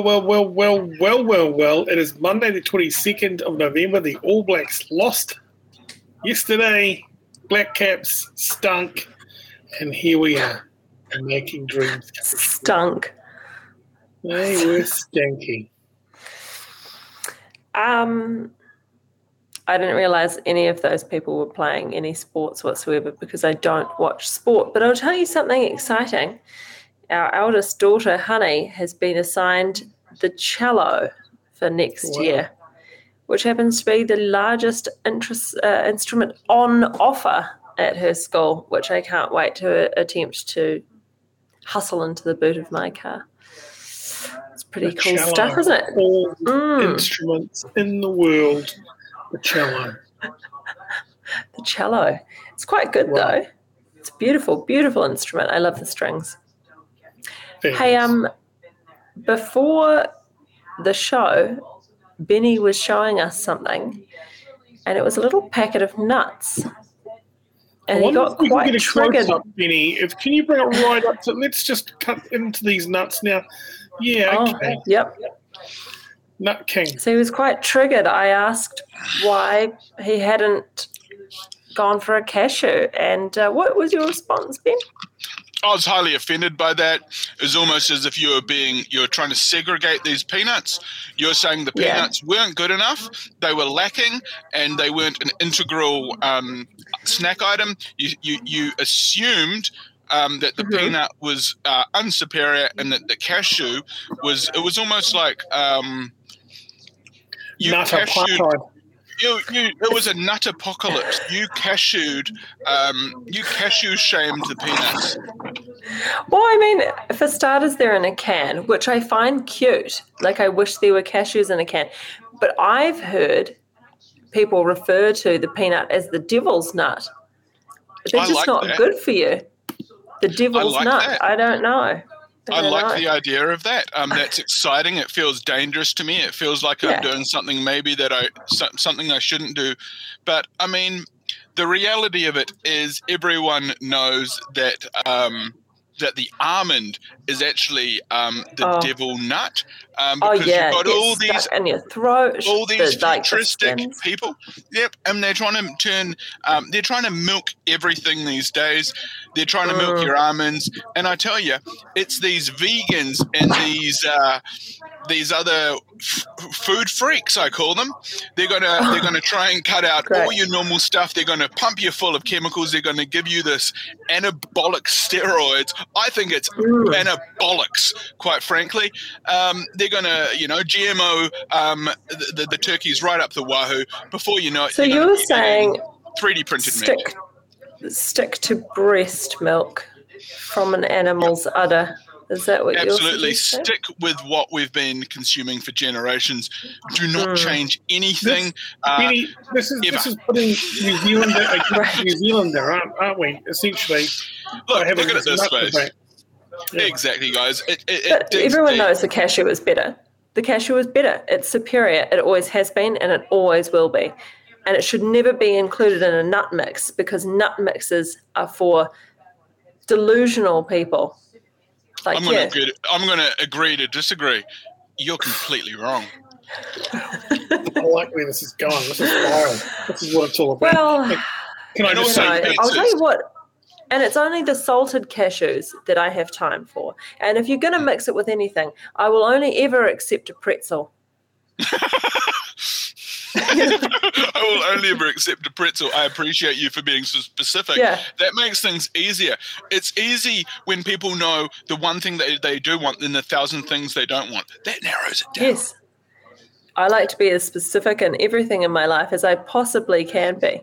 well, well, well, well, well, well, well. It is Monday, the 22nd of November. The All Blacks lost yesterday. Black Caps stunk. And here we are, making dreams. Stunk. They were stinky. Um, I didn't realize any of those people were playing any sports whatsoever because I don't watch sport. But I'll tell you something exciting. Our eldest daughter, Honey, has been assigned the cello for next Wow. year, which happens to be the largest interest, uh, instrument on offer at her school, which I can't wait to attempt to hustle into the boot of my car. It's pretty The cool cello. stuff, isn't it? All Mm. instruments in the world, the cello. The cello. It's quite good Wow. though. It's a beautiful, beautiful instrument. I love the strings. Hey, um, before the show, Benny was showing us something, and it was a little packet of nuts. And he got if we can quite triggered. up, Benny. If can you bring it right up to? Let's just cut into these nuts now. Yeah, Oh, okay. yep. Nut King. So he was quite triggered. I asked why he hadn't gone for a cashew, and uh, what was your response, Ben? I was highly offended by that. It was almost as if you were being you were trying to segregate these peanuts. You're saying the Yeah. peanuts weren't good enough, they were lacking, and they weren't an integral um, snack item. You you, you assumed. Um, that the Mhm. peanut was uh, unsuperior and that the cashew was it was almost like um, you cashewed apartheid. You, you, it was a nut apocalypse. You cashewed, um, you cashew shamed the peanuts. Well, I mean, for starters, they're in a can, which I find cute. Like, I wish there were cashews in a can. But I've heard people refer to the peanut as the devil's nut. They're I just like not that. good for you. The devil's like nut. that. I don't know. I, like the idea of that. Um, that's exciting. It feels dangerous to me. It feels like Yeah. I'm doing something maybe that I something I shouldn't do. But I mean, the reality of it is everyone knows that um, that the almond is actually um, the Oh. devil nut. Um, Oh because yeah, you've got gets all these in your throat. all these the, like, the futuristic skins. people. Yep, and they're trying to turn. Um, they're trying to milk everything these days. They're trying to milk Mm. your almonds, and I tell you, it's these vegans and these uh, these other f- food freaks. I call them. They're gonna they're gonna try and cut out all your normal stuff. They're gonna pump you full of chemicals. They're gonna give you this anabolic steroids. I think it's Mm. anabolics, quite frankly. Um, they're going to, you know, GMO um, the, the, the turkeys right up the wahoo. Before you know it, So you're you're saying 3D printed meat. Stick stick to breast milk from an animal's udder. Is that what Absolutely. you're suggesting? Stick with what we've been consuming for generations. Do not Mm. change anything. Uh, Benny, this is this is putting New Zealand against Right. New Zealander, aren't, aren't we? Essentially, look, look at it this nut way. Yeah. Exactly, guys. It, it, it But digs everyone deep. knows the cashew is better. The cashew is better. It's superior. It always has been and it always will be. And it should never be included in a nut mix because nut mixes are for delusional people. Like, I'm going yeah, to agree. To, I'm going to agree to disagree. You're completely wrong. I like where this is going. This is wild. This is what it's all about. well, Can I just you also know, say. I'll tell you what, and it's only the salted cashews that I have time for. And if you're going to mix it with anything, I will only ever accept a pretzel. I will only ever accept a pretzel. I appreciate you for being so specific. Yeah. That makes things easier. It's easy when people know the one thing that they do want and the thousand things they don't want. That narrows it down. Yes. I like to be as specific in everything in my life as I possibly can be.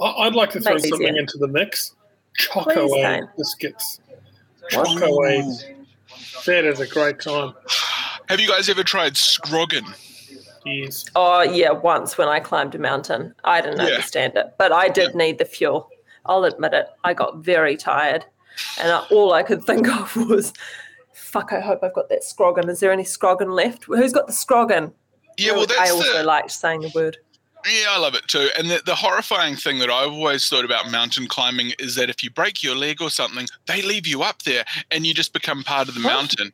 I- I'd like to throw something easier. into the mix. Please, Choco Dane. biscuits. What? Choco That is a great time. Have you guys ever tried Scroggin? Oh, yeah, once when I climbed a mountain. I didn't Yeah. understand it, but I did need the fuel. I'll admit it. I got very tired. And I, all I could think of was, fuck, I hope I've got that scroggin. Is there any scroggin left? Who's got the scroggin? Yeah, well, I also the, liked saying the word. yeah, I love it too. And the, the horrifying thing that I've always thought about mountain climbing is that if you break your leg or something, they leave you up there and you just become part of the mountain.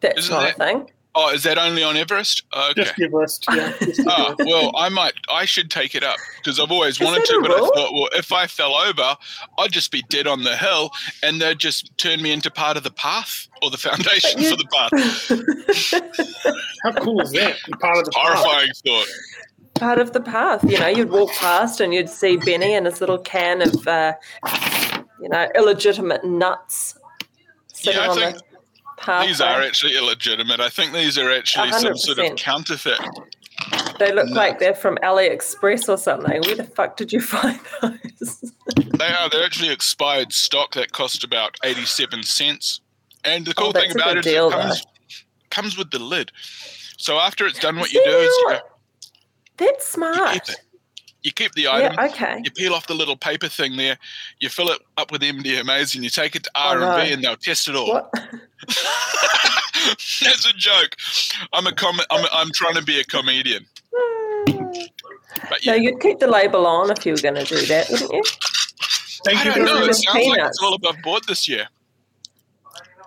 That's Isn't not that- a thing. Oh, is that only on Everest? Okay. Just Everest. Yeah. Just Oh, well, I might, I should take it up because I've always Is wanted to, a but I thought, well, if I fell over, I'd just be dead on the hill and they'd just turn me into part of the path or the foundation for the path. How cool is that? You're part of the park. Horrifying thought. Part of the path, you know, you'd walk past and you'd see Benny and his little can of, uh, you know, illegitimate nuts sitting Yeah, I on think the These are actually illegitimate. I think these are actually some sort of counterfeit. They look nuts. like they're from AliExpress or something. Where the fuck did you find those? They are. They're actually expired stock that cost about eighty-seven cents. And the oh, cool Oh, thing about it is deal, it comes, comes with the lid. So after it's done, what you do is you, now, That's smart. You keep the item. Yeah, okay. You peel off the little paper thing there. You fill it up with MDMAs, and you take it to R no. and V, and they'll test it all. That's a joke. I'm a com- I'm, I'm trying to be a comedian. But No, yeah, you'd keep the label on if you were going to do that, wouldn't you? Thank I you don't know. It sounds like it's all above board this year.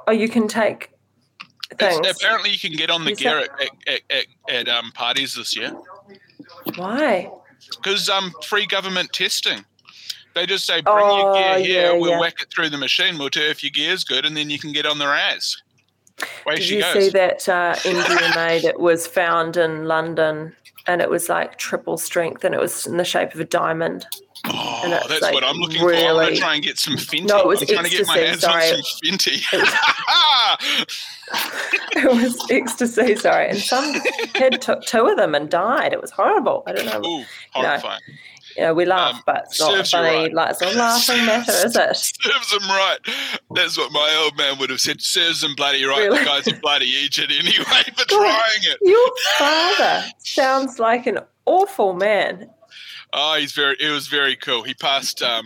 Oh, you can take It's- apparently, you can get on the You gear said- at, at, at, at um, parties this year Why? Because um, free government testing. They just say, bring your Oh, gear here, yeah, we'll yeah. whack it through the machine, we'll tell if your gear's good, and then you can get on the RAS. Way Did you goes. see that uh, MDMA that was found in London? And it was like triple strength, and it was in the shape of a diamond. Oh, it's that's like what I'm looking for. I'm gonna try and get some Fenty. No, it was I'm trying to get my hands ecstasy, on some Fenty. It was ecstasy, sorry. And some kid took two of them and died. It was horrible. I don't know. Ooh, horrifying. You know, we laugh, Um, but it's not funny. right. Like it's a laughing matter, is it? Serves them right. That's what my old man would have said. Serves them bloody right. Really? The guy's a bloody idiot anyway for God. trying it. Your father sounds like an awful man. Oh, he's very. It was very cool. He passed um,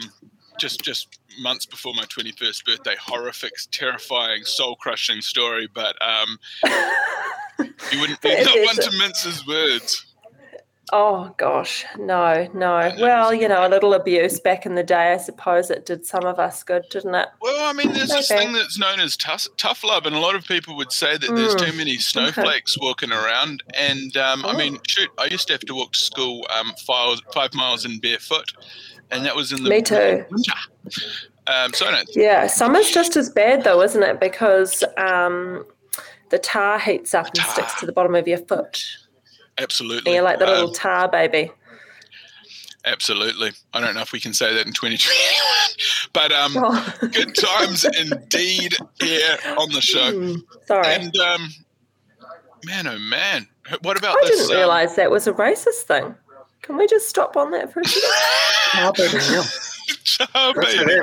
just just months before my twenty first birthday. Horrific, terrifying, soul crushing story. But um, you wouldn't be It not one to mince his words. Oh gosh, no, no. Well, you know, a little abuse back in the day. I suppose it did some of us good, didn't it? Well, I mean, there's this thing that's known as tough, tough love, and a lot of people would say that there's Mm, too many snowflakes walking around. And um, I mean, shoot, I used to have to walk to school um, five, five miles in barefoot, and that was in the Me too. winter. Um, so Yeah, summer's just as bad though, isn't it? Because um, the tar heats up and sticks to the bottom of your foot, absolutely. and you're like the little Um, tar baby. absolutely. I don't know if we can say that in 2021, but um, Oh. good times indeed here on the show. Hmm, Sorry, And um, man, oh man, what about I this? didn't um, realise that was a racist thing. Can we just stop on that for a second? Oh, baby, yeah. oh, baby.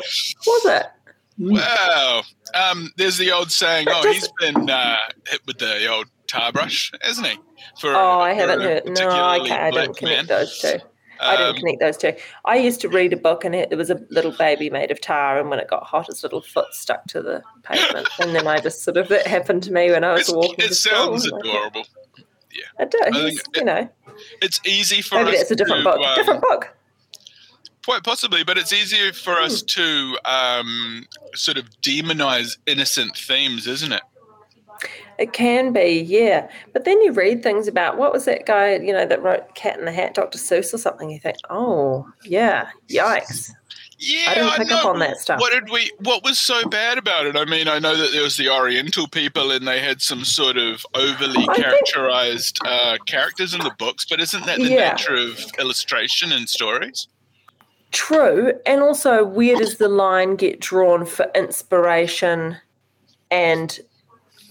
Was it? Wow. Um, there's the old saying, But oh, he's been uh, hit with the old tar brush, hasn't he? For Oh, I haven't heard. No, okay, I didn't connect man. those two. I didn't Um, connect those two. I used to read a book, and it, there was a little baby made of tar, and when it got hot, his little foot stuck to the pavement, and then I just sort of it happened to me when I was it's- walking. it to school, sounds and I adorable. Do. I think you know, It's easy for maybe us that's a different to, book. um, different book. Quite possibly, but it's easier for us Hmm. to um, sort of demonize innocent themes, isn't it? It can be, yeah. But then you read things about what was that guy, you know, that wrote Cat in the Hat, Dr. Seuss or something. You think, oh, yeah, yikes. Yeah, I didn't pick up know. on that stuff. What did we? What was so bad about it? I mean, I know that there was the Oriental people, and they had some sort of overly I think- characterized uh, characters in the books. But isn't that the Yeah. nature of illustration and stories? True. And also, where does the line get drawn for inspiration and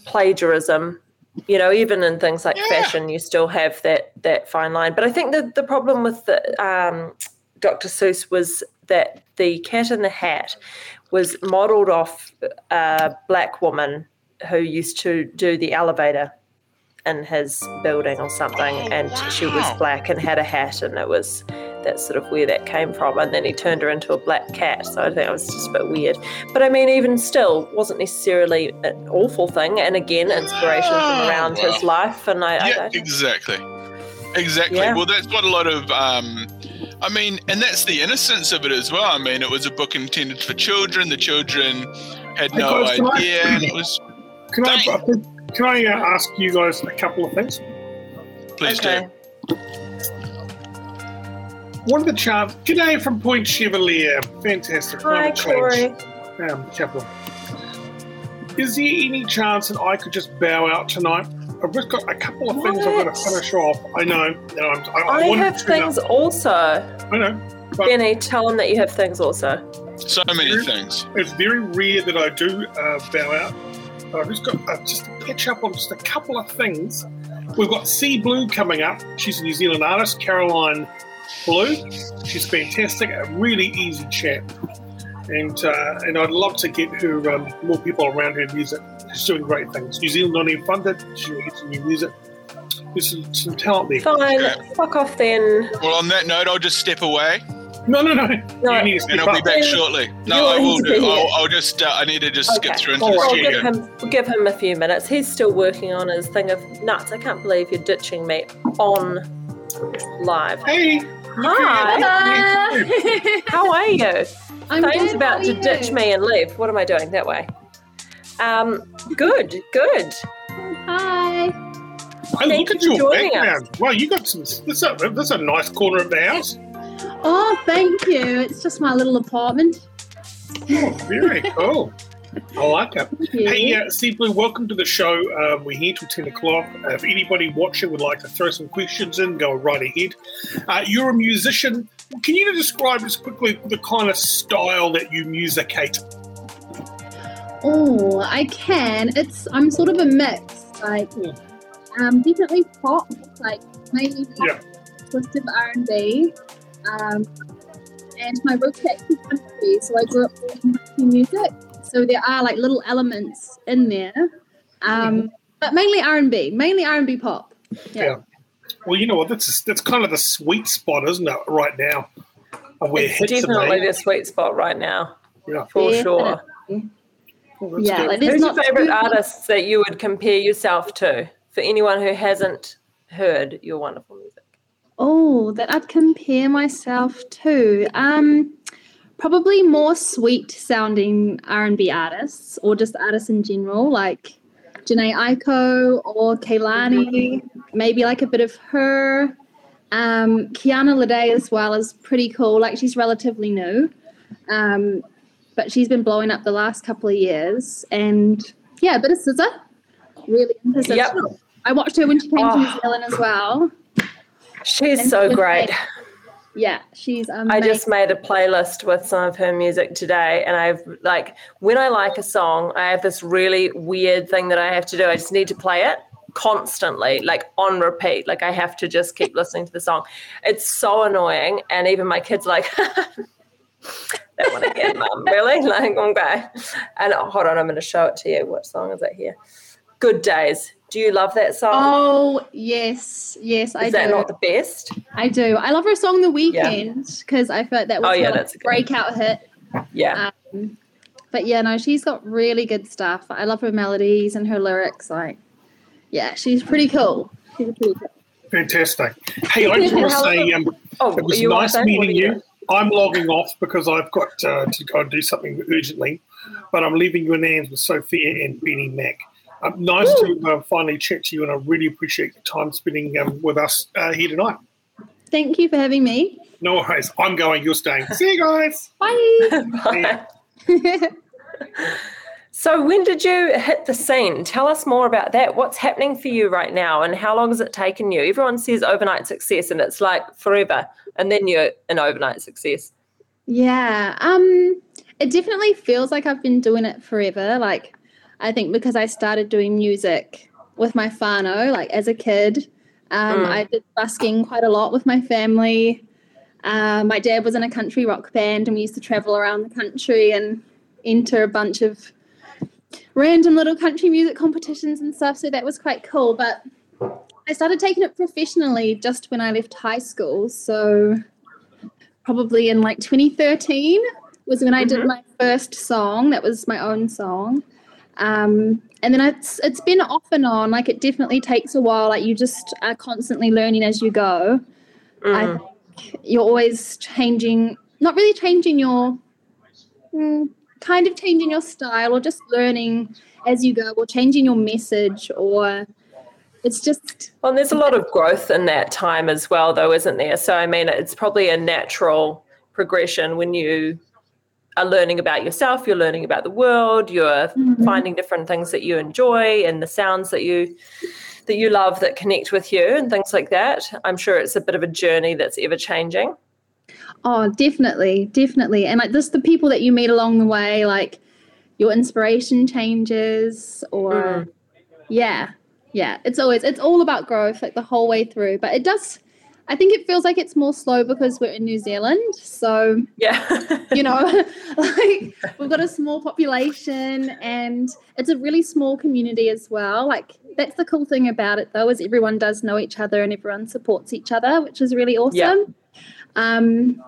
plagiarism? You know, even in things like Yeah. fashion, you still have that that fine line. But I think that the problem with the um, Dr. Seuss was that the Cat in the Hat was modelled off a black woman who used to do the elevator in his building or something, Oh, and she was black and had a hat, and it was that's sort of where that came from. And then he turned her into a black cat, so I think it was just a bit weird. But I mean, even still, wasn't necessarily an awful thing. And again, inspiration from Oh, around wow. his life, and I, I yeah, don't. exactly, exactly. Yeah. Well, that's what a lot of. Um, I mean, and that's the innocence of it as well. I mean, it was a book intended for children. The children had Hey, no guys, can I- idea, and it was Can I, can I uh, ask you guys a couple of things? Please okay. do. What of the chances? G'day from Point Chevalier. Fantastic. Hi, Climate change, Corey. Um, Chaplain. Is there any chance that I could just bow out tonight? I've just got a couple of things I've got to finish off. I know. and I'm, I, I, I have to things also. I know. But Benny, tell them that you have things also. So many things. it's very rare that I do uh, bow out. But I've just got uh, just to catch up on just a couple of things. We've got Cee Blu coming up. She's a New Zealand artist, Caroline Blue. She's fantastic. A really easy chat. And uh, and I'd love to get her um, more people around her music. She's doing great things. New Zealand not even funded. She's going get some new music. There's some, some talent there. Fine, Okay. fuck off then. Well, on that note, I'll just step away No, no, no. No. You need to and I'll be back shortly. No, You'll I will need to do. I'll. I'll just. Uh, I need to just skip through into All the right. We'll give studio. him we'll give him a few minutes. He's still working on his thing of nuts. I can't believe you're ditching me on live. Hey. Hi. How are you? I'm Fane's good, about how to are ditch me and leave. What am I doing that way? Um, good, good. Hi. Hey, Thank look at for your joining background. Wow, you got some. This a this a nice corner of the house. Oh, thank you. It's just my little apartment. Oh, very cool. I like it. Hey, uh, Cee Blu, welcome to the show. Um, we're here till 10 o'clock. Uh, if anybody watching would like to throw some questions in, go right ahead. Uh, you're a musician. Can you describe just quickly the kind of style that you musicate? Oh, I can. It's I'm sort of a mix. Like, um, definitely pop. Like mainly pop, Yeah. twisted R and B. Um, and my roots actually country, so I grew up doing country music. So there are like little elements in there, um, but mainly R and B, mainly R and B pop. Yeah. Well, you know what? That's that's kind of the sweet spot, isn't it, right now? Of where It's hits are definitely the sweet spot right now, Yeah. for Yeah. sure. Well, Yeah, like there's Who's your favorite too- artists that you would compare yourself to? For anyone who hasn't heard your wonderful music. Oh, that I'd compare myself to. Um, probably more sweet sounding R and B artists, or just artists in general, like Jhené Aiko or Kehlani. Maybe like a bit of her. Um, Kiana Lede as well is pretty cool. Like she's relatively new, um, but she's been blowing up the last couple of years. And yeah, a bit of SZA. Really into SZA. Yep. I watched her when she came to New Oh. Zealand as well. She's And so great. Yeah, she's amazing. I just made a playlist with some of her music today, and I've like when I like a song, I have this really weird thing that I have to do. I just need to play it constantly, like on repeat. Like I have to just keep listening to the song. It's so annoying, and even my kids are like. that one again, mum. Really? Like, okay. And oh, hold on, I'm going to show it to you. What song is it here? Good Days. Do you love that song? Oh yes, yes, I is that do. not the best? I do. I love her song "The Weekend" because I felt that was Oh, yeah, her, like, that's a good one. breakout hit. Yeah. Um, but yeah, no, she's got really good stuff. I love her melodies and her lyrics. Like, yeah, she's pretty cool. She's pretty cool. Fantastic. Hey, I just want to say um, oh, it was nice to say? What meeting you. I'm logging off because I've got uh, to go and do something urgently, but I'm leaving you in hands with Sophia and Benny Mack. Um, nice to uh, finally chat to you, and I really appreciate your time spending um, with us uh, here tonight. Thank you for having me. No worries. I'm going. You're staying. See you guys. Bye. Bye. So, when did you hit the scene? Tell us more about that. What's happening for you right now, and how long has it taken you? Everyone says overnight success, and it's like forever, and then you're an overnight success. Yeah. Um it definitely feels like I've been doing it forever. Like I think because I started doing music with my whānau, like as a kid. Um, Mm. I did busking quite a lot with my family. Uh, my dad was in a country rock band and we used to travel around the country and enter a bunch of random little country music competitions and stuff. So that was quite cool. But I started taking it professionally just when I left high school. So probably in like 2013 was when I did Mhm. my first song. That was my own song. Um, and then it's it's been off and on. Like it definitely takes a while. Like you just are constantly learning as you go. Mm. I think you're always changing, not really changing your. Mm, kind of changing your style or just learning as you go or changing your message or it's just well there's a lot of growth in that time as well though isn't there so i mean it's probably a natural progression when you are learning about yourself you're learning about the world you're mm-hmm. finding different things that you enjoy and the sounds that you that you love that connect with you and things like that. I'm sure it's a bit of a journey that's ever changing. Oh definitely definitely. And like this the people that you meet along the way like your inspiration changes or mm. yeah yeah. It's always it's all about growth like the whole way through. But it does i think it feels like it's more slow because we're in new zealand so yeah you know like we've got a small population and it's a really small community as well like that's the cool thing about it though is everyone does know each other and everyone supports each other which is really awesome yeah. um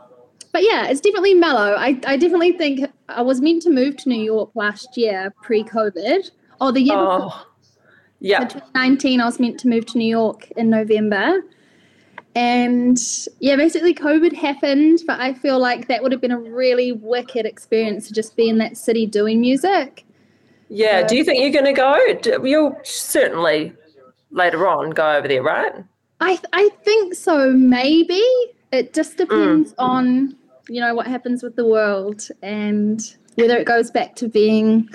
but yeah, it's definitely mellow. I, I definitely think I was meant to move to New York last year pre COVID. Oh, the year oh, before. Yeah. 2019, I was meant to move to New York in November. And yeah, basically COVID happened, but I feel like that would have been a really wicked experience to just be in that city doing music. Yeah. So, do you think you're going to go? You'll certainly later on go over there, right? I, I think so, maybe. It just mm. depends mm. on you know what happens with the world and whether it goes back to being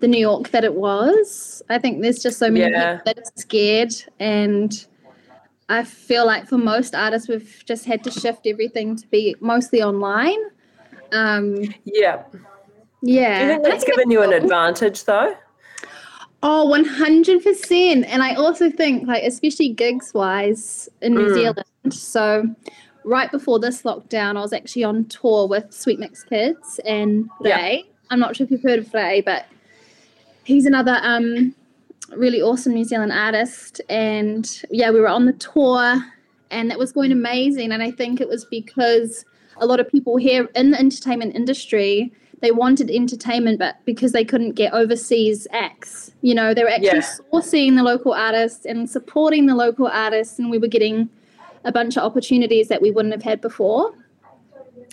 the New York that it was. I think there's just so many yeah. people that are scared and I feel like for most artists we've just had to shift everything to be mostly online. Um, yeah. Yeah. Do you think that's given you an advantage though? Oh, 100%. And I also think, like, especially gigs wise in New mm. Zealand. So right before this lockdown, I was actually on tour with Sweetmix Kids and Rei. Yeah. I'm not sure if you've heard of Rei, but he's another um, really awesome New Zealand artist. And yeah, we were on the tour and that was going amazing. And I think it was because a lot of people here in the entertainment industry they wanted entertainment, but because they couldn't get overseas acts, you know, they were actually yeah. sourcing the local artists and supporting the local artists, and we were getting a bunch of opportunities that we wouldn't have had before.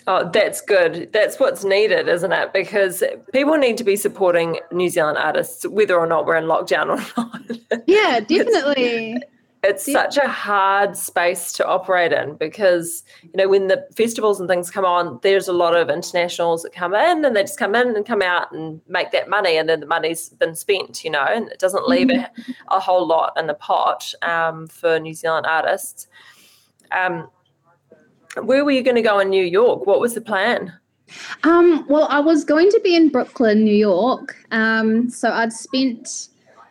Oh, that's good. That's what's needed, isn't it? Because people need to be supporting New Zealand artists, whether or not we're in lockdown or not. Yeah, definitely. It's, it's such a hard space to operate in because you know when the festivals and things come on there's a lot of internationals that come in and they just come in and come out and make that money and then the money's been spent you know and it doesn't leave mm-hmm. a, a, whole lot in the pot um, for new zealand artists um, where were you going to go in New York? What was the plan? Um, well, I was going to be in Brooklyn, New York. Um, so I'd spent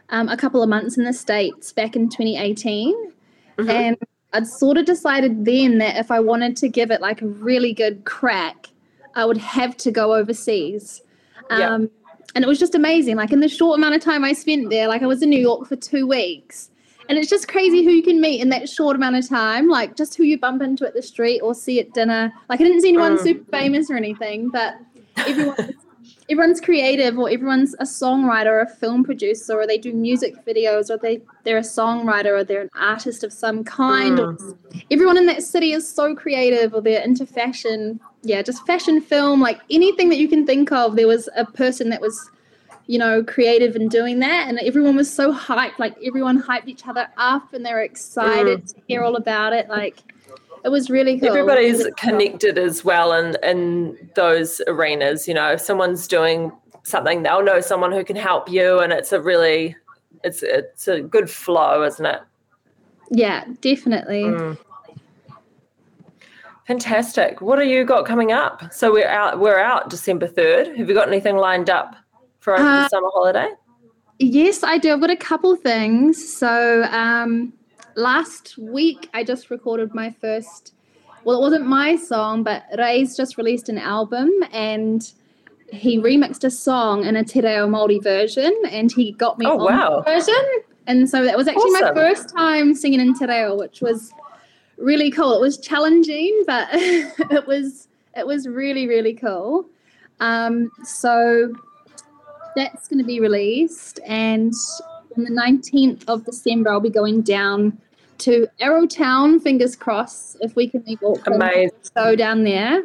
um, a couple of months in the States back in 2018. Mm-hmm. And I'd sort of decided then that if I wanted to give it like a really good crack, I would have to go overseas. Um, And it was just amazing. Like in the short amount of time I spent there, like I was in New York for two weeks. And it's just crazy who you can meet in that short amount of time, like just who you bump into at the street or see at dinner. Like I didn't see anyone mm. super famous or anything, but everyone everyone's creative or everyone's a songwriter or a film producer or they do music videos or they they're a songwriter or they're an artist of some kind mm. everyone in that city is so creative or they're into fashion yeah just fashion film like anything that you can think of there was a person that was you know, creative and doing that. And everyone was so hyped. Like everyone hyped each other up and they were excited mm. to hear all about it. Like it was really cool. Everybody's really connected cool. as well in, in those arenas. You know, if someone's doing something, they'll know someone who can help you. And it's a really, it's, it's a good flow, isn't it? Yeah, definitely. Mm. Fantastic. What are you got coming up? So we're out. We're out December third. Have you got anything lined up? For uh, the summer holiday? Yes, I do. I've got a couple things. So um, last week, I just recorded my first. Well, it wasn't my song, but Rei's just released an album and he remixed a song in a Te Reo Māori version and he got me oh, on wow. the version. And so that was actually awesome. my first time singing in Te Reo, which was really cool. It was challenging, but it was it was really, really cool. Um, so that's going to be released. And on the 19th of December, I'll be going down to Arrowtown, fingers crossed, if we can make Auckland Amazing. so down there.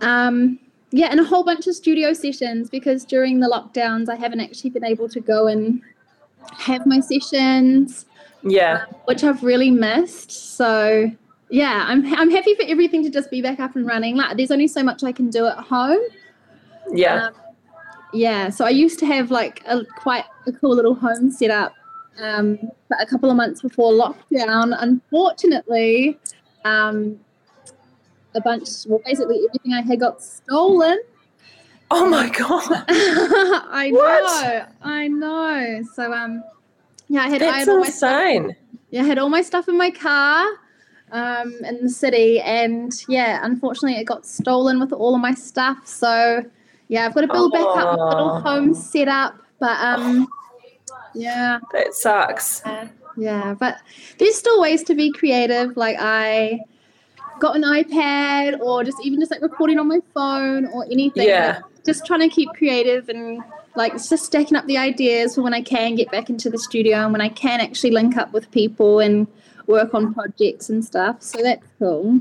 Um, yeah, and a whole bunch of studio sessions because during the lockdowns, I haven't actually been able to go and have my sessions, Yeah. which I've really missed. So yeah, I'm I'm happy for everything to just be back up and running. Like there's only so much I can do at home. Yeah. Um, yeah, so I used to have like a quite a cool little home set up um, but a couple of months before lockdown. Unfortunately, um, a bunch, well, basically everything I had got stolen. oh my god. I What? know, I know. So, um, yeah, I had, I had all my stuff, insane. yeah, I had all my stuff in my car um, in the city, and yeah, unfortunately, it got stolen with all of my stuff. So, yeah, I've got to build back up my little home set up, but um, yeah, That sucks. yeah, but there's still ways to be creative. Like I got an iPad, or just even just like recording on my phone or anything. Yeah. Like, just trying to keep creative and like just stacking up the ideas for when I can get back into the studio and when I can actually link up with people and work on projects and stuff. So that's cool.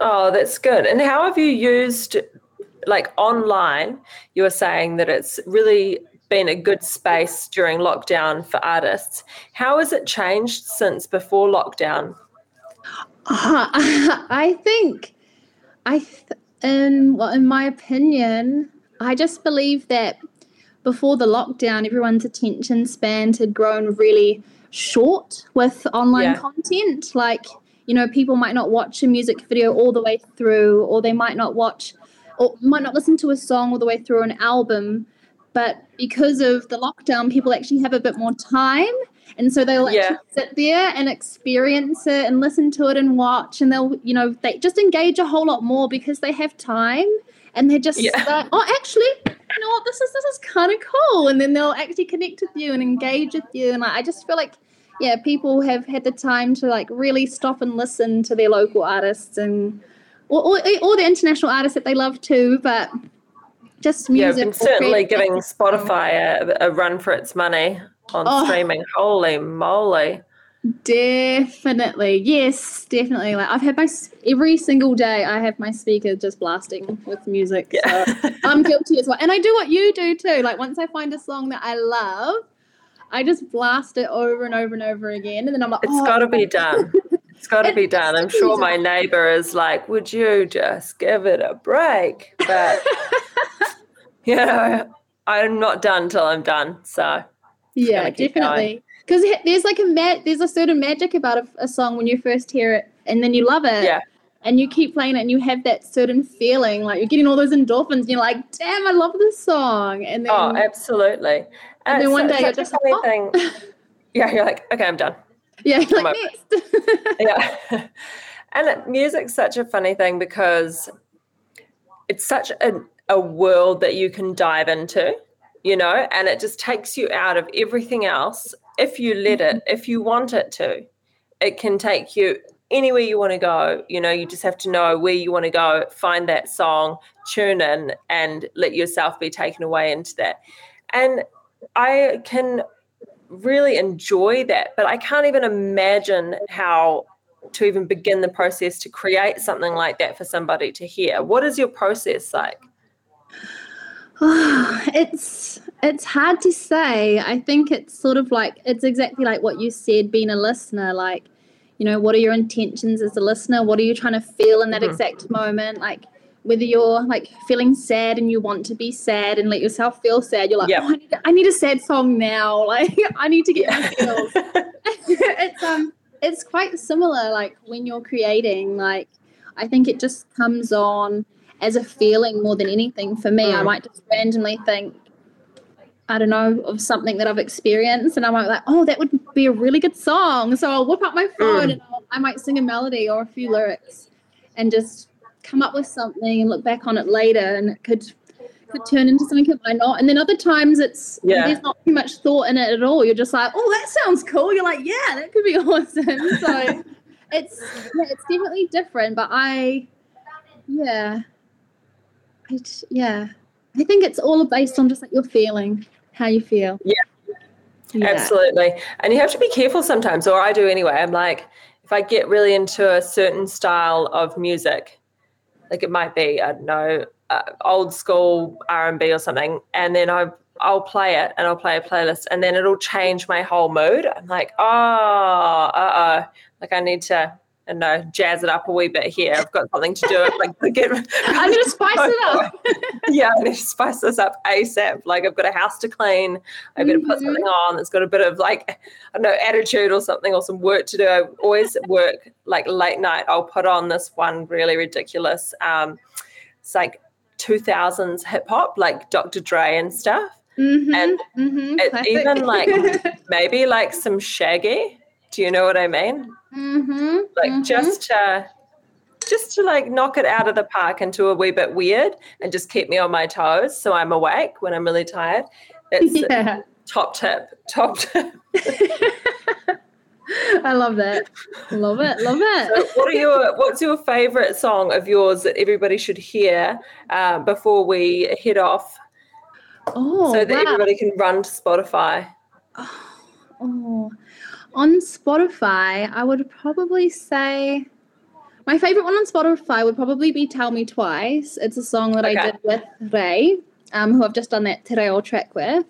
Oh, that's good. And how have you used, like online, you were saying that it's really been a good space during lockdown for artists. How has it changed since before lockdown? Uh, I think, I, th- in well, in my opinion, I just believe that before the lockdown, everyone's attention span had grown really short with online Yeah. content. Like, you know, people might not watch a music video all the way through, or they might not watch, or might not listen to a song all the way through an album. But because of the lockdown, people actually have a bit more time. And so they'll Yeah. actually sit there and experience it and listen to it and watch. And they'll, you know, they just engage a whole lot more because they have time. And they're just Yeah. like, oh, actually, you know what, this is this is kind of cool. And then they'll actually connect with you and engage with you. And like, I just feel like, yeah, people have had the time to like really stop and listen to their local artists and or, or, or the international artists that they love too. But just Yeah, music. been certainly giving. Spotify a, a run for its money on Oh. streaming. Holy moly. Definitely, yes, definitely. Like I've had my every single day. I have my speaker just blasting with music. Yeah. So I'm guilty as well, and I do what you do too. Like once I find a song that I love, I just blast it over and over and over again, and then I'm like, It's oh, got to be done. It's got to be done. I'm sure my neighbor is like, would you just give it a break? But, you know, I'm not done till I'm done. So, yeah, definitely. Because there's like a ma- there's a certain magic about a, a song when you first hear it, and then you love it. Yeah. And you keep playing it, and you have that certain feeling, like you're getting all those endorphins. And you're like, "Damn, I love this song!" And then, oh, absolutely. and then one day you're just like, "Oh." Yeah, you're like, okay, I'm done. Yeah, like over next. yeah. And it, music's such a funny thing because it's such a, a world that you can dive into you know and it just takes you out of everything else. If you let it mm-hmm. if you want it to it can take you anywhere you want to go you know you just have to know where you want to go find that song tune in and let yourself be taken away into that. And i can really enjoy that but i can't even imagine how to even begin the process to create something like that for somebody to hear what is your process like it's it's hard to say. I think it's sort of like it's exactly like what you said, being a listener. Like, you know, what are your intentions as a listener? What are you trying to feel in that Mhm. exact moment? Like, whether you're like feeling sad and you want to be sad and let yourself feel sad, you're like, Yep. oh, I, need, I need a sad song now. Like, I need to get my feels. it's um, it's quite similar. Like when you're creating, like I think it just comes on as a feeling more than anything for me. I Mm. might just randomly think, I don't know, of something that I've experienced, and I might be like, oh, that would be a really good song. So I'll whip up my phone Mm. and I'll, I might sing a melody or a few lyrics, and just come up with something and look back on it later, and it could could turn into something it might not. And then other times it's Yeah. there's not too much thought in it at all. You're just like, oh, that sounds cool. You're like, yeah, that could be awesome. So it's yeah, it's definitely different, but I yeah. I yeah. I think it's all based on just like your feeling, how you feel. Yeah. Yeah. Absolutely. And you have to be careful sometimes, or I do anyway. I'm like, if I get really into a certain style of music, like it might be, I don't know, uh, old school R and B or something, and then I I'll play it and I'll play a playlist, and then it'll change my whole mood. I'm like, oh, uh oh, like I need to. I know, jazz it up a wee bit here. I've got something to do. Like, get, I need to spice it up. yeah, I need to spice this up ASAP. Like, I've got a house to clean. I've got to put something on that's got a bit of like, I don't know, attitude or something or some work to do. I always work like late night. I'll put on this one really ridiculous, um, it's like 2000s hip hop, like Dr. Dre and stuff. Mhm, And mhm, even, like- Maybe like some Shaggy. Do you know what I mean? Mhm, Like mhm. just to just to like knock it out of the park into a wee bit weird and just keep me on my toes so I'm awake when I'm really tired. It's yeah, top tip. Top tip. I love that. Love it. Love So it. what are your what's your favorite song of yours that everybody should hear uh, before we head off Oh, so that wow. everybody can run to Spotify? Oh, on Spotify, I would probably say my favorite one on Spotify would probably be "Tell Me Twice." It's a song that I did with Rei, um, who I've just done that Te Reo track with.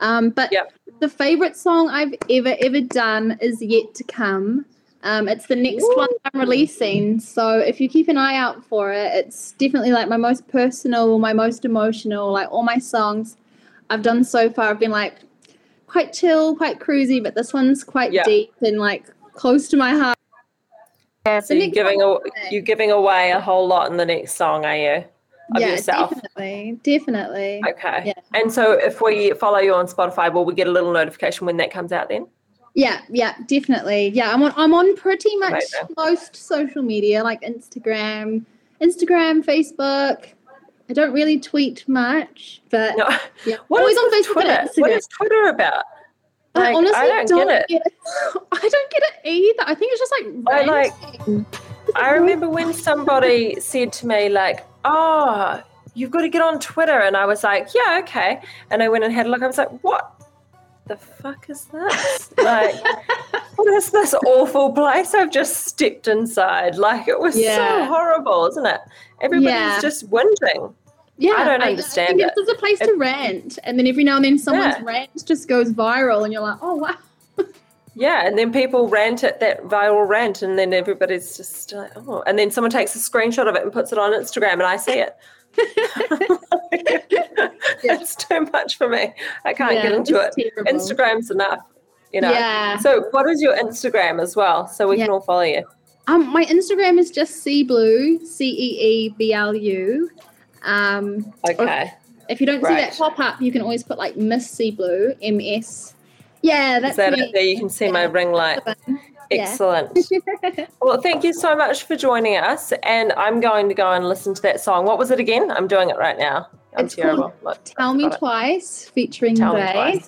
Um, but Yep. the favorite song I've ever ever done is yet to come. Um, it's the next one I'm releasing, so if you keep an eye out for it, it's definitely like my most personal, my most emotional. Like all my songs I've done so far, have been like quite chill, quite cruisy, but this one's quite Yeah. deep and like close to my heart. Yeah, So you're giving a, you're giving away a whole lot in the next song, are you? Of yeah, yourself. definitely, definitely. Okay. Yeah. And so if we follow you on Spotify, will we get a little notification when that comes out then? Yeah, yeah, definitely. Yeah, I'm on. I'm on pretty much Amazing. most social media, like Instagram, Instagram, Facebook. I don't really tweet much, but No. yeah, What always on Facebook Twitter? What is Twitter about? I honestly I don't get it. I don't get it either. I think it's just like I like- I remember when somebody said to me, like, oh, you've got to get on Twitter. And I was like, yeah, okay. And I went and had a look. I was like, what the fuck is this? Like, what is this awful place I've just stepped inside? Like, it was so horrible, isn't it? Everybody's Yeah. just whinging. Yeah, I don't I understand think it. It's a place to rant, and then every now and then someone's Yeah. rant just goes viral, and you're like, oh wow. Yeah, and then people rant at that viral rant, and then everybody's just like, oh, and then someone takes a screenshot of it and puts it on Instagram, and I see it. It's too much for me. I can't get into it. terrible. Instagram's enough, you know. Yeah. So, what is your Instagram as well, so we Yeah. can all follow you? Um, my Instagram is just Cee Blu, C E E B L U. Um, Okay. if you don't see that pop up, you can always put like Miss Cee Blu, M S. Yeah, that's Is that it? There you can see my ring light. Yeah. Excellent. Well, thank you so much for joining us, and I'm going to go and listen to that song. What was it again? I'm doing it right now. I'm It's terrible. Look, Tell Me it. Twice, featuring Tell Rei.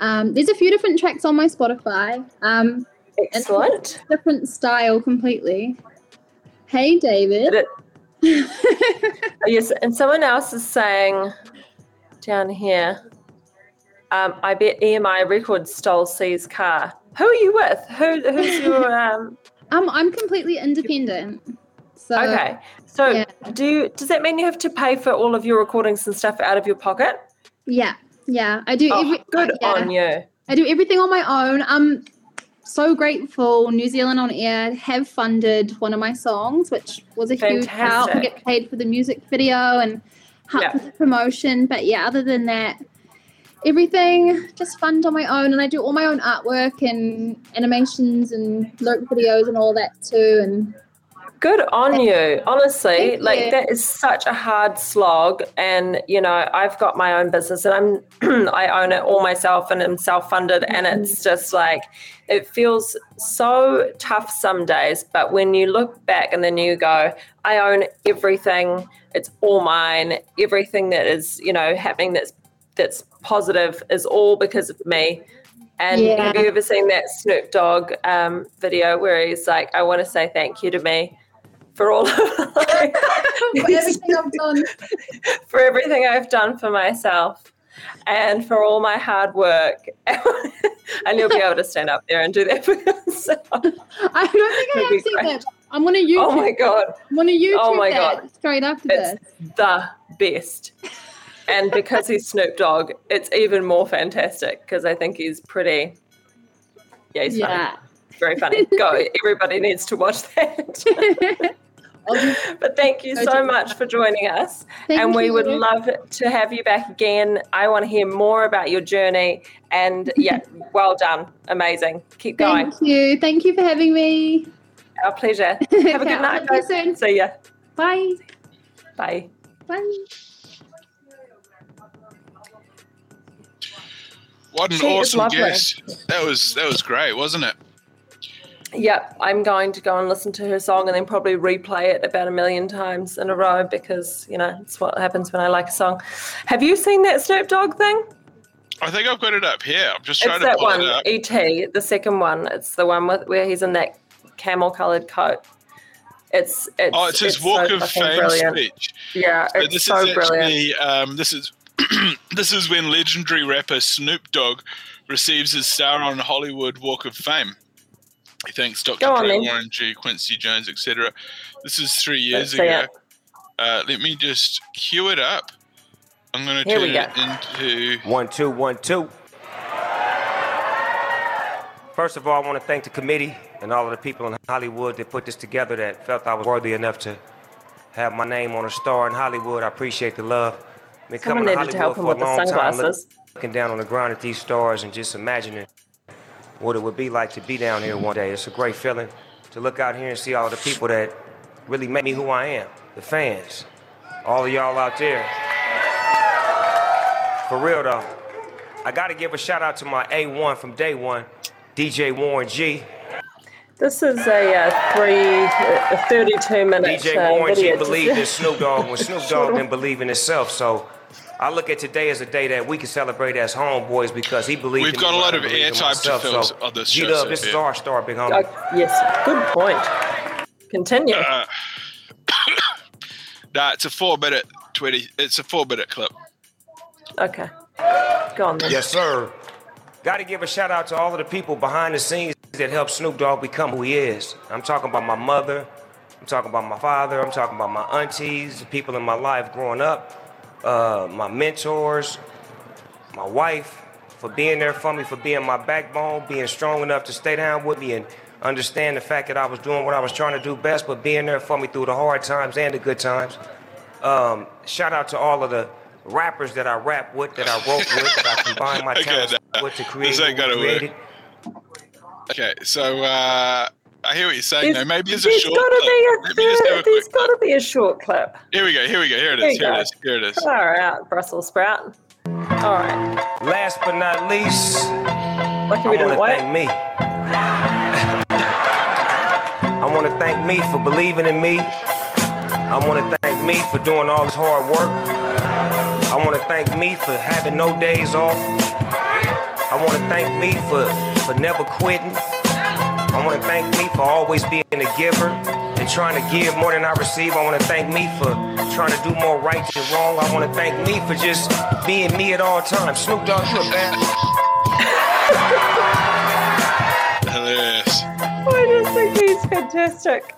Um, there's a few different tracks on my Spotify. Um, Excellent. different style completely. Hey, David. Yes, and someone else is saying down here, um, I bet EMI Records stole Cee's car. Who are you with? Who, who's your um? um, I'm completely independent. So Okay, so yeah. do you, does that mean you have to pay for all of your recordings and stuff out of your pocket? yeah, yeah, I do. Oh, every, good yeah, on you. I do everything on my own. I'm so grateful. New Zealand on Air have funded one of my songs, which was a huge help. I get paid for the music video and help Yeah. with the promotion. But yeah, other than that, everything just fund on my own, and I do all my own artwork and animations and lyric videos and all that too. And Good on you. Honestly, like that is such a hard slog. And you know, I've got my own business and I'm I own it all myself and I'm self-funded and it's mm-hmm. just like it feels so tough some days. But when you look back and then you go, I own everything, it's all mine, everything that is, you know, happening that's that's positive is all because of me. And Yeah. have you ever seen that Snoop Dogg um, video where he's like, I want to say thank you to me for all of like, for everything I've done, for everything I've done for myself and for all my hard work. and you'll be able to stand up there and do that for yourself. I don't think I have seen that. I'm gonna YouTube. Oh my God. I'm gonna YouTube Oh my that God. straight after It's this. the best. And because he's Snoop Dogg, it's even more fantastic because I think he's pretty. Yeah, he's funny. Yeah. Very funny. Go. Everybody needs to watch that. but thank you so much for joining us. Thank and we would love to have you back again. I want to hear more about your journey. And yeah, well done. Amazing. Keep going. Thank you. Thank you for having me. Our pleasure. Have a good night, talk guys. you soon. See ya. Bye. Bye. Bye. What an She awesome guest. That was that was great, wasn't it? Yep, I'm going to go and listen to her song and then probably replay it about a million times in a row because, you know, it's what happens when I like a song. Have you seen that Snoop Dogg thing? I think I've got it up here. I'm just trying It's to that one, it. E.T., the second one. It's the one with where he's in that camel coloured coat. It's, it's Oh, it's his it's Walk so of Fame brilliant. speech. Yeah, So it's this so is brilliant. actually um, this is this is when legendary rapper Snoop Dogg receives his star on Hollywood Walk of Fame. He thanks Dr. Go on, Dre, then. Warren G, Quincy Jones, etc. This is three Let's years ago. Uh, let me just cue it up. I'm going to Here turn we it into. One, two, one, two. First of all, I want to thank the committee and all of the people in Hollywood that put this together that felt I was worthy enough to have my name on a star in Hollywood. I appreciate the love. Been Someone coming to needed to help Hollywood him for a with the long time, looking down on the ground at these stars and just imagining what it would be like to be down here one day. It's a great feeling to look out here and see all the people that really make me who I am, the fans, all of y'all out there. For real though, I gotta give a shout out to my A1 from day one, DJ Warren G. This is a uh, three, a 32 minute DJ uh, Warren G believed in Snoop Dogg when Snoop Dogg didn't believe in himself. So I look at today as a day that we can celebrate as homeboys because he believed We've in got me a lot of believed in airtime to myself. fill So, on this G show, Dub, this so, is our star, big homie. Oh, yes, good point. Continue. Uh, nah, it's a four minute twenty. It's a four minute clip. okay. Go on then. Yes, sir. Got to give a shout out to all of the people behind the scenes that helped Snoop Dogg become who he is. I'm talking about my mother. I'm talking about my father. I'm talking about my aunties, the people in my life growing up, uh, my mentors, my wife, for being there for me, for being my backbone, being strong enough to stay down with me and understand the fact that I was doing what I was trying to do best, but being there for me through the hard times and the good times. Um, shout out to all of the rappers that I rap with, that I wrote with, that I combined my talents with to create this ain't gonna work. created. Okay, so uh, I hear what you're saying. There's, though. Maybe it's a there's short gotta clip. be a Let me a third, there's quick got to be a short clip. Here we go. Here we go. Here it is. Here is. you Here it is. Here it is. Far out, Brussels sprout. All right. Last but not least, Lucky I we want didn't to thank me. I want to thank me for believing in me. I want to thank me for doing all this hard work. I want to thank me for having no days off. I want to thank me for, for never quitting. I want to thank me for always being a giver and trying to give more than I receive. I want to thank me for trying to do more right than wrong. I want to thank me for just being me at all times. Snoop Dogg, you a bad. Hilarious. I just think he's fantastic.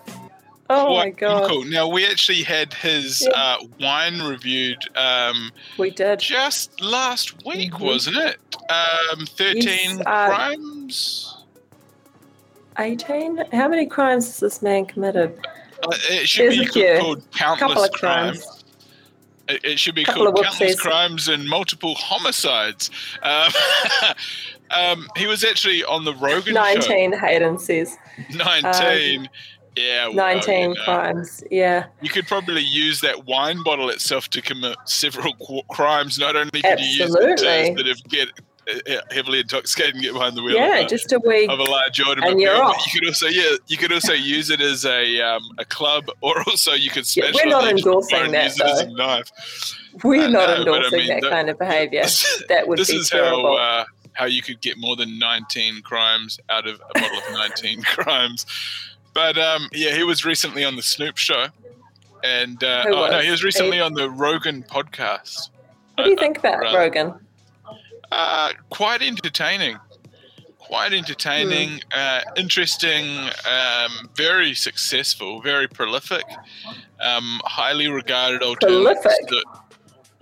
Oh my god, Cool. Now we actually had his Yeah. uh, wine reviewed um, we did. just last week, Mhm. wasn't it? Um, Thirteen Yes, uh, crimes. 18? How many crimes has this man committed? Uh, it should There's be called countless Couple of crimes. crimes. It, it should be Couple called countless crimes and multiple homicides. Um, um, he was actually on the Rogan show. 19, Hayden says. 19. yeah, well, 19 you know. crimes. Yeah. You could probably use that wine bottle itself to commit several qu- crimes. Not only could you use it to Absolutely. sort of get heavily intoxicated and get behind the wheel Yeah, of, a, just a wee. of a large And you're off. You could also, yeah, you could also use it as a um, a club, or also you could Yeah, smash we're not on the edge of a endorsing that, use it as a though. knife. We're I not know, but I endorsing mean, that the- kind of behavior. That would this be is terrible. how uh, how you could get more than 19 crimes out of a bottle of 19 crimes. But um, yeah, he was recently on the Snoop show, and uh, oh no, he was recently on the Rogan podcast. what do you Uh, think about. Rogan? Uh, quite entertaining. Quite entertaining, uh, interesting, um, very successful, very prolific, um, highly regarded alternative. Prolific?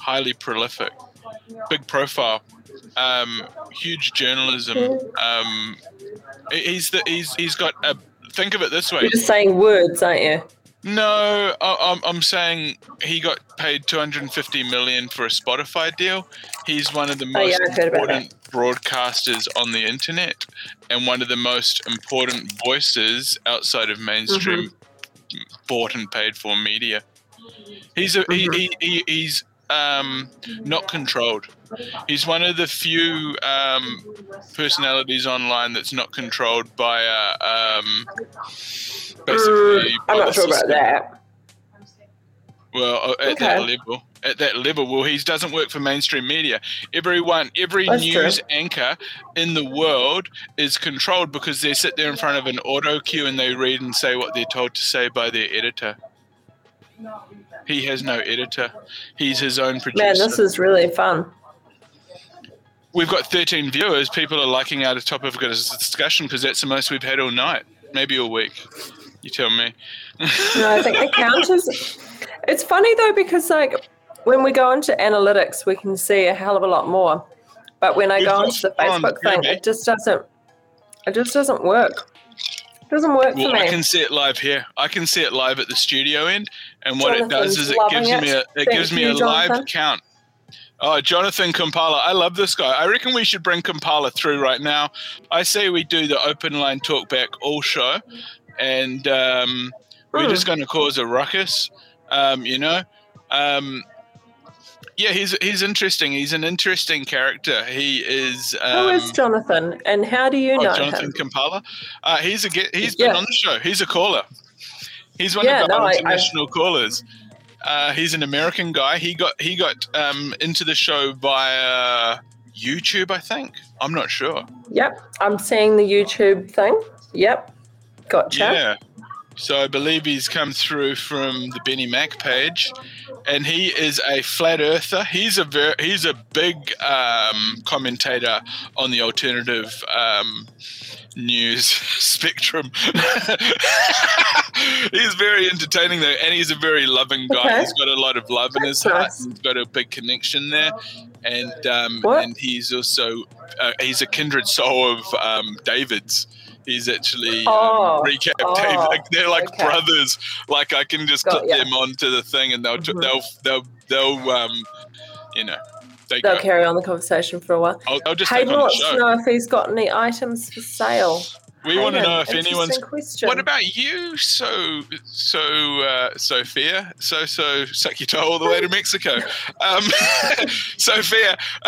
highly prolific, big profile, um, huge journalism. Um, he's the he's he's got a. Think of it this way. You're just saying words, aren't you? No, I, I'm I'm saying he got paid 250 million for a Spotify deal. He's one of the Oh, yeah, most heard about important broadcasters on the internet, and one of the most important voices outside of mainstream Mm-hmm. bought and paid for media. He's a Mm-hmm. he, he he's um not controlled. He's one of the few um, personalities online that's not controlled by uh, um, basically. Mm, I'm not sure about that. Well, uh, at that level, at that level, well, he doesn't work for mainstream media. Everyone, every That's news true. anchor in the world is controlled because they sit there in front of an auto cue and they read and say what they're told to say by their editor. He has no editor. He's his own producer. Man, this is really fun. We've got 13 viewers. People are liking our topic of discussion because that's the most we've had all night, maybe all week. You tell me. No, I think the count is. It's funny though because like when we go into analytics, we can see a hell of a lot more. But when I We've go onto the Facebook thing, it just doesn't. It just doesn't work. It doesn't work Well, for me. I can see it live here. I can see it live at the studio end, and what it does is it gives me a it. it Thank gives me you, a live Jonathan. count. Oh, Jonathan Kampala, I love this guy. I reckon we should bring Kampala through right now. I say we do the open line talk back all show, and um, we're Hmm. just going to cause a ruckus. Um, you know, um, yeah, he's he's interesting. He's an interesting character. He is. Um, Who is Jonathan, and how do you Oh, know Jonathan him? Kampala. Uh, he's a he's Yeah. been on the show. He's a caller. He's one Yeah, of the no, I- I- international callers. Uh, he's an American guy. He got he got um, into the show via YouTube, I think. I'm not sure. Yep, I'm seeing the YouTube thing. Yep, gotcha. Yeah. So I believe he's come through from the Benny Mack page, and he is a flat earther. He's a ver- he's a big um, commentator on the alternative um, news spectrum. he's very entertaining though, and he's a very loving guy. Okay. He's got a lot of love in his heart. nice. He's got a big connection there, and um, and he's also uh, he's a kindred soul of um, David's. He's actually Oh, um, recap oh. Like, they're like okay. brothers. Like I can just Got clip ya. them onto the thing, and they'll Mhm. they'll they'll they'll um you know they They'll go. carry on the conversation for a while. I'll, I'll just take Hayden wants to know if he's got any items for sale. We want to know if interesting anyone's. Question. What about you, so so uh, Sophia, so so suck your toe all the way to Mexico? Um, Sophia,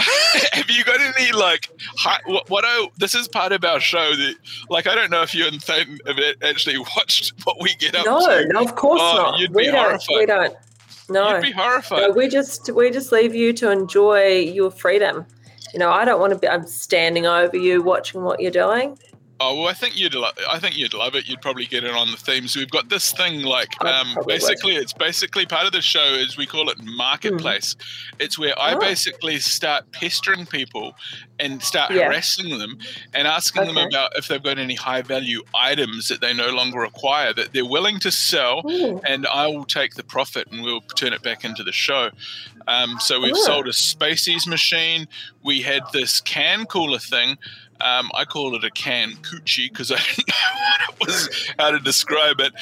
have you got any like hi, what? what I, this is part of our show that like I don't know if you and Thayton have actually watched what we get up No, to. no, of course Oh, not. you'd we be don't. horrified. We don't. No. You'd be horrified. no, we just we just leave you to enjoy your freedom. You know, I don't want to be. I'm standing over you, watching what you're doing. Oh well, I think you'd. Lo- I think you'd love it. You'd probably get it on the themes. We've got this thing like, um, basically, it's basically part of the show is we call it marketplace. It's where I Oh. basically start pestering people and start Yeah. harassing them and asking them about if they've got any high value items that they no longer require that they're willing to sell, Ooh. and I will take the profit and we'll turn it back into the show. Um, so we've Oh. sold a Spaceys machine. We had this can cooler thing. Um, I call it a can coochie because I didn't know what it was, how to describe it.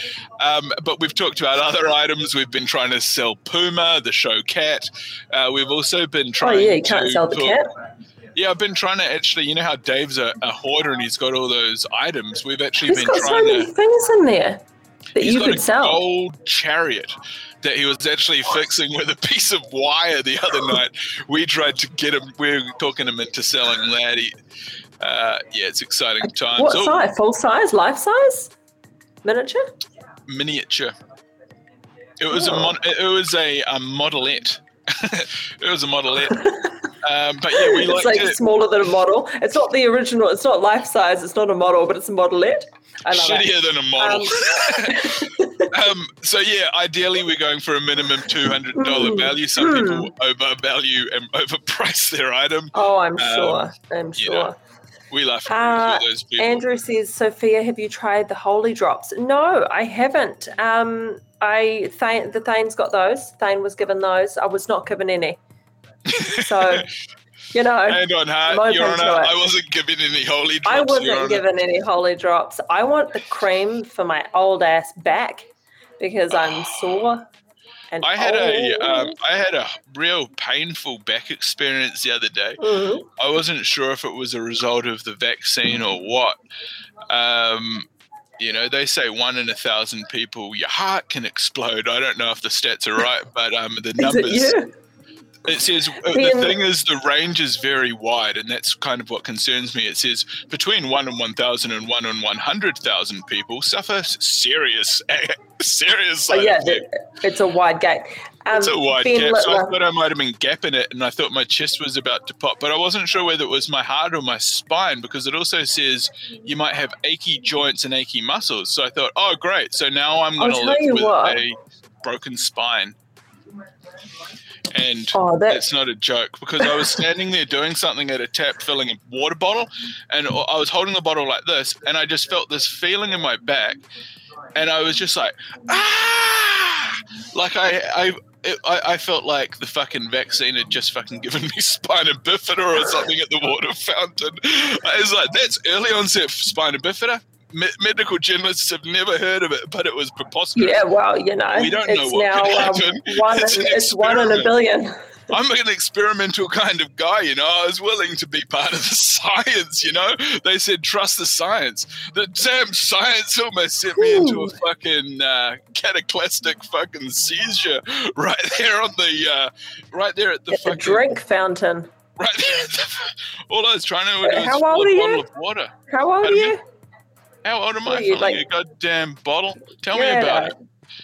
Um, but we've talked about other items. We've been trying to sell Puma, the show cat. Uh, we've also been trying. To Oh yeah, you can't sell the cat. Yeah, I've been trying to actually. You know how Dave's a, a hoarder and he's got all those items. We've actually He's been got so trying many to. things in there that He's you got could sell. gold chariot that he was actually fixing with a piece of wire the other night. We tried to get him. We were talking him into selling that. He, uh, yeah, it's exciting times. What Oh, size? Full size? Life size? Miniature? miniature. It was a Oh. mon- it was a, a modelette. it was a modelette. um, but yeah, we it's like to, smaller than a model. It's not the original. It's not life size. It's not a model, but it's a modelette. I love it. shittier than a model. um, so yeah, ideally we're going for a minimum two hundred dollar Mm. value. Some Mm. people overvalue and overprice their item. Oh, I'm Um, sure. I'm you know, sure. We laugh Uh, those people. Andrew says, Sophia, have you tried the holy drops? No, I haven't. Um, I Thane, the Thane's got those. Thane was given those. I was not given any. So, you know, Hand on heart, Your Honor. I wasn't given any holy drops. I wasn't given any holy drops. I want the cream for my old ass back because I'm sore. And I had a um, I had a real painful back experience the other day. Mhm. I wasn't sure if it was a result of the vaccine or what. Um, you know, they say one in a thousand people, your heart can explode. I don't know if the stats are right, but um, the numbers. It says uh, the thing is the range is very wide, and that's kind of what concerns me. It says between one and one thousand and one and one hundred thousand people suffer serious, serious Oh, yeah, it's a wide gap. Um, It's a wide Ben gap, so I thought I might have been gapping it, and I thought my chest was about to pop, but I wasn't sure whether it was my heart or my spine because it also says you might have achy joints and achy muscles. So I thought, oh great, so now I'm going to live with what. a broken spine. And Oh, that it's not a joke because I was standing there doing something at a tap, filling a water bottle, and I was holding the bottle like this, and I just felt this feeling in my back, and I was just like, ah, like I, I, it, I, I felt like the fucking vaccine had just fucking given me spina bifida or something at the water fountain. I was like, that's early onset spina bifida. Me- medical journalists have never heard of it, but it was preposterous. yeah, well, you know, We don't know what now could um, one. It's in, it's one in a billion. I'm an experimental kind of guy, you know. I was willing to be part of the science, you know. They said trust the science. The damn science almost sent me into a fucking uh, cataclysmic fucking seizure right there on the, uh, right there at the At the fucking, drink fountain. right there. The, all I was trying to do was How old are you? bottle of water. How old are you? How old am I? you, like- a goddamn bottle. Tell Yeah, me about no. it.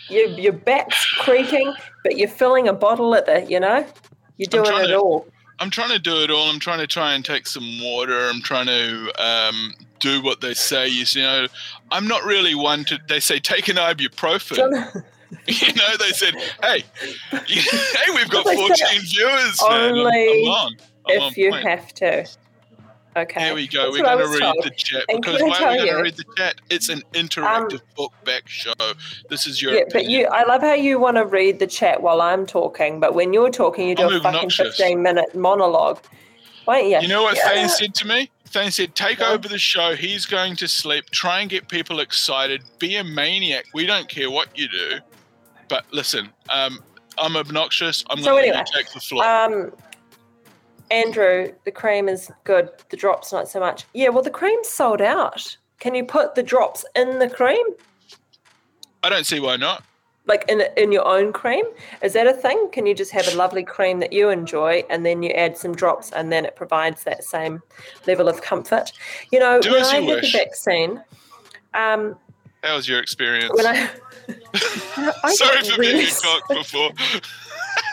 Your your back's creaking, but you're filling a bottle at the. You know, you're doing it to- all. I'm trying to do it all. I'm trying to try and take some water. I'm trying to um, do what they say. You know, I'm not really one to. They say take an ibuprofen. You know, they said, hey, hey, we've got 14 viewers. man. I'm- only I'm, on. I'm if you point. have to. Okay. Here we go. That's We're going to read told. the chat because why are we going to Um, read the chat? It's an interactive book back show. This is your Yeah, but you, I love how you want to read the chat while I'm talking, but when you're talking, you do I'm a fucking 15 minute monologue. Why don't you? You know what Yeah. Thane said to me? Thane said, take Yeah. over the show. He's going to sleep. Try and get people excited. Be a maniac. We don't care what you do. But listen, um, I'm obnoxious. I'm So going anyway, to take the floor. Um, Andrew, the cream is good. The drops not so much. Yeah, well, the cream's sold out. Can you put the drops in the cream, I don't see why not. like in in your own cream? Is that a thing? Can you just have a lovely cream that you enjoy, and then you add some drops, and then it provides that same level of comfort? You know, Do when I you had wish. the vaccine, um, How was your experience? when I, I Sorry for really being a s- cock before.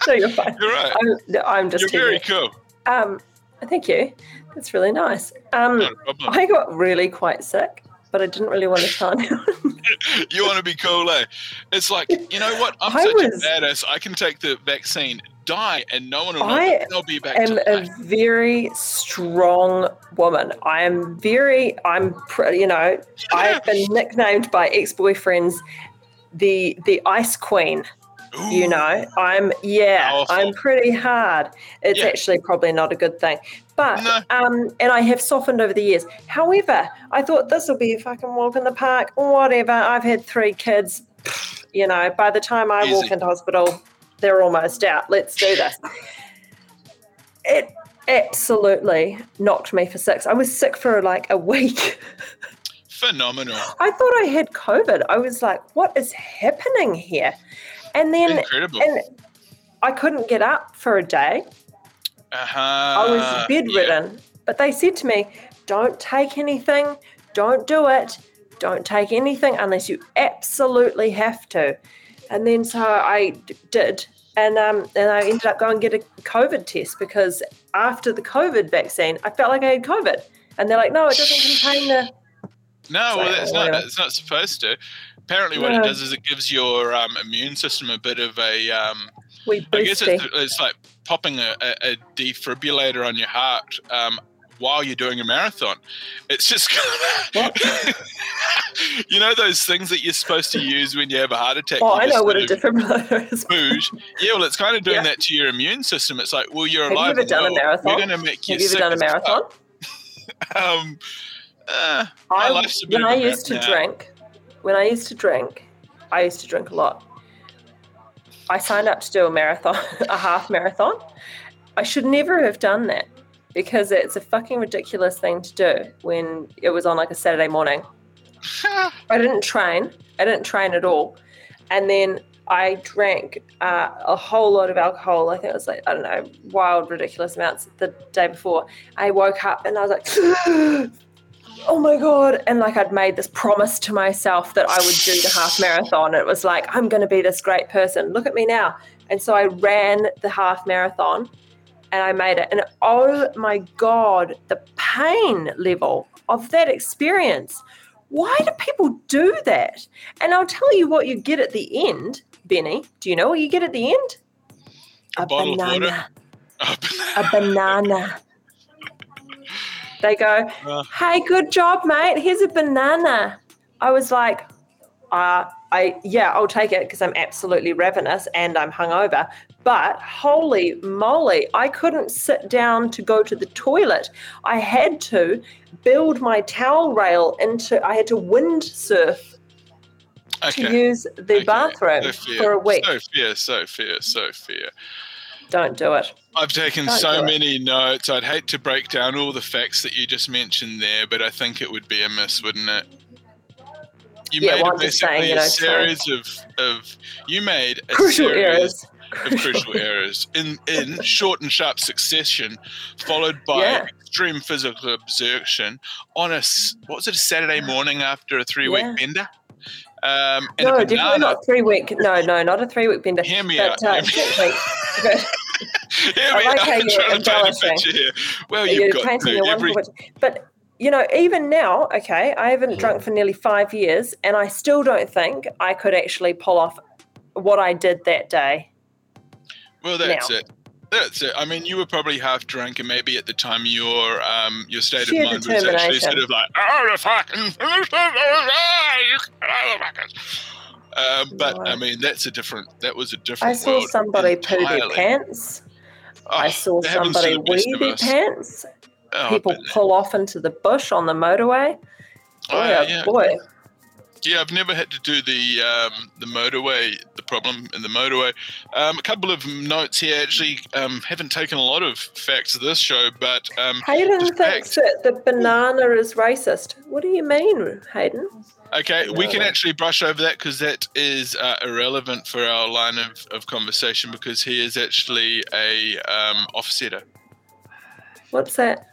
No, you're fine. You're right. I'm, I'm just You're very cool. Um, thank you. That's really nice. Um, problem. I got really quite sick, but I didn't really want to tell anyone. you want to be cool, eh? It's like, you know what? I'm I such was- a badass. I can take the vaccine, die, and no one will know. I I'll be back I am a life. very strong woman. I am very, I'm, pr- you know, I've been nicknamed by ex-boyfriends the the ice queen. You know, I'm yeah, Powerful. I'm pretty hard. It's Yeah. actually probably not a good thing, but No. um, and I have softened over the years. However, I thought this will be a fucking walk in the park, whatever. I've had three kids. You know, by the time I walk into hospital, they're almost out. Let's do this. It absolutely knocked me for six. I was sick for like a week. Phenomenal. I thought I had COVID. I was like, what is happening here? And then Incredible. and I couldn't get up for a day. uh-huh. I was bedridden. But they said to me, don't take anything, don't do it, don't take anything unless you absolutely have to. And then so I d- did. And, um, and I ended up going get a COVID test because after the COVID vaccine, I felt like I had COVID. And they're like, no, it doesn't contain the. No, well, So, that's not. It's not supposed to. Apparently, what No. it does is it gives your um, immune system a bit of a. Um, We I guess it's, it's like popping a, a, defibrillator on your heart. Um, while you're doing a marathon. It's just kind of, you know those things that you're supposed to use when you have a heart attack. Oh, I know what a defibrillator is. Yeah, well, it's kind of doing Yeah. that to your immune system. It's like, well, you're Have you alive. ever done a marathon? We're going to make you Have you ever done a marathon? Um, uh, my I, life's a bit when I used to now. drink, when I used to drink, I used to drink a lot. I signed up to do a marathon, a half marathon. I should never have done that because it's a fucking ridiculous thing to do when it was on like a Saturday morning. I didn't train. I didn't train at all. And then I drank uh, a whole lot of alcohol. I think it was like, I don't know, wild, ridiculous amounts the day before. I woke up and I was like, oh my God. And like I'd made this promise to myself that I would do the half marathon. It was like, I'm going to be this great person. Look at me now. And so I ran the half marathon and I made it. And oh my God, the pain level of that experience. Why do people do that? And I'll tell you what you get at the end, Benny. Do you know what you get at the end? A bottle of water? A banana. They go, Uh. "Hey, good job, mate. Here's a banana." I was like, uh, "I yeah, I'll take it because I'm absolutely ravenous and I'm hungover." But holy moly, I couldn't sit down to go to the toilet. I had to build my towel rail into. I had to windsurf okay. to use the okay. bathroom So for a week. So fair, so fair, so fair. Don't do it. I've taken Don't so do it. many notes. I'd hate to break down all the facts that you just mentioned there, but I think it would be a miss, wouldn't it? You Yeah, made well, a I'm just basically saying, you know, a so- series of, of you made a Crucial series errors. of crucial errors in in short and sharp succession, followed by Yeah. extreme physical exertion on a what was it a Saturday morning after a three week Yeah. bender. Um, and No, a definitely banana. not three week. No, no, not a three week bender. Hear me but, out. Uh, hear me wait, but Hear I like out. how I'm you're trying to paint a embellishing. picture here. Well, you're you've got painting to a every wonderful. But you know, even now, okay, I haven't drunk for nearly five years, and I still don't think I could actually pull off what I did that day. Well, that's now. it. That's it. I mean, you were probably half drunk, and maybe at the time your um your state Sheer of mind was actually sort of like, oh, the fucking, you motherfuckers." Um, but I mean, that's a different. That was a different. I saw somebody poo their entirely. pants. I Oh, saw happens to somebody the wee their pants. Oh, People pull off into the bush on the motorway. Boy, Oh, oh, yeah, boy. Yeah, I've never had to do the um, the motorway. The problem in the motorway. Um, a couple of notes here. Actually, um, haven't taken a lot of facts of this show, but um, Hayden thinks fact- that the banana is racist. What do you mean, Hayden? Okay, we can actually brush over that because that is uh, irrelevant for our line of, of conversation because he is actually a um, offsetter. What's that?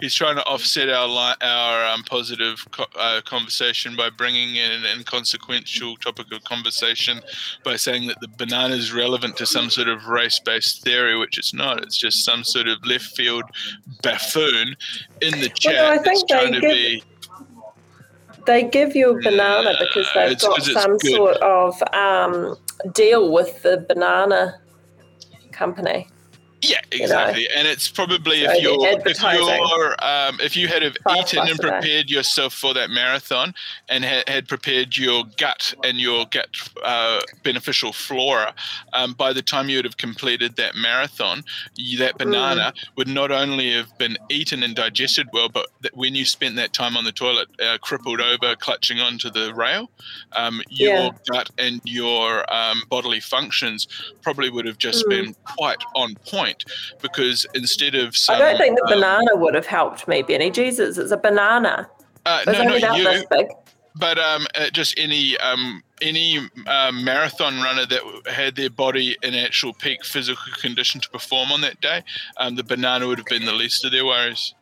He's trying to offset our li- our um, positive co- uh, conversation by bringing in an inconsequential topic of conversation by saying that the banana is relevant to some sort of race-based theory, which it's not. It's just some sort of left field buffoon in the chat Well, no, I that's think they trying to give- be. They give you a banana because they've got some good. sort of um, deal with the banana company. Yeah, know. exactly. And it's probably So if you're if you're um, if you had have Five eaten and bucks a day. prepared yourself for that marathon and had, had prepared your gut and your gut uh, beneficial flora, um, by the time you would have completed that marathon, you, that banana Mm. would not only have been eaten and digested well, but that when you spent that time on the toilet, uh, crippled over, clutching onto the rail, um, your Yeah. gut and your um, bodily functions probably would have just Mm. been quite on point because instead of some, I don't think the um, banana would have helped me, Benny. Jesus, it's a banana. uh, no, not you, but um, uh, just any um, any um, marathon runner that had their body in actual peak physical condition to perform on that day, um, the banana would have been the least of their worries.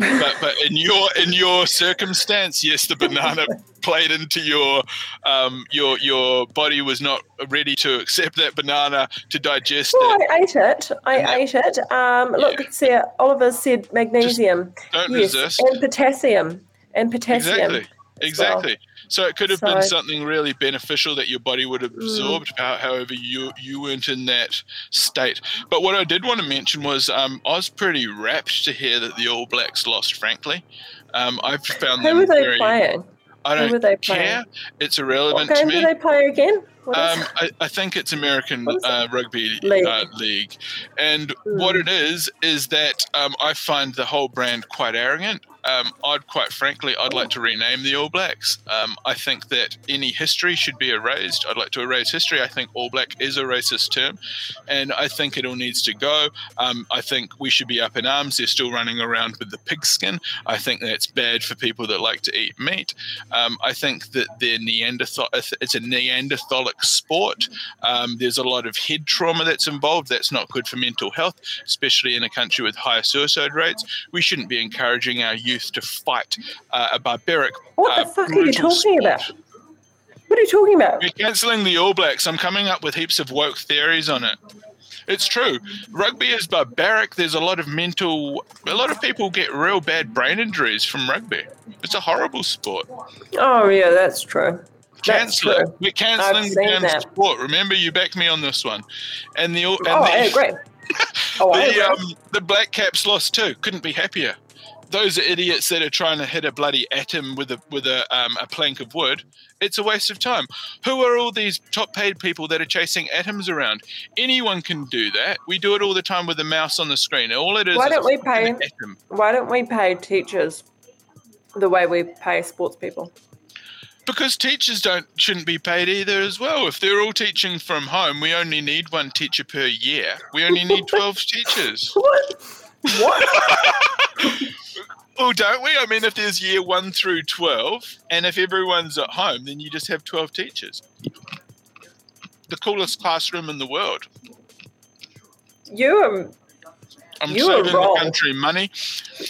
But but in your in your circumstance, yes, the banana played into your um, your your body was not ready to accept that banana to digest Well, it. I ate it. I ate it. Um, look, Yeah. see, Oliver said magnesium. Don't yes, resist. and potassium. And potassium. Exactly. Exactly. So it could have been something really beneficial that your body would have Mm. absorbed. how- However, you you weren't in that state. But what I did want to mention was um, I was pretty rapt to hear that the All Blacks lost. Frankly, um, I've found Who were they very. playing? I don't were they care. playing? It's What irrelevant to game me. do they play again? Um, I, I think it's American uh, rugby League. Uh, league, and what Hmm. it is is that um, I find the whole brand quite arrogant. Um, I'd quite frankly, I'd like to rename the All Blacks. Um, I think that any history should be erased. I'd like to erase history. I think All Black is a racist term, and I think it all needs to go. Um, I think we should be up in arms. They're still running around with the pigskin. I think that's bad for people that like to eat meat. Um, I think that they're Neanderthal. It's a Neanderthalic sport. Um, there's a lot of head trauma that's involved. That's not good for mental health, especially in a country with higher suicide rates. We shouldn't be encouraging our youth to fight uh, a barbaric. What the uh, fuck are you talking sport. about? What are you talking about? We're cancelling the All Blacks. I'm coming up with heaps of woke theories on it. It's true. Rugby is barbaric. There's a lot of mental. A lot of people get real bad brain injuries from rugby. It's a horrible sport. Oh yeah, that's true. That's Cancel it. true. We're cancelling the sport. Remember, you backed me on this one. And the and Oh, the, I agree. Oh, I the, agree. um, the Black Caps lost too. Couldn't be happier. Those are idiots that are trying to hit a bloody atom with a with a um, a plank of wood. It's a waste of time. Who are all these top paid people that are chasing atoms around? Anyone can do that. We do it all the time with a mouse on the screen. All it is Why don't we pay- atom. Why don't we pay teachers the way we pay sports people? Because teachers don't shouldn't be paid either as well. If they're all teaching from home, we only need one teacher per year. We only need twelve teachers. What? What? Oh, don't we? I mean, if there's year one through 12, and if everyone's at home, then you just have 12 teachers. The coolest classroom in the world. you are I'm You are saving wrong. the country money.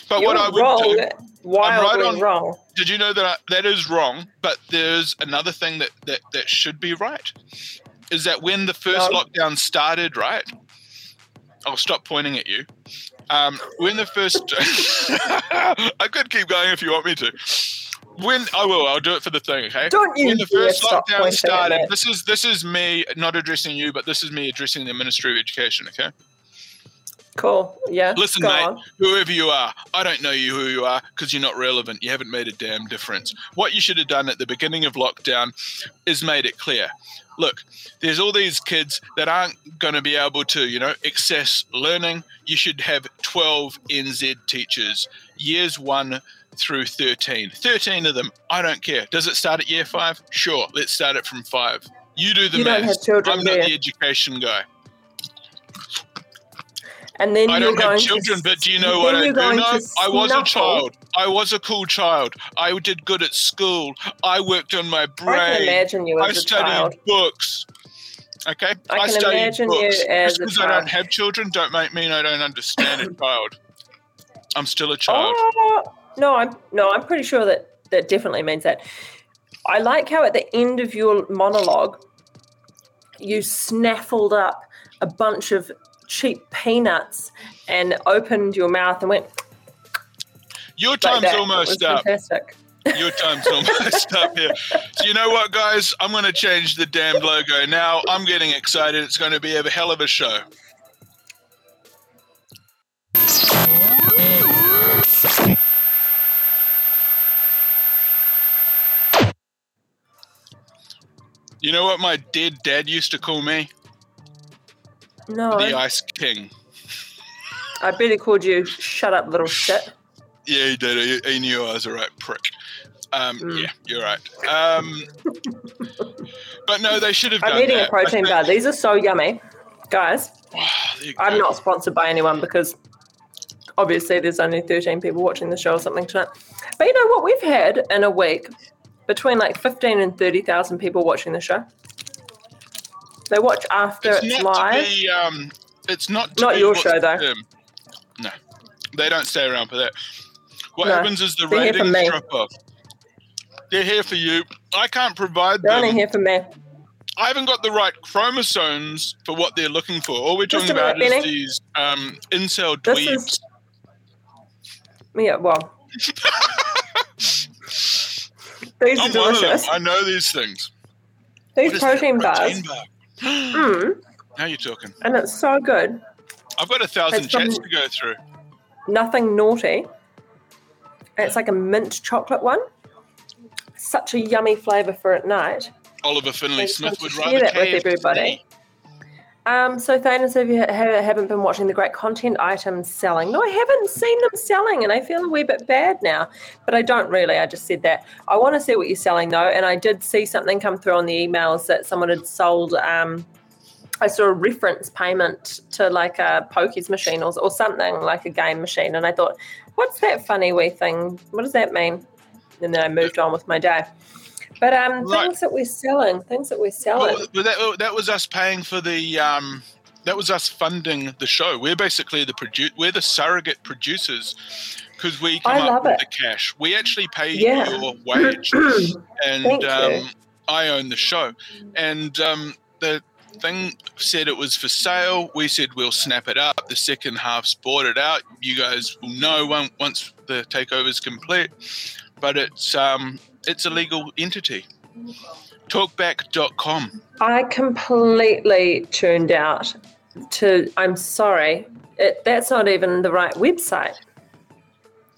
But you're what I would wrong. do, Wildly on- wrong. did you know that I, that is wrong? But there's another thing that, that, that should be right. Is that when the first No. lockdown started, right? I'll stop pointing at you. Um, when the first, I could keep going if you want me to. When I will, I'll do it for the thing. Okay. Don't you when the first lockdown started, this is this is me not addressing you, but this is me addressing the Ministry of Education. Okay. Cool. Yeah. Listen, mate, on. whoever you are, I don't know you who you are because you're not relevant. You haven't made a damn difference. What you should have done at the beginning of lockdown is made it clear. Look, there's all these kids that aren't going to be able to, you know, access learning. You should have 12 NZ teachers, years one through 13. 13 of them, I don't care. Does it start at year five? Sure, let's start it from five. You do the You maths. I'm not the education guy. And then I you're don't have children, to, but do you know what I do know? I was a child. I was a cool child. I did good at school. I worked on my brain. I can imagine you I as a studied child. books. Okay, I can studied imagine you books. as Just because I don't have children, don't make me I don't understand a child. I'm still a child. Oh no, I'm no, I'm pretty sure that that definitely means that. I like how at the end of your monologue, you snaffled up a bunch of cheap peanuts and opened your mouth and went Your like time's. It almost up. Fantastic. Your time's almost up here. So you know what, guys? I'm going to change the damned logo now. I'm getting excited. It's going to be a hell of a show. You know what my dead dad used to call me? No, The Ice King. I he called you "shut up, little shit." Yeah, he did. He, he knew I was a right prick. Um, Mm. Yeah, you're right. Um, but no, they should have I'm eating that. a protein bar. These are so yummy, guys. Wow, I'm not sponsored by anyone because obviously there's only 13 people watching the show or something tonight. But you know what? We've had in a week between like 15 and 30,000 people watching the show. They watch after It's it's, live. be. Um, it's not. To Not be your show, though. No, they don't stay around for that. What No, happens is the they're ratings drop off. They're here for you. I can't provide They're them. only here for me. I haven't got the right chromosomes for what they're looking for. All we're Just talking a minute, about is Benny. these um, incel dweebs. is- Yeah, well, These are I'm them. delicious. I know these things. These protein bars. Protein bar. Mm, Now you're talking. and it's so good. I've got a thousand It's chats to go through. Nothing naughty. It's like a mint chocolate one. Such a yummy flavour for at night. Oliver Finley Smith would rather share that with everybody. Um, so Thanos, if you ha- haven't been watching the great content items selling, no, I haven't seen them selling, and I feel a wee bit bad now. But I don't really. I just said that I want to see what you're selling though, and I did see something come through on the emails that someone had sold. Um, I saw a reference payment to like a pokies machine or, or something like a game machine, and I thought, what's that funny wee thing? What does that mean? And then I moved on with my day. But um, Right. things that we're selling, things that we're selling. Well, that, that was us paying for the. Um, that was us funding the show. We're basically the produ- We're the surrogate producers because we come I up with it. the cash. We actually pay Yeah. your wage, and um, I own the show. And um, the thing said it was for sale. We said we'll snap it up. The second half's bought it out. You guys will know one, once the takeover's complete. But it's um, it's a legal entity. Talkback.com. I completely tuned out to, I'm sorry, it, that's not even the right website.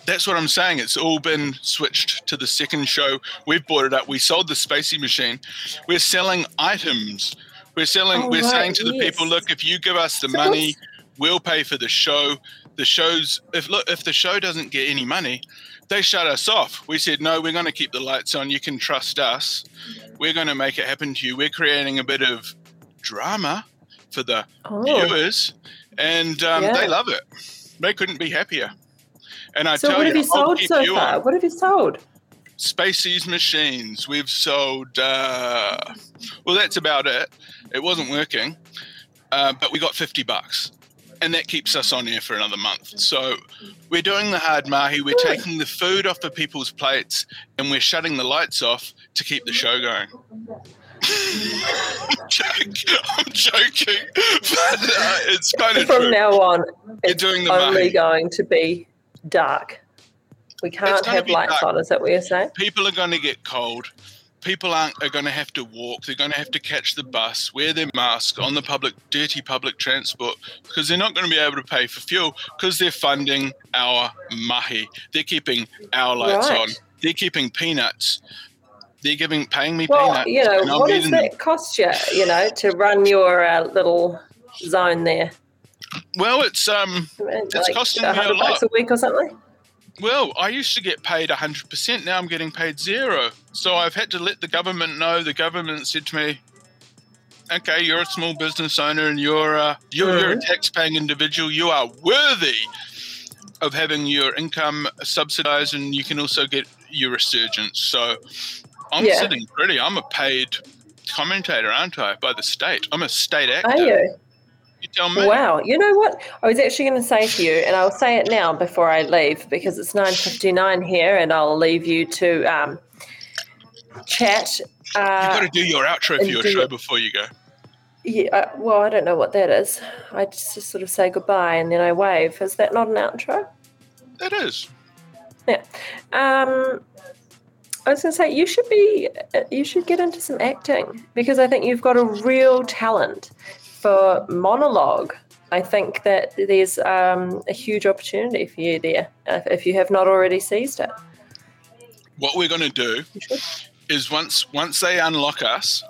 That's what I'm saying. It's all been switched to the second show. We've bought it up. We sold the Spacey machine. We're selling items. We're selling. Oh, we're right, saying to the yes. people, look, if you give us the So money, we'll pay for the show. The show's if look if the show doesn't get any money, they shut us off. We said no. We're going to keep the lights on. You can trust us. We're going to make it happen to you. We're creating a bit of drama for the Oh, viewers, and um, Yeah. they love it. They couldn't be happier. And I so tell what have you, you sold so far? on. What have you sold? Spacey's machines. We've sold. Uh, well, that's about it. It wasn't working, uh, but we got fifty bucks, and that keeps us on air for another month. So we're doing the hard mahi. We're taking the food off of people's plates, and we're shutting the lights off to keep the show going. I'm joking. I'm joking, but uh, it's kind of From true. now on, it's doing the only mahi. going to be dark. We can't have lights dark. on, is that what you're saying? people are going to get cold. People aren't are going to have to walk. They're going to have to catch the bus, wear their mask on the public, dirty public transport, because they're not going to be able to pay for fuel because they're funding our mahi. They're keeping our lights Right. on. They're keeping peanuts. They're giving, paying me Well, peanuts. you know, what does that cost you, you know, to run your uh, little zone there? Well, it's um, It's costing me a 100 bucks lot. a week or something? Well, I used to get paid 100%. Now I'm getting paid zero. So I've had to let the government know. The government said to me, okay, you're a small business owner and you're, uh, you're, you're a Mhm. tax-paying individual. You are worthy of having your income subsidized and you can also get your resurgence. So I'm Yeah. sitting pretty. I'm a paid commentator, aren't I, by the state? I'm a state actor. Are you? You tell me. Wow. You know what? I was actually going to say to you, and I'll say it now before I leave because it's 9.59 here and I'll leave you to um, chat. You've got Uh, to do your outro for your show before you go. yeah, uh, well, I don't know what that is. I just sort of say goodbye and then I wave. Is that not an outro? It is. Yeah. Um, I was going to say you should be uh, you should get into some acting because I think you've got a real talent for monologue. I think that there's um, a huge opportunity for you there if you have not already seized it. What we're going to do is once once they unlock us,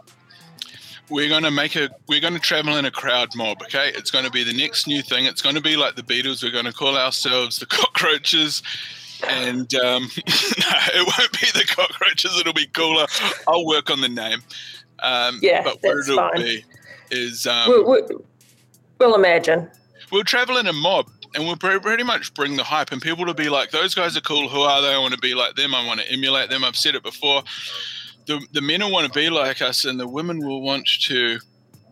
we're going to make a we're going to travel in a crowd mob. Okay, it's going to be the next new thing. It's going to be like the Beatles. We're going to call ourselves the Cockroaches. And um, no, it won't be the cockroaches. It'll be cooler. I'll work on the name. Um, Yeah, but what it'll fine. be is um, we'll, we'll, we'll imagine. we'll travel in a mob and we'll pretty much bring the hype and people will be like those guys are cool. Who are they? I want to be like them. I want to emulate them. I've said it before. The, the men will want to be like us and the women will want to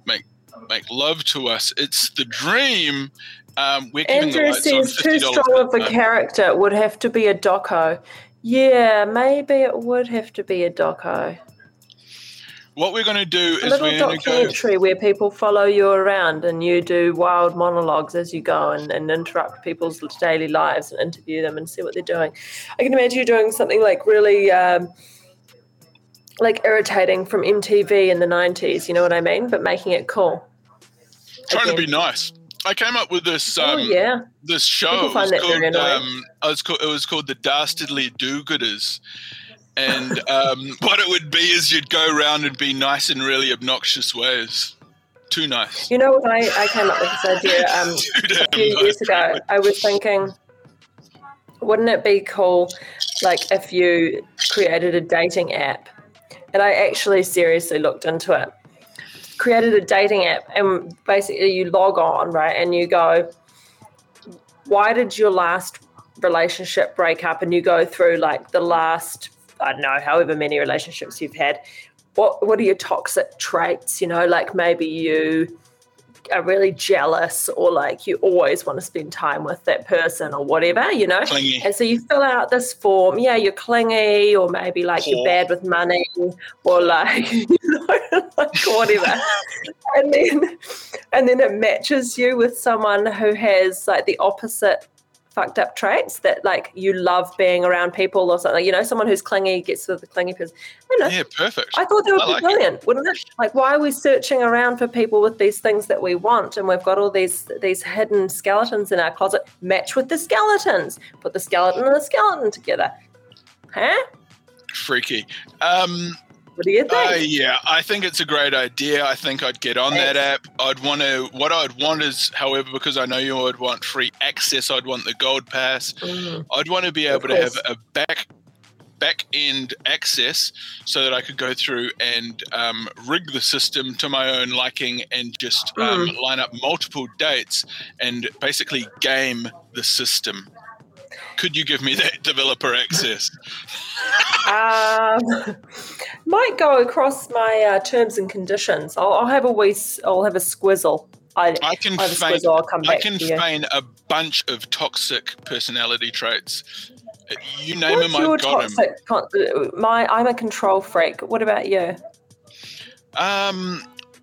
make make love to us. It's the dream um, we're keeping the Andrew says too strong of a character would have to be a doco. Yeah, maybe it would have to be a doco. What we're going to do A is little we're going go documentary where people follow you around and you do wild monologues as you go and, and interrupt people's daily lives and interview them and see what they're doing. I can imagine you doing something like really um, like irritating from MTV in the 90s, you know what I mean? But making it cool. Trying to be nice. I came up with this um, oh, yeah. this show. People find that very called, annoying. um, was called, it was called the Dastardly Do-Gooders. And um, what it would be is you'd go around and be nice in really obnoxious ways. Too nice. You know what I, I came up with this idea um, a few years ago? I was thinking, wouldn't it be cool, like if you created a dating app? And I actually seriously looked into it. Created a dating app, and basically you log on, right, and you go, why did your last relationship break up? And you go through like the last, I don't know, however many relationships you've had. What what are your toxic traits? You know, like maybe you are really jealous or like you always want to spend time with that person or whatever, you know? Clingy. And so you fill out this form. Yeah, you're clingy, or maybe like you're bad with money, or like you know, like whatever. and then, and then it matches you with someone who has like the opposite fucked up traits that like you love being around people or something. You know, someone who's clingy gets with the clingy person. I don't know. Yeah, perfect. I thought that would I be like it. brilliant, wouldn't it? Like, why are we searching around for people with these things that we want, and we've got all these these hidden skeletons in our closet? Match with the skeletons. Put the skeleton and the skeleton together. Huh? Freaky. Um, What do you think? Uh, yeah, I think it's a great idea. I think I'd get on that app. I'd want to. What I'd want is, however, because I know you would want free access. I'd want the gold pass. Mm. I'd want to be able to have a back back end access so that I could go through and um, rig the system to my own liking and just um, Mm. line up multiple dates and basically game the system. Could you give me that developer access? Um, might go across my uh, terms and conditions. I'll, I'll have a wee. I'll have a squizzle. I, I can I feign squizzle. I'll come I can feign a bunch of toxic personality traits. Uh, You name What's them, I've got them. toxic? Con- uh, my, I'm a control freak. What about you? Um,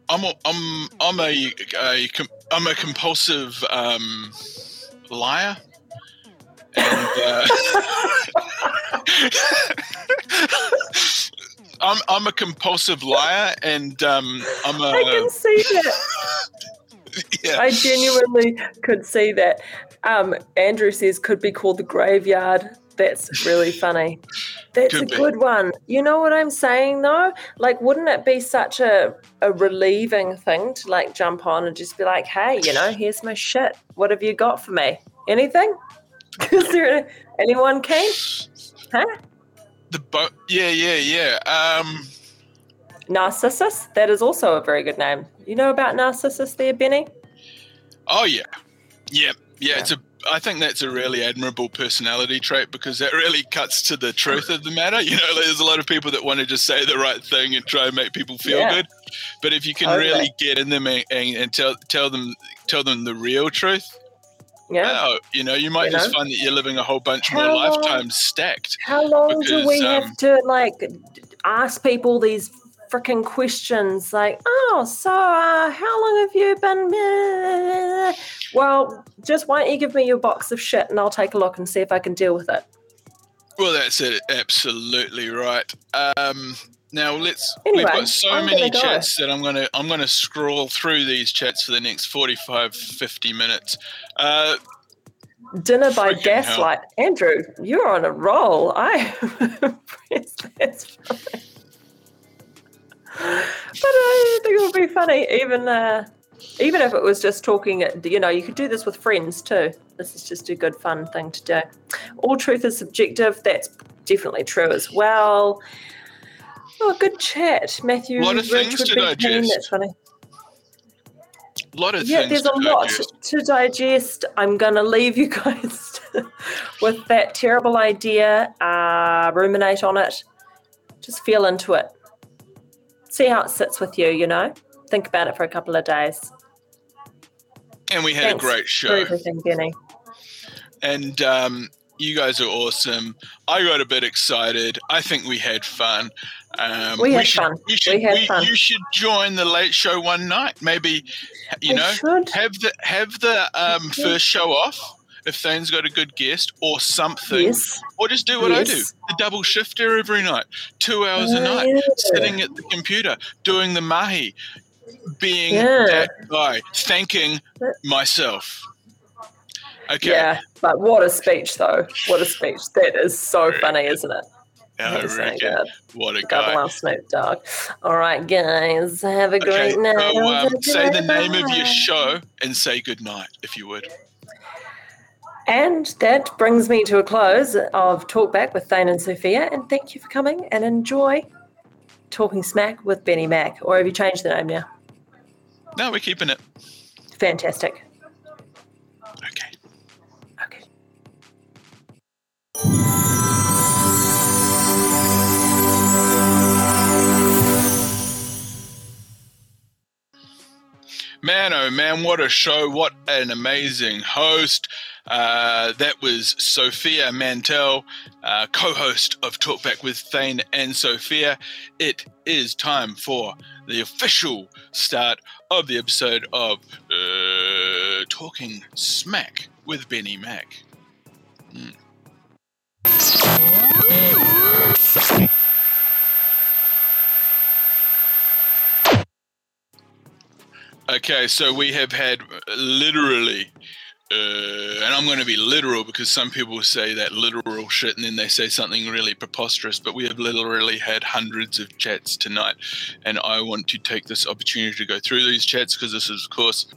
I'm a, I'm I'm a, a I'm a compulsive um, liar. And, uh, I'm I'm a compulsive liar, and um, I'm I can see that. yeah. I genuinely could see that. Um, Andrew says could be called the graveyard. That's really funny. That's Could a be. good one. You know what I'm saying though? Like, wouldn't it be such a, a relieving thing to like jump on and just be like, hey, you know, here's my shit. What have you got for me? Anything? Is there anyone keen? Huh? the bo- yeah yeah yeah. Um, Narcissus? That is also a very good name. You know about Narcissus there, Benny? Oh yeah, yeah, yeah. It's a. I think that's a really admirable personality trait because that really cuts to the truth of the matter. You know, there's a lot of people that want to just say the right thing and try and make people feel Yeah. good, but if you can Totally. really get in them and, and, and tell tell them tell them the real truth, Yeah. oh, you know, you might You just know? find that you're living a whole bunch more How long- lifetimes stacked. How long do we Because, have um, to like ask people these freaking questions? Like, oh, so uh, how long have you been? Well, just why don't you give me your box of shit and I'll take a look and see if I can deal with it. Well, that's it. Absolutely right. Um, now let's. Anyway, we've got so I'm many go. chats that I'm gonna I'm gonna scroll through these chats for the next 45, 50 minutes. Uh, Dinner by gaslight. Andrew, you're on a roll. I impressed. That's funny. But I think it would be funny, even uh, even if it was just talking. You know, you could do this with friends too. This is just a good fun thing to do. All truth is subjective. That's definitely true as well. Oh, good chat, Matthew. Lot of things to digest. That's funny. a lot of Yeah, there's a lot digest. to digest. I'm going to leave you guys with that terrible idea. Uh, ruminate on it. Just feel into it. See how it sits with you, you know? Think about it for a couple of days. and we had Thanks a great show. everything, and um, you guys are awesome. I got a bit excited. I think we had fun. Um, We had should, fun. We should, We had fun. You should join the late show one night. Maybe you know have the have the um, Yeah. first show off. if Thane's got a good guest or something, Yes. or just do what I do: the double shifter every night, two hours a Oh, night, sitting at the computer doing the mahi, being Yeah. that guy, thanking myself. Okay, Yeah, but what a speech, though. What a speech. That is so funny, isn't it? I That is so reckon. good. What a Gotta guy. Snoop Dogg. All right, guys. Have a Okay, great night. so um, say the name of your show and say good night, if you would. And that brings me to a close of Talk Back with Thane and Sophia. And thank you for coming and enjoy Talking Smack with Benny Mack. Or have you changed the name now? No, we're keeping it. Fantastic. Okay. Okay. Man, oh man, what a show. What an amazing host. Uh, that was Sophia Mantell, uh, co host of Talkback with Thane and Sophia. It is time for the official start of the episode of uh, Talking Smack with Benny Mack. Hmm. Okay, so we have had literally, uh, and I'm going to be literal because some people say that literal shit and then they say something really preposterous, but we have literally had hundreds of chats tonight. And I want to take this opportunity to go through these chats because this is, of course,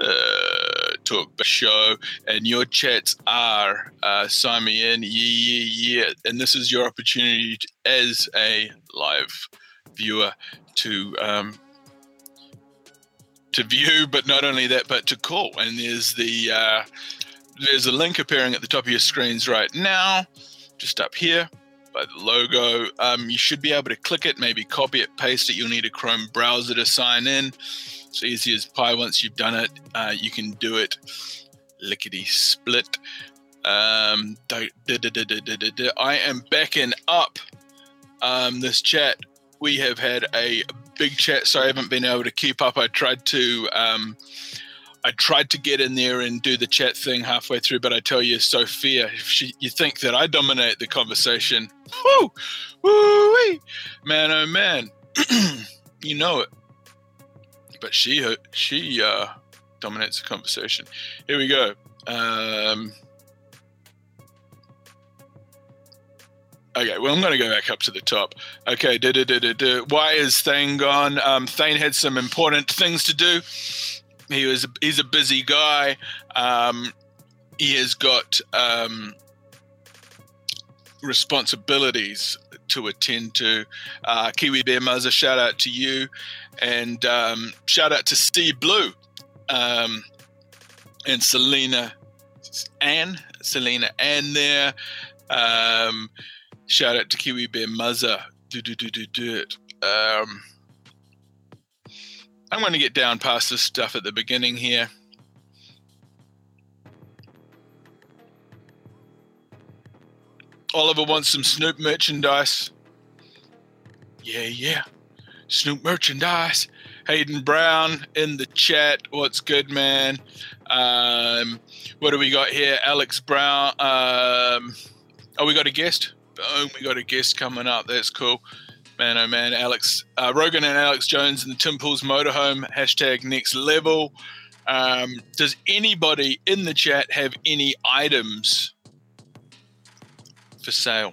uh, talk show, and your chats are uh, sign me in, yeah, yeah, yeah, and this is your opportunity to, as a live viewer to um, to view, but not only that, but to call. And there's the uh, there's a link appearing at the top of your screens right now, just up here by the logo. Um, you should be able to click it, maybe copy it, paste it. You'll need a Chrome browser to sign in. It's easy as pie. Once you've done it, uh, you can do it lickety split. Um. I am backing up um, this chat. We have had a big chat, so I haven't been able to keep up. I tried to. Um, I tried to get in there and do the chat thing halfway through, but I tell you, Sophia, if she, you think that I dominate the conversation, whoo, woo, man, oh man, you know it. But she, uh, she uh, dominates the conversation. Here we go. Um, okay, well, I'm going to go back up to the top. Okay, why is Thane gone? Um, Thane had some important things to do. He was he's a busy guy. Um, he has got um, responsibilities to attend to. Uh, Kiwi Bear Muzzer, shout out to you, and um, shout out to Steve Blue um, and Selena Ann, Selena Ann there. Um, shout out to Kiwi Bear Muzzer. Do do do do do it. Um, I'm going to get down past this stuff at the beginning here. Oliver wants some Snoop merchandise. Yeah, yeah. Snoop merchandise. Hayden Brown in the chat. What's good, man? Um, what do we got here? Alex Brown. Um, oh, we got a guest. Boom, we got a guest coming up. That's cool. Man, oh man, Alex uh, Rogan and Alex Jones in the Tim Pool's motorhome. Hashtag next level. Um, does anybody in the chat have any items for sale?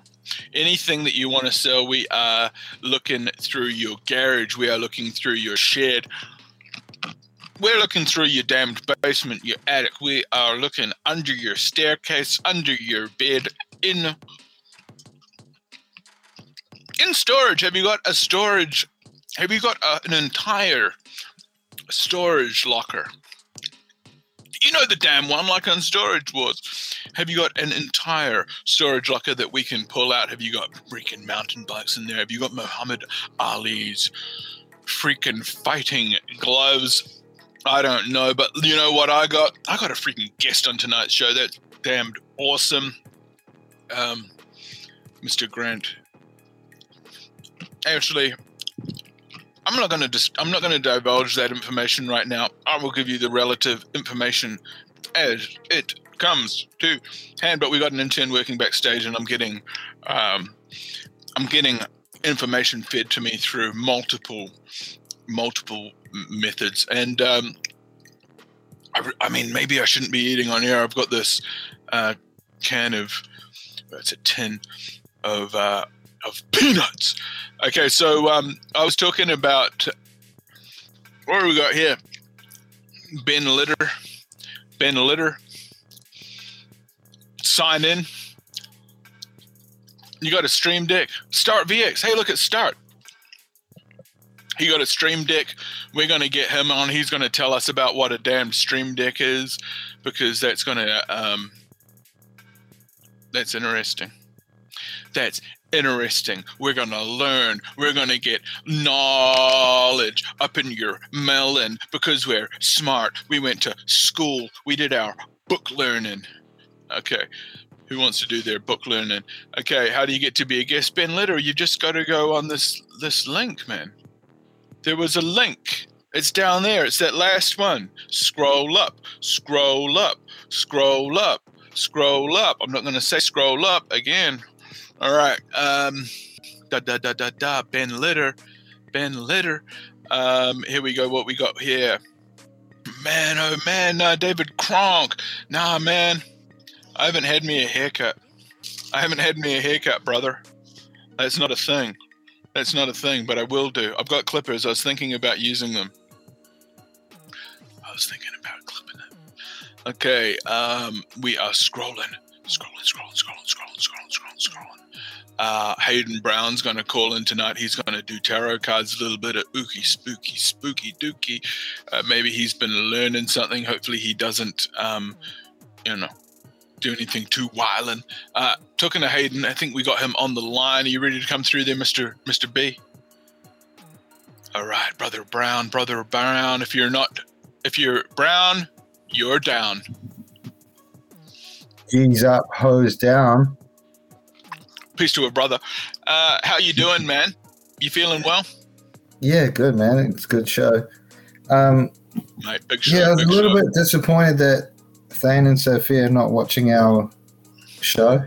Anything that you want to sell, we are looking through your garage. We are looking through your shed. We're looking through your damned basement, your attic. We are looking under your staircase, under your bed, in in storage. Have you got a storage? Have you got a, an entire storage locker? You know the damn one, like on Storage Wars. Have you got an entire storage locker that we can pull out? Have you got freaking mountain bikes in there? Have you got Muhammad Ali's freaking fighting gloves? I don't know, but you know what I got? I got a freaking guest on tonight's show. That's damned awesome. Um, Mr. Grant. Actually, I'm not going to dis- I'm not going to divulge that information right now. I will give you the relative information as it comes to hand. But we got an intern working backstage, and I'm getting, um, I'm getting information fed to me through multiple, multiple methods, and um, I, I mean, maybe I shouldn't be eating on air. I've got this uh, can of, it's a tin of uh, of peanuts. Okay, so um, I was talking about what we got here? Ben Litter, Ben Litter. Sign in. You got a Stream Deck. Start VX. Hey, look at Start. He got a Stream Deck. We're going to get him on. He's going to tell us about what a damn Stream Deck is because that's going to um, that's interesting. That's interesting. We're going to learn. We're going to get knowledge up in your melon because we're smart. We went to school. We did our book learning. Okay. Who wants to do their book learning? Okay, how do you get to be a guest Ben Litter? You just got to go on this this link, man. There was a link. It's down there. It's that last one. Scroll up, scroll up, scroll up, scroll up. I'm not going to say scroll up again. All right. Um, da da da da da. Ben Litter, Ben Litter. Um, here we go. What we got here? Man, oh man, uh, David Kronk. Nah, man, I haven't had me a haircut. I haven't had me a haircut, brother. That's not a thing. That's not a thing, but I will do. I've got clippers. I was thinking about using them. I was thinking about clipping them. Okay, um, we are scrolling, scrolling, scrolling, scrolling, scrolling. Uh, Hayden Brown's going to call in tonight. He's going to do tarot cards, a little bit of ooky, spooky, spooky dooky. Uh, maybe he's been learning something. Hopefully, he doesn't, um, you know, do anything too wild. Uh, talking to Hayden, I think we got him on the line. Are you ready to come through there, Mister Mister B? All right, brother Brown, brother Brown. If you're not, if you're Brown, you're down. G's up, hose down. Peace to a brother. Uh, how you doing, man? You feeling well? Yeah, good man. It's a good show. Um, Mate, big show. yeah, I was a little show. bit disappointed that Thane and Sophia are not watching our show.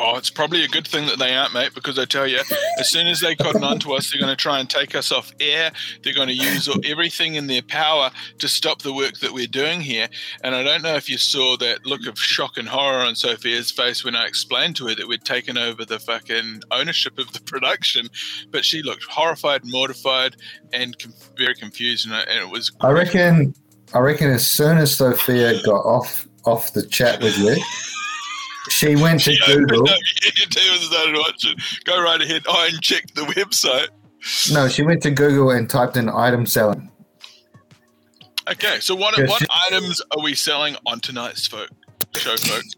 Oh, it's probably a good thing that they aren't, mate, because I tell you, as soon as they cotton on to us, they're going to try and take us off air. They're going to use everything in their power to stop the work that we're doing here. And I don't know if you saw that look of shock and horror on Sophia's face when I explained to her that we'd taken over the fucking ownership of the production, but she looked horrified, mortified, and com- very confused. And, and it was I reckon. I reckon as soon as Sophia got off off the chat with you, she went to Yeah, Google. and started watching. Go right ahead. I checked the website. No, she went to Google and typed in item selling. Okay, so what what she- items are we selling on tonight's folk show, folks?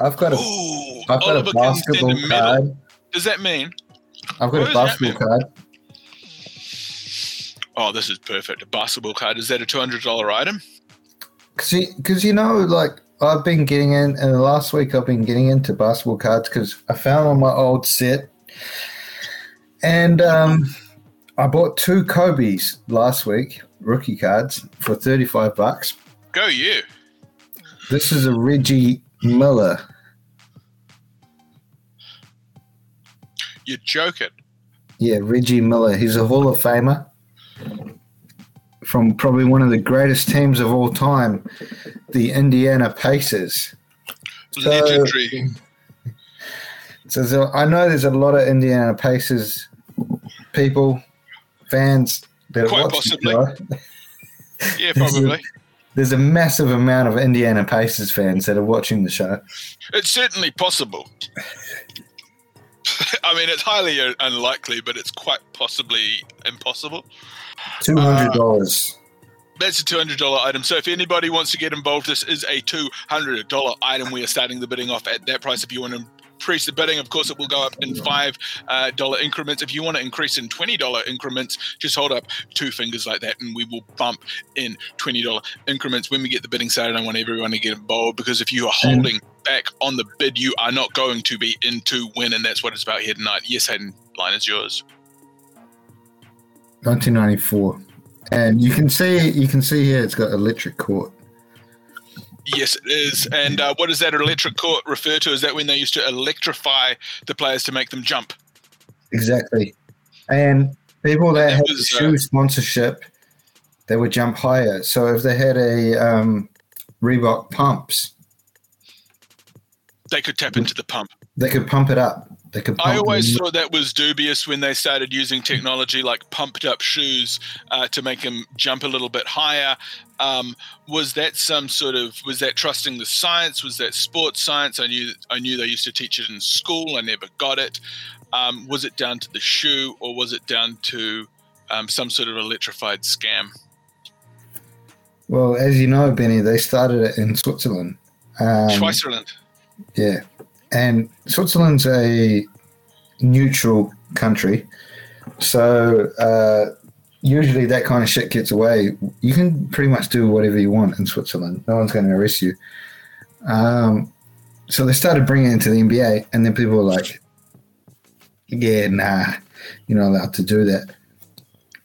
I've got a Ooh, have got Oliver a basketball card. Does that mean? I've got a basketball card. Oh, this is perfect. A basketball card. Is that a two hundred dollar item? Cause cause you know, like I've been getting in, and the last week I've been getting into basketball cards because I found on my old set, and um, I bought two Kobe's last week, rookie cards for thirty five bucks. Go you. This is a Reggie Miller. You're joking. Yeah, Reggie Miller. He's a Hall of Famer from probably one of the greatest teams of all time, the Indiana Pacers. So- Legendary. So there- I know there's a lot of Indiana Pacers people, fans that are Quite watching possibly. Yeah, probably. There's a massive amount of Indiana Pacers fans that are watching the show. It's certainly possible. I mean, it's highly unlikely, but it's quite possibly impossible. Two hundred dollars. That's a two hundred dollar item. So if anybody wants to get involved, this is a two hundred dollar item. We are starting the bidding off at that price. If you want to increase the bidding, of course, it will go up in five uh, dollar increments. If you want to increase in twenty dollar increments, just hold up two fingers like that, and we will bump in twenty dollar increments when we get the bidding started. I want everyone to get involved because if you are holding back on the bid, you are not going to be in to win, and that's what it's about here tonight. Yes, Hayden, line is yours. 1994. And you can see you can see here it's got electric court. Yes, it is. And uh, what does that electric court refer to? Is that when they used to electrify the players to make them jump? Exactly. And people that that had was, uh, shoe sponsorship, they would jump higher. So if they had a um, Reebok pumps, They could tap into the pump. they could pump it up. They could. I always thought that was dubious when they started using technology like pumped up shoes uh, to make them jump a little bit higher. Um, was that some sort of was that trusting the science? Was that sports science? I knew I knew they used to teach it in school. I never got it. Um, was it down to the shoe or was it down to um, some sort of electrified scam? Well, as you know, Benny, they started it in Switzerland. Um, Switzerland. Yeah, and Switzerland's a neutral country, so uh, usually that kind of shit gets away. You can pretty much do whatever you want in Switzerland. No one's going to arrest you. Um, so they started bringing it into the NBA, and then people were like, "Yeah, nah, you're not allowed to do that."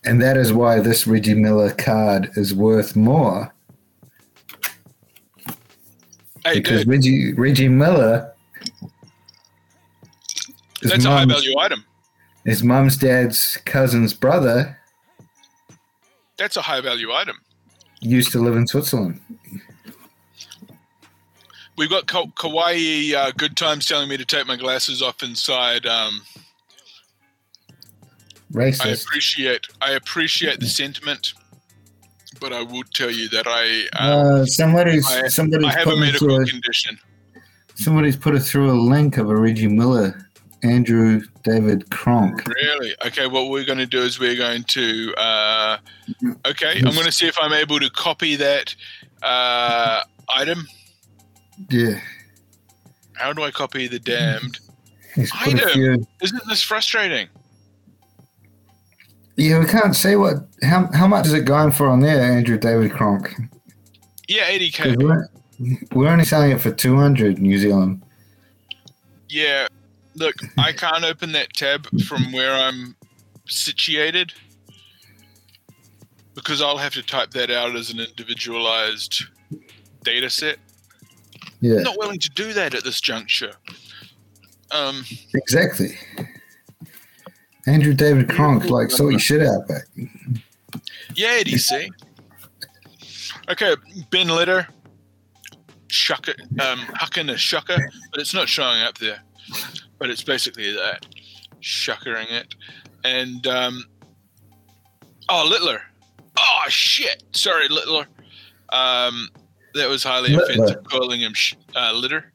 And that is why this Reggie Miller card is worth more Hey, because dude, Reggie Reggie Miller. His that's a high value item. His mum's dad's cousin's brother That's a high value item. used to live in Switzerland. We've got Ka- Kawaii uh, Good Times telling me to take my glasses off inside. Um, I appreciate I appreciate the sentiment, but I will tell you that I um, Uh, somebody's I- somebody's I have a medical a, condition. Somebody's put us through a link of a Reggie Miller, Andrew David Kronk. Really? Okay. What we're going to do is we're going to. Uh, okay, I'm going to see if I'm able to copy that uh, item. Yeah, How do I copy the damned? he's put a Item. Isn't this frustrating? Yeah, we can't say what how how much is it going for on there, Andrew David Kronk? Yeah, 80k. We're, only selling it for two hundred New Zealand. Yeah. Look, I can't open that tab from where I'm situated because I'll have to type that out as an individualized data set. Yeah, I'm not willing to do that at this juncture. Um, exactly. Andrew David Cronk like sort your shit out back. yeah, DC. Okay, Ben Litter, shucker, um, hucking a shucker, but it's not showing up there. But it's basically that, shuckering it, and um, oh Littler, oh shit, sorry Littler, um, that was highly Littler. offensive calling him sh- uh, litter.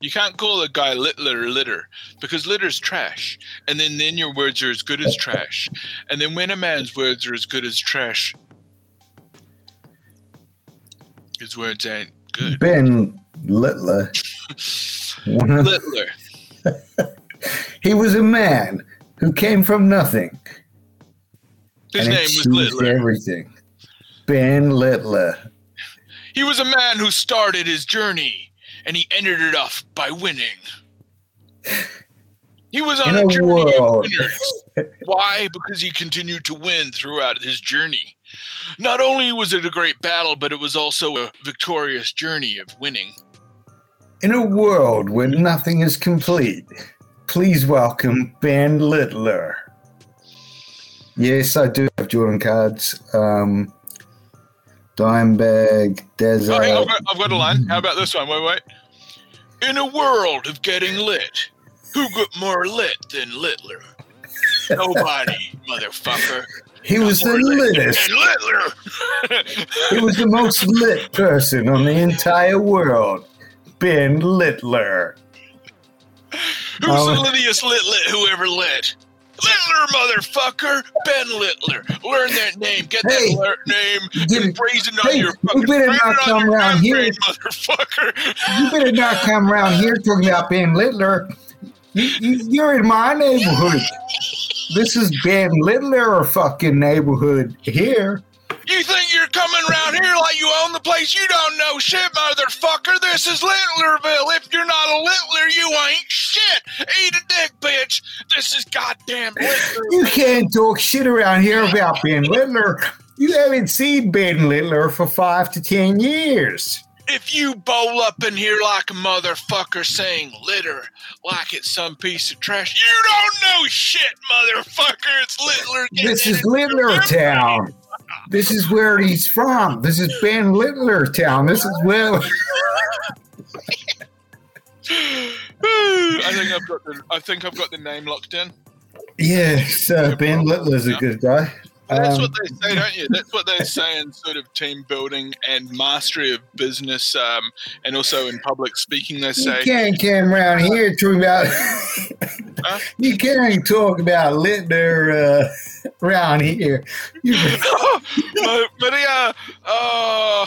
You can't call a guy Littler litter because litter's trash, and then then your words are as good as trash, and then when a man's words are as good as trash, his words ain't good. Ben Littler. Littler. he was a man who came from nothing. His and name was Littler. Everything. Ben Littler. He was a man who started his journey and he ended it off by winning. He was on In a a journey of winners. Why? Because he continued to win throughout his journey. Not only was it a great battle, but it was also a victorious journey of winning. In a world where nothing is complete, please welcome Ben Littler. Yes, I do have Jordan cards. Um, Dimebag, Desert. Oh, I've, got, I've got a line. How about this one? Wait, wait. In a world of getting lit, who got more lit than Littler? Nobody, motherfucker. He was the littest. Littler. He was the most lit person on the entire world. Ben Littler. Who's Oh. the littiest lit lit who ever lit? Littler, motherfucker! Ben Littler. Learn that name. Get Hey, that name. get and it- braze on hey, your you better not come around here. membrane, motherfucker. You better not come around here talking about Ben Littler. You, you, you're in my neighborhood. This is Ben Littler fucking neighborhood here. You think you're coming around here like you own the place? You don't know shit, motherfucker. This is Littlerville. If you're not a Littler, you ain't shit. Eat a dick, bitch. This is goddamn Littler. You can't talk shit around here about Ben Littler. You haven't seen Ben Littler for five to ten years. If you bowl up in here like a motherfucker saying litter like it's some piece of trash, you don't know shit, motherfucker. It's Littler. This is Littler Town. This is where he's from. This is Ben Littler Town. This is where. I think I've got the I think I've got the name locked in. Yes, uh, Ben Littler's a good guy. That's Um, what they say, don't you? That's what they say in sort of team building and mastery of business, um, and also in public speaking. They say You can't come around here talking about. you can't talk about Littler uh, around here. You, "Oh, Maria, oh,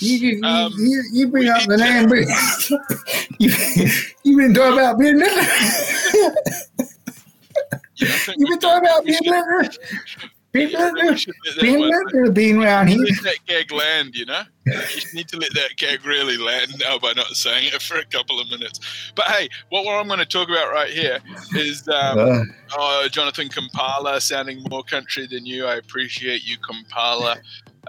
you, you, Um, you, you bring up the name, but you, you've been talking about Littler. Yeah, You've we been talking about we Ben should- Littler. Ben I think Littler. we should let that Ben one- Littler being around here. let that gag land, you know? You need to let that gag really land now by not saying it for a couple of minutes. But hey, what I'm going to talk about right here is um, Uh, oh, Jonathan Kampala sounding more country than you. I appreciate you, Kampala.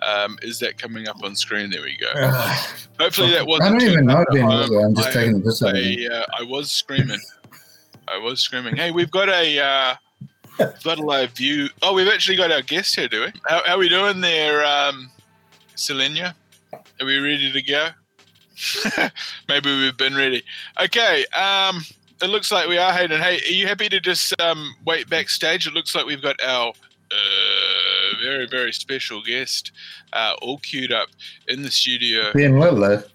Um, is that coming up on screen? There we go. uh, Hopefully that wasn't. I don't even know. I'm just I- taking the piss out of him. I, uh, I was screaming. I was screaming. Hey, we've got a uh, got a live view. Oh, we've actually got our guest here, do we? How, how are we doing there, um, Selenia? Are we ready to go? Maybe we've been ready. Okay. Um, it looks like we are, Hayden. Hey, are you happy to just um, wait backstage? It looks like we've got our uh, very, very special guest uh, all queued up in the studio. Ben Littler.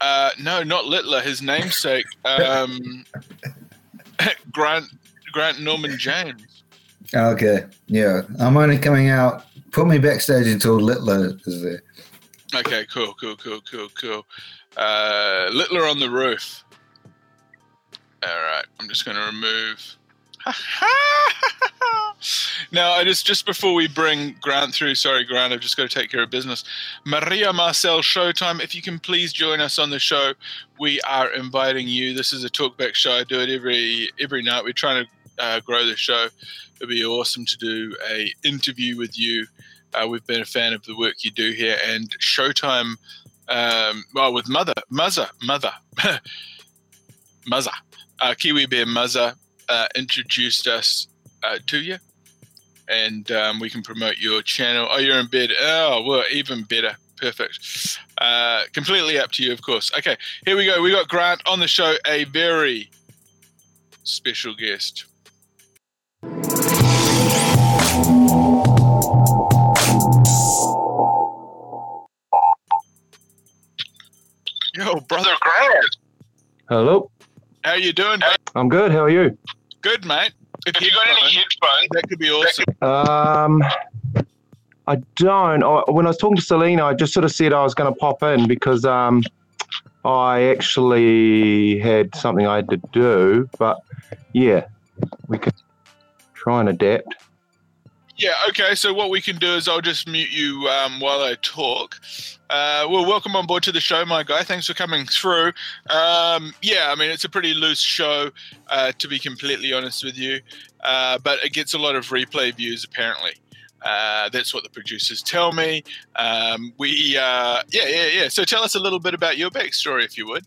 Uh, no, not Littler. His namesake, um, Grant Grant Norman James. Okay, yeah. I'm only coming out. Put me backstage until Littler is there. Okay, cool, cool, cool, cool, cool. Uh, Littler on the roof. All right, I'm just going to remove. now, I just just before we bring Grant through, sorry, Grant, I've just got to take care of business. Maria Marcel Showtime, if you can please join us on the show, we are inviting you. This is a talkback show. I do it every every night. We're trying to uh, grow the show. It'd be awesome to do a interview with you. Uh, we've been a fan of the work you do here, and Showtime. Um, well, with Mother, Muzza, Mother, Muzza, uh, Kiwi Bear Muzza uh, introduced us uh, to you, and um, we can promote your channel. Oh, you're in bed. Oh, well, even better. Perfect. Uh, completely up to you, of course. Okay, here we go. We got Grant on the show, a very special guest. Yo, brother Grant, Hello. how you doing? mate? I'm good. How are you? Good, mate. If you got any headphones, that could be awesome. Um, I don't. I, when I was talking to Selena, I just sort of said I was going to pop in because um, I actually had something I had to do. But yeah, we could try and adapt. Yeah, okay. So what we can do is I'll just mute you um, while I talk. Uh, well, welcome on board to the show, my guy. Thanks for coming through. Um, yeah, I mean it's a pretty loose show, uh, to be completely honest with you, uh, but it gets a lot of replay views apparently. Uh, that's what the producers tell me. Um, we, uh, yeah, yeah, yeah. So tell us a little bit about your backstory, if you would.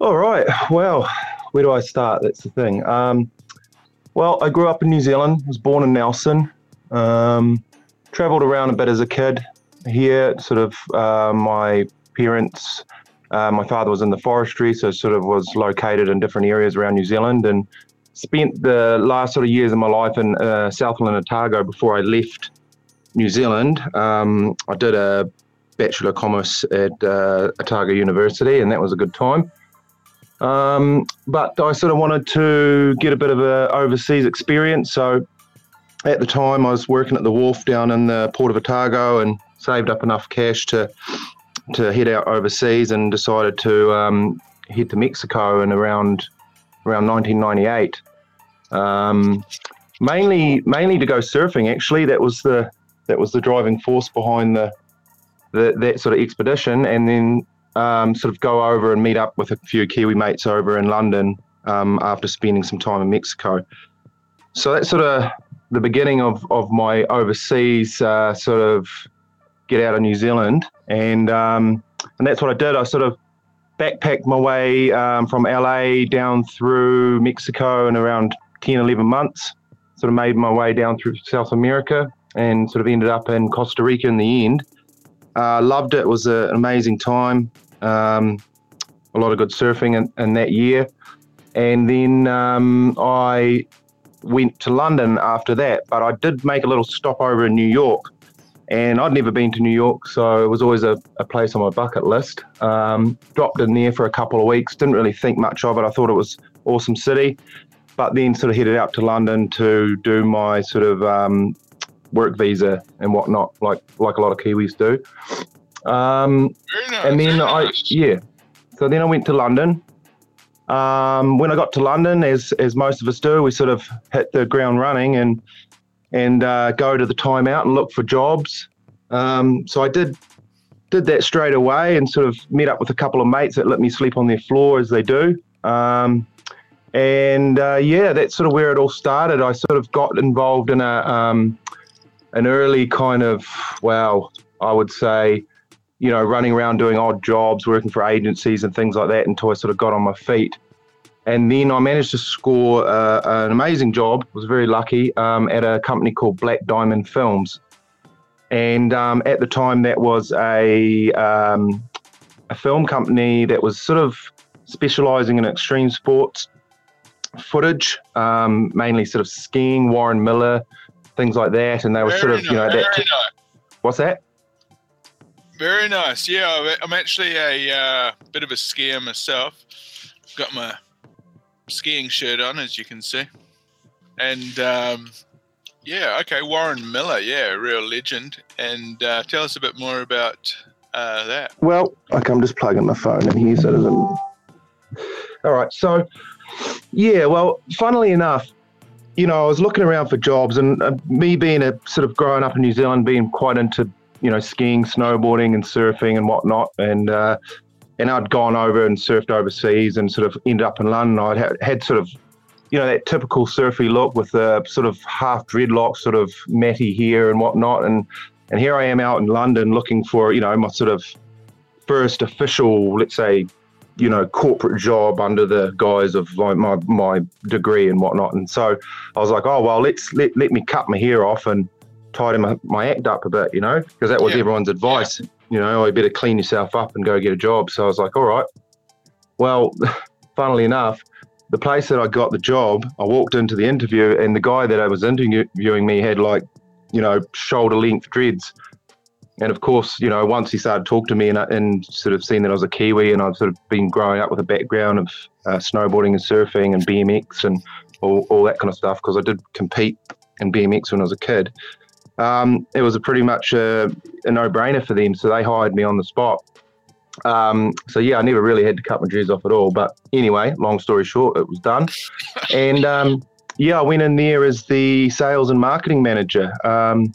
All right. Well, where do I start? That's the thing. Um, well, I grew up in New Zealand. Was born in Nelson. Um, traveled around a bit as a kid. Here, sort of, uh, my parents. Uh, my father was in the forestry, so sort of was located in different areas around New Zealand, and spent the last sort of years of my life in uh, Southland, Otago before I left New Zealand. Um, I did a Bachelor of Commerce at uh, Otago University, and that was a good time. Um, but I sort of wanted to get a bit of a overseas experience. So at the time, I was working at the wharf down in the port of Otago and saved up enough cash to to head out overseas, and decided to um, head to Mexico in around around 1998. Um, mainly mainly to go surfing. Actually, that was the that was the driving force behind the, the that sort of expedition, and then um, sort of go over and meet up with a few Kiwi mates over in London um, after spending some time in Mexico. So that's sort of the beginning of, of my overseas uh, sort of get out of New Zealand, and um, and that's what I did. I sort of backpacked my way um, from LA down through Mexico in around 10, 11 months. Sort of made my way down through South America and sort of ended up in Costa Rica in the end. Uh, loved it. It was an amazing time. Um, a lot of good surfing in, in that year. And then um, I went to London after that, but I did make a little stopover in New York. And I'd never been to New York, so it was always a, a place on my bucket list. Um, dropped in there for a couple of weeks, didn't really think much of it. I thought it was awesome city, but then sort of headed out to London to do my sort of um, work visa and whatnot, like like a lot of Kiwis do. Um, nice. and then I yeah, so then I went to London. Um, when I got to London, as as most of us do, we sort of hit the ground running and and uh, go to the timeout and look for jobs. Um, so I did did that straight away and sort of met up with a couple of mates that let me sleep on their floor as they do. Um, and uh, yeah, that's sort of where it all started. I sort of got involved in a um, an early kind of well, I would say, you know, running around doing odd jobs, working for agencies and things like that until I sort of got on my feet. And then I managed to score uh, an amazing job. Was very lucky um, at a company called Black Diamond Films, and um, at the time that was a um, a film company that was sort of specialising in extreme sports footage, um, mainly sort of skiing, Warren Miller, things like that. And they were sort Very of, you know, that. very nice. What's that? Very nice. Yeah, I'm- I'm actually a uh, bit of a skier myself. Got my skiing shirt on, as you can see. And um, yeah, okay, Warren Miller, yeah, real legend. And uh, tell us a bit more about uh, that. Well, okay, I'm just plugging my phone in here so it doesn't. All right, so yeah, well, funnily enough, you know, I was looking around for jobs, and uh, me being a sort of growing up in New Zealand, being quite into you know skiing, snowboarding, and surfing and whatnot, and uh, and I'd gone over and surfed overseas, and sort of ended up in London. I'd had, had sort of you know that typical surfy look with the sort of half dreadlock, sort of matty hair and whatnot, and and here I am out in London looking for you know my sort of first official, let's say, you know, corporate job under the guise of like my my degree and whatnot. And so I was like, oh well, let's let, let me cut my hair off and tidy my, my act up a bit, you know, because that was Yeah. everyone's advice. You know, you better clean yourself up and go get a job. So I was like, all right. Well, funnily enough, the place that I got the job, I walked into the interview and the guy that I was interviewing me had like, you know, shoulder length dreads. And of course, you know, once he started talking to me and, and sort of seen that I was a Kiwi and I've sort of been growing up with a background of uh, snowboarding and surfing and BMX and all, all that kind of stuff, because I did compete in BMX when I was a kid, um, it was a pretty much a, a no brainer for them. So they hired me on the spot. Um, so yeah, I never really had to cut my dreads off at all. But anyway, long story short, it was done. and um, yeah, I went in there as the sales and marketing manager. Um,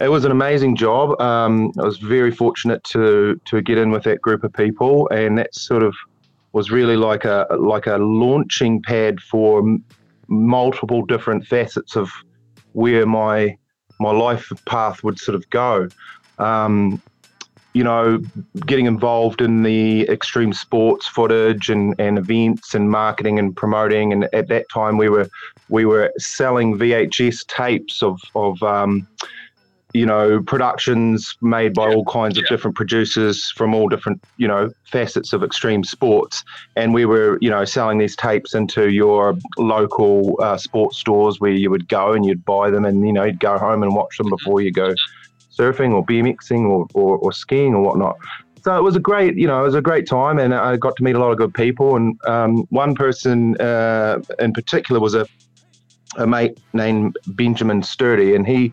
it was an amazing job. Um, I was very fortunate to to get in with that group of people, and that sort of was really like a like a launching pad for m- multiple different facets of where my my life path would sort of go. Um, you know, getting involved in the extreme sports footage and, and events and marketing and promoting. And at that time, we were we were selling VHS tapes of of um, you know productions made by Yeah, all kinds of yeah. different producers from all different you know facets of extreme sports and we were you know selling these tapes into your local uh, sports stores where you would go and you'd buy them and you know you'd go home and watch them before you go surfing or BMXing or, or, or skiing or whatnot. So it was a great, you know, it was a great time, and I got to meet a lot of good people. And um, one person uh, in particular was a a mate named Benjamin Sturdy, and he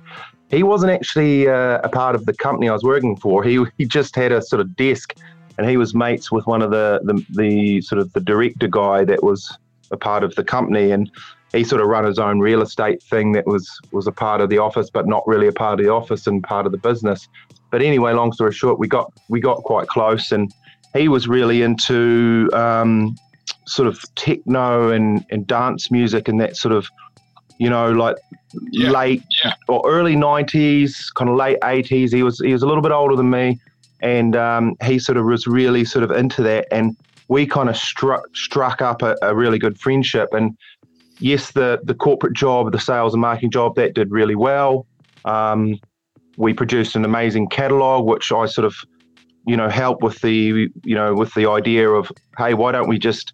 he wasn't actually uh, a part of the company I was working for. He he just had a sort of desk, and he was mates with one of the the, the sort of the director guy that was a part of the company, and he sort of run his own real estate thing that was was a part of the office, but not really a part of the office and part of the business. But anyway, long story short, we got we got quite close, and he was really into um, sort of techno and, and dance music and that sort of you know, like Yeah, late yeah. or early '90s, kind of late '80s. He was he was a little bit older than me, and um, he sort of was really sort of into that, and we kind of struck struck up a, a really good friendship. And yes, the the corporate job, the sales and marketing job, that did really well. Um, we produced an amazing catalog, which I sort of, you know, helped with the, you know, with the idea of, hey, why don't we just,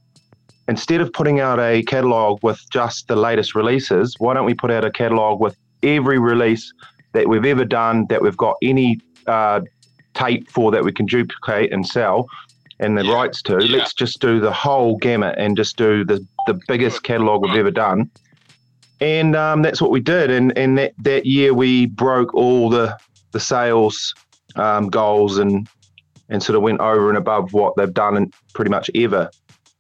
instead of putting out a catalog with just the latest releases, why don't we put out a catalog with every release that we've ever done that we've got any uh, tape for that we can duplicate and sell and the Yeah, rights to. yeah. Let's just do the whole gamut and just do the, the biggest catalog we've ever done. And um, that's what we did. And, and that, that year we broke all the, the sales um, goals and, and sort of went over and above what they've done in pretty much ever.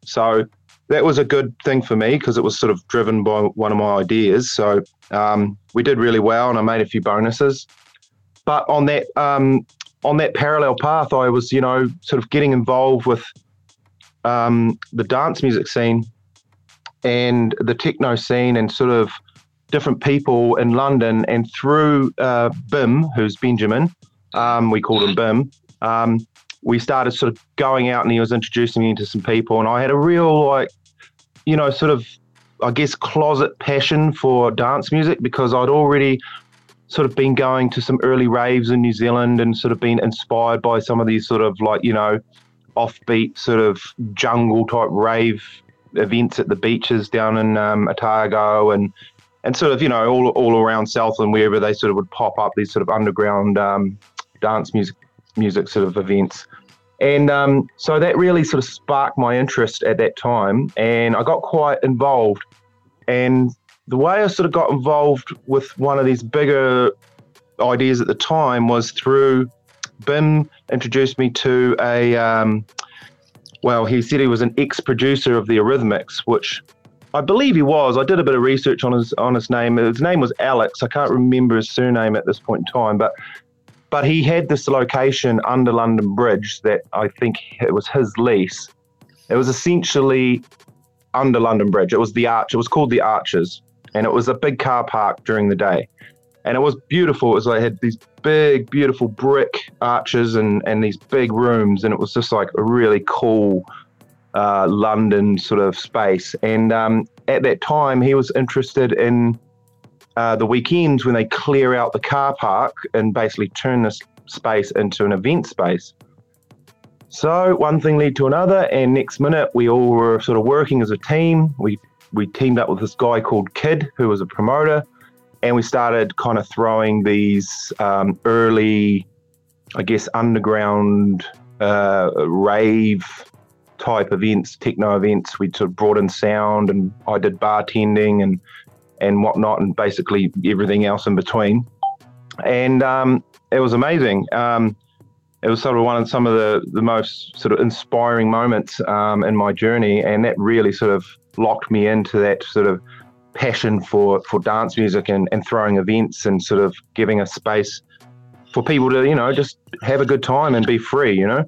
So that was a good thing for me because it was sort of driven by one of my ideas. So um, we did really well, and I made a few bonuses. But on that um, on that parallel path, I was you know sort of getting involved with um, the dance music scene and the techno scene, and sort of different people in London. And through uh, Bim, who's Benjamin, um, we called him Bim. We started sort of going out, and he was introducing me to some people, and I had a real like, you know, sort of, I guess, closet passion for dance music because I'd already sort of been going to some early raves in New Zealand and sort of been inspired by some of these sort of like, you know, offbeat sort of jungle type rave events at the beaches down in um, Otago and and sort of you know all all around Southland wherever they sort of would pop up these sort of underground um, dance music music sort of events. And um, so that really sort of sparked my interest at that time, and I got quite involved. And the way I sort of got involved with one of these bigger ideas at the time was through Bim introduced me to a, um, well, he said he was an ex producer of the Eurythmics, which I believe he was. I did a bit of research on his on his name. His name was Alex. I can't remember his surname at this point in time, but but he had this location under London Bridge that I think it was his lease. It was essentially under London Bridge. It was the Arch. It was called the Arches, and it was a big car park during the day, and it was beautiful. It was like it had these big, beautiful brick arches and and these big rooms, and it was just like a really cool uh, London sort of space. And um, at that time, he was interested in uh, the weekends when they clear out the car park and basically turn this space into an event space. So one thing led to another, and next minute we all were sort of working as a team. We we teamed up with this guy called Kid, who was a promoter, and we started kind of throwing these um, early, I guess, underground uh, rave type events, techno events. We sort of brought in sound, and I did bartending and and whatnot, and basically everything else in between. And um, it was amazing. Um, it was sort of one of some of the, the most sort of inspiring moments um, in my journey, and that really sort of locked me into that sort of passion for for dance music and, and throwing events and sort of giving a space for people to you know just have a good time and be free, you know.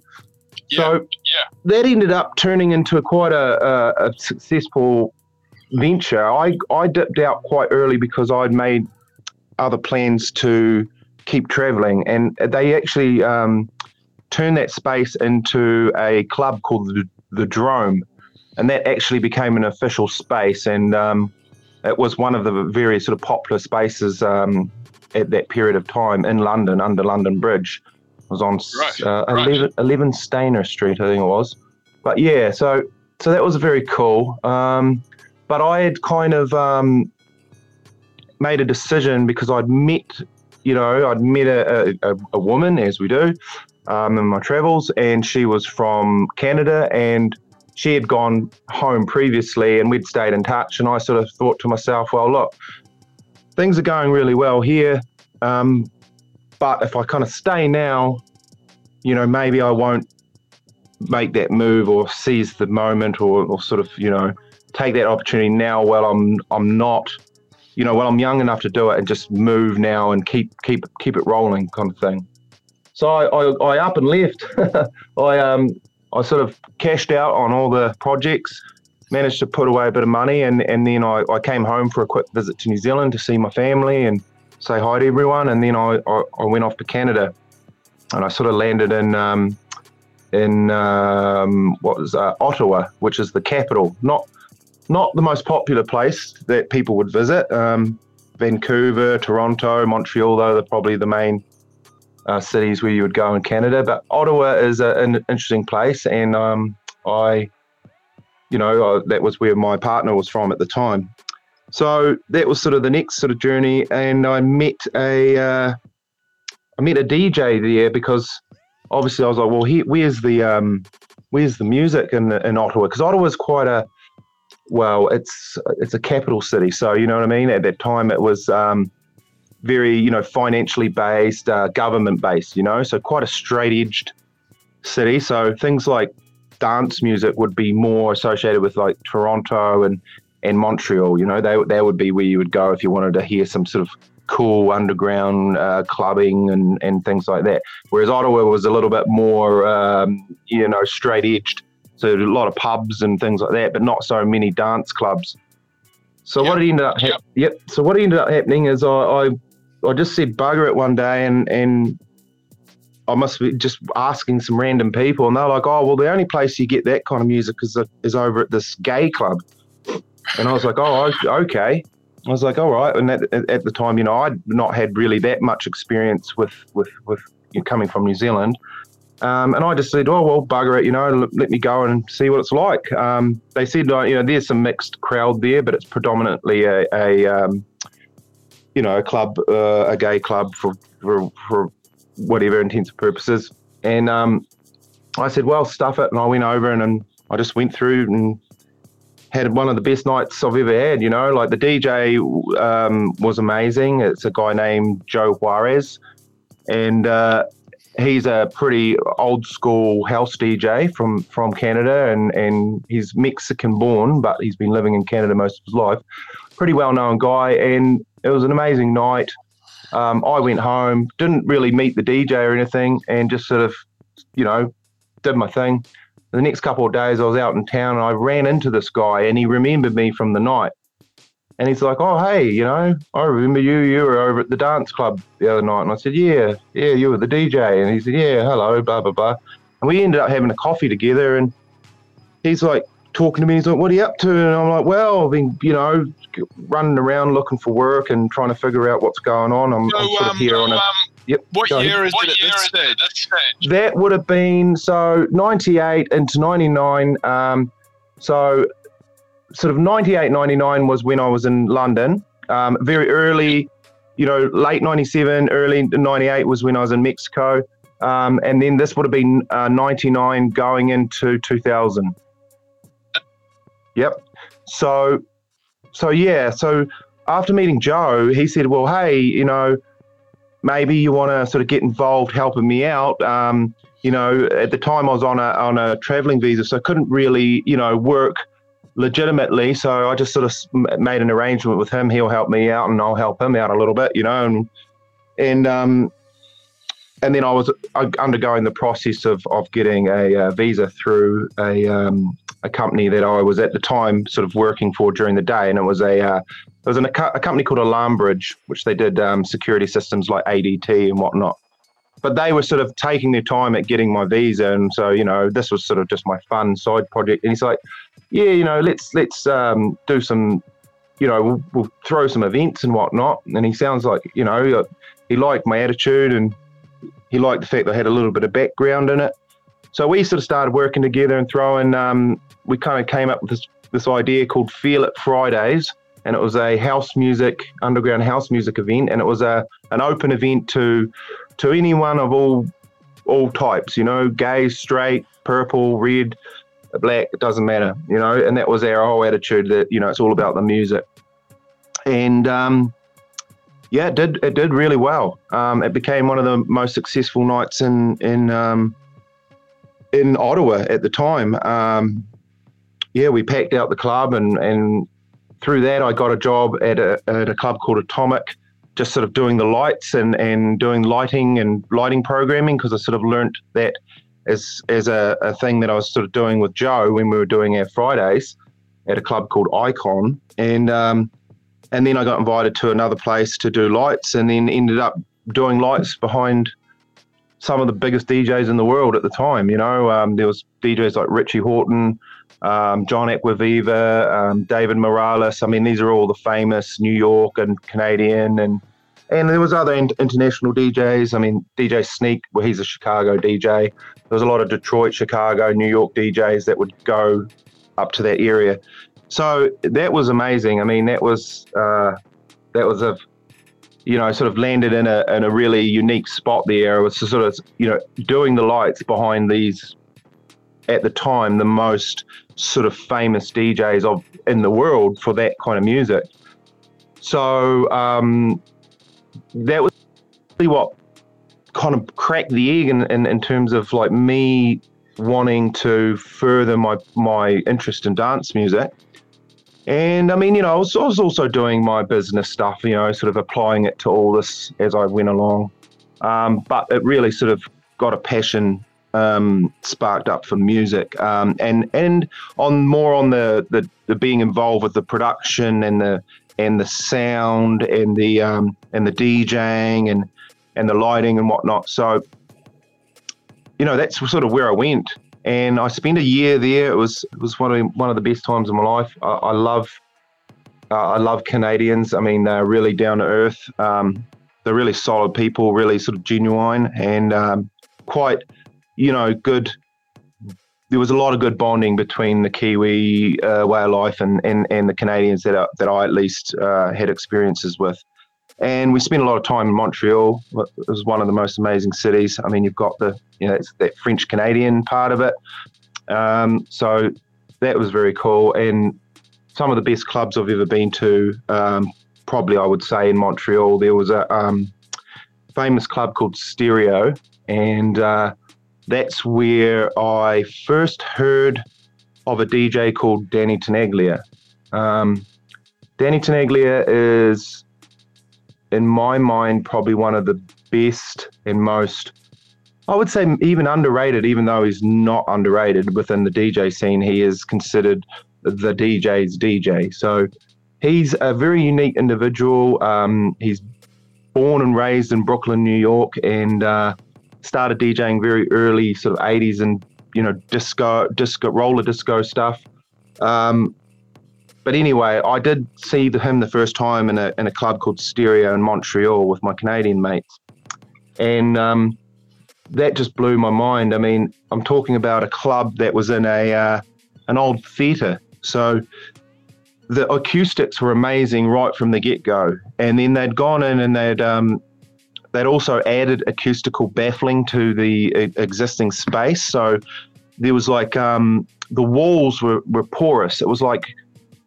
Yeah, so yeah. that ended up turning into quite a, a, a successful venture. I I dipped out quite early because I'd made other plans to keep traveling, and they actually um, turned that space into a club called the, the Drome, and that actually became an official space, and um, it was one of the very sort of popular spaces um, at that period of time in London, under London Bridge. It was on Right, uh, right. 11, 11 Stainer Street, I think it was. But yeah, so so that was very cool. Um, but I had kind of um, made a decision because I'd met, you know, I'd met a, a, a woman, as we do, um, in my travels, and she was from Canada, and she had gone home previously, and we'd stayed in touch. And I sort of thought to myself, well, look, things are going really well here, um, but if I kind of stay now, you know, maybe I won't make that move or seize the moment or, or sort of, you know, take that opportunity now while I'm I'm not, you know, while I'm young enough to do it and just move now and keep keep keep it rolling kind of thing. So I, I, I up and left. I um I sort of cashed out on all the projects, managed to put away a bit of money, and and then I, I came home for a quick visit to New Zealand to see my family and say hi to everyone, and then I I, I went off to Canada, and I sort of landed in. Um, in um, what was uh, Ottawa, which is the capital. Not not the most popular place that people would visit. Um, Vancouver, Toronto, Montreal, though, are probably the main uh, cities where you would go in Canada. But Ottawa is a, an interesting place, and um, I, you know, uh, that was where my partner was from at the time. So that was sort of the next sort of journey, and I met a, uh, I met a DJ there because obviously I was like, well, here, where's the, um, where's the music in in Ottawa? Because Ottawa is quite a well, it's it's a capital city, so you know what I mean. At that time, it was um, very you know financially based, uh, government based, you know, so quite a straight edged city. So things like dance music would be more associated with like Toronto and and Montreal. You know, they they would be where you would go if you wanted to hear some sort of cool underground uh, clubbing and and things like that. Whereas Ottawa was a little bit more um, you know straight edged so a lot of pubs and things like that, but not so many dance clubs. So yep. what ended up ha- yep. yep. So what ended up happening is I, I I just said bugger it one day and and I must be just asking some random people and they're like, oh well, the only place you get that kind of music is is over at this gay club. And I was like, oh okay. I was like, all right. And at, at the time, you know, I'd not had really that much experience with with with you know, coming from New Zealand. Um, and I just said, oh, well, bugger it, you know, let me go and see what it's like. Um, they said, uh, you know, there's some mixed crowd there, but it's predominantly a, a um, you know, a club, uh, a gay club for, for, for whatever intents and purposes. And um, I said, well, stuff it. And I went over and, and I just went through and had one of the best nights I've ever had, you know, like the DJ um, was amazing. It's a guy named Joe Juarez. And, uh, he's a pretty old school house DJ from from Canada, and and he's Mexican born, but he's been living in Canada most of his life. Pretty well known guy, and it was an amazing night. Um, I went home, didn't really meet the DJ or anything, and just sort of, you know, did my thing. The next couple of days, I was out in town, and I ran into this guy, and he remembered me from the night. And he's like, "Oh, hey, you know, I remember you. You were over at the dance club the other night." And I said, "Yeah, yeah, you were the DJ." And he said, "Yeah, hello, blah blah blah." And we ended up having a coffee together. And he's like talking to me. He's like, "What are you up to?" And I'm like, "Well, I've been, you know, running around looking for work and trying to figure out what's going on. I'm, so, I'm sort um, of here on a." Um, yep. What year is what it at this stage? stage? That would have been so 98 into 99. Um, so sort of 98, 99 was when I was in London. Um, very early, you know, late 97, early 98 was when I was in Mexico. Um, and then this would have been uh, 99 going into 2000. Yep. So, so yeah. So after meeting Joe, he said, well, hey, you know, maybe you want to sort of get involved helping me out. Um, you know, at the time I was on a, on a traveling visa, so I couldn't really, you know, work – legitimately. So I just sort of made an arrangement with him. He'll help me out, and I'll help him out a little bit, you know. And and um, and then I was undergoing the process of of getting a, a visa through a um, a company that I was at the time sort of working for during the day, and it was a uh, it was an, a, company called Alarm Bridge, which they did um, security systems like ADT and whatnot. But they were sort of taking their time at getting my visa, and so you know this was sort of just my fun side project. And he's like, yeah, you know, let's let's um, do some, you know, we'll, we'll, throw some events and whatnot. And he sounds like, you know, he liked my attitude and he liked the fact that I had a little bit of background in it. So we sort of started working together and throwing. Um, we kind of came up with this this idea called Feel It Fridays, and it was a house music underground house music event, and it was a an open event to to anyone of all all types. You know, gay, straight, purple, red black, it doesn't matter, you know. And that was our whole attitude that you know it's all about the music. And um, yeah, it did it did really well. Um, it became one of the most successful nights in in um, in Ottawa at the time. Um, yeah, we packed out the club, and and through that, I got a job at a at a club called Atomic, just sort of doing the lights and and doing lighting and lighting programming because I sort of learnt that as as a, a thing that I was sort of doing with Joe when we were doing our Fridays. at a club called Icon, and um, and then I got invited to another place to do lights, and then ended up doing lights behind some of the biggest DJs in the world at the time. You know, um, there was DJs like Richie Hawtin, um, John Acquaviva, um, David Morales. I mean, these are all the famous New York and Canadian, and and there was other in- international DJs. I mean, DJ Sneak, well, he's a Chicago DJ. There was a lot of Detroit, Chicago, New York DJs that would go up to that area. So that was amazing. I mean, that was uh, that was a you know sort of landed in a in a really unique spot there. It was sort of you know doing the lights behind these at the time the most sort of famous DJs of in the world for that kind of music. So um, that was really what kind of cracked the egg in, in, in terms of like me wanting to further my my interest in dance music. And I mean, you know, I was, I was also doing my business stuff, you know, sort of applying it to all this as I went along. Um, but it really sort of got a passion um, sparked up for music, um, and and on more on the, the, the being involved with the production and the and the sound and the um, and the DJing and and the lighting and whatnot. So, you know, that's sort of where I went, and I spent a year there. It was it was one of one of the best times of my life. I, I love uh, I love Canadians. I mean, they're really down to earth. Um, they're really solid people, really sort of genuine and um, quite you know, good. There was a lot of good bonding between the Kiwi uh, way of life and, and, and the Canadians that I, that I at least uh, had experiences with. And we spent a lot of time in Montreal. It was one of the most amazing cities. I mean, you've got the you know that French Canadian part of it. Um, so that was very cool. And some of the best clubs I've ever been to, um, probably I would say in Montreal, there was a um, famous club called Stereo, and uh, that's where I first heard of a DJ called Danny Tenaglia. Um, Danny Tenaglia is, in my mind, probably one of the best and most, I would say, even underrated, even though he's not underrated within the DJ scene. He is considered the DJ's DJ. So he's a very unique individual. Um, he's born and raised in Brooklyn, New York, and uh, started DJing very early, sort of 80s and, you know, disco, disco, roller disco stuff. Um, but anyway, I did see the, him the first time in a, in a club called Stereo in Montreal with my Canadian mates. And um, that just blew my mind. I mean, I'm talking about a club that was in a uh, an old theatre. So the acoustics were amazing right from the get go. And then they'd gone in and they'd um, They'd also added acoustical baffling to the existing space. So there was like um, the walls were, were porous. It was like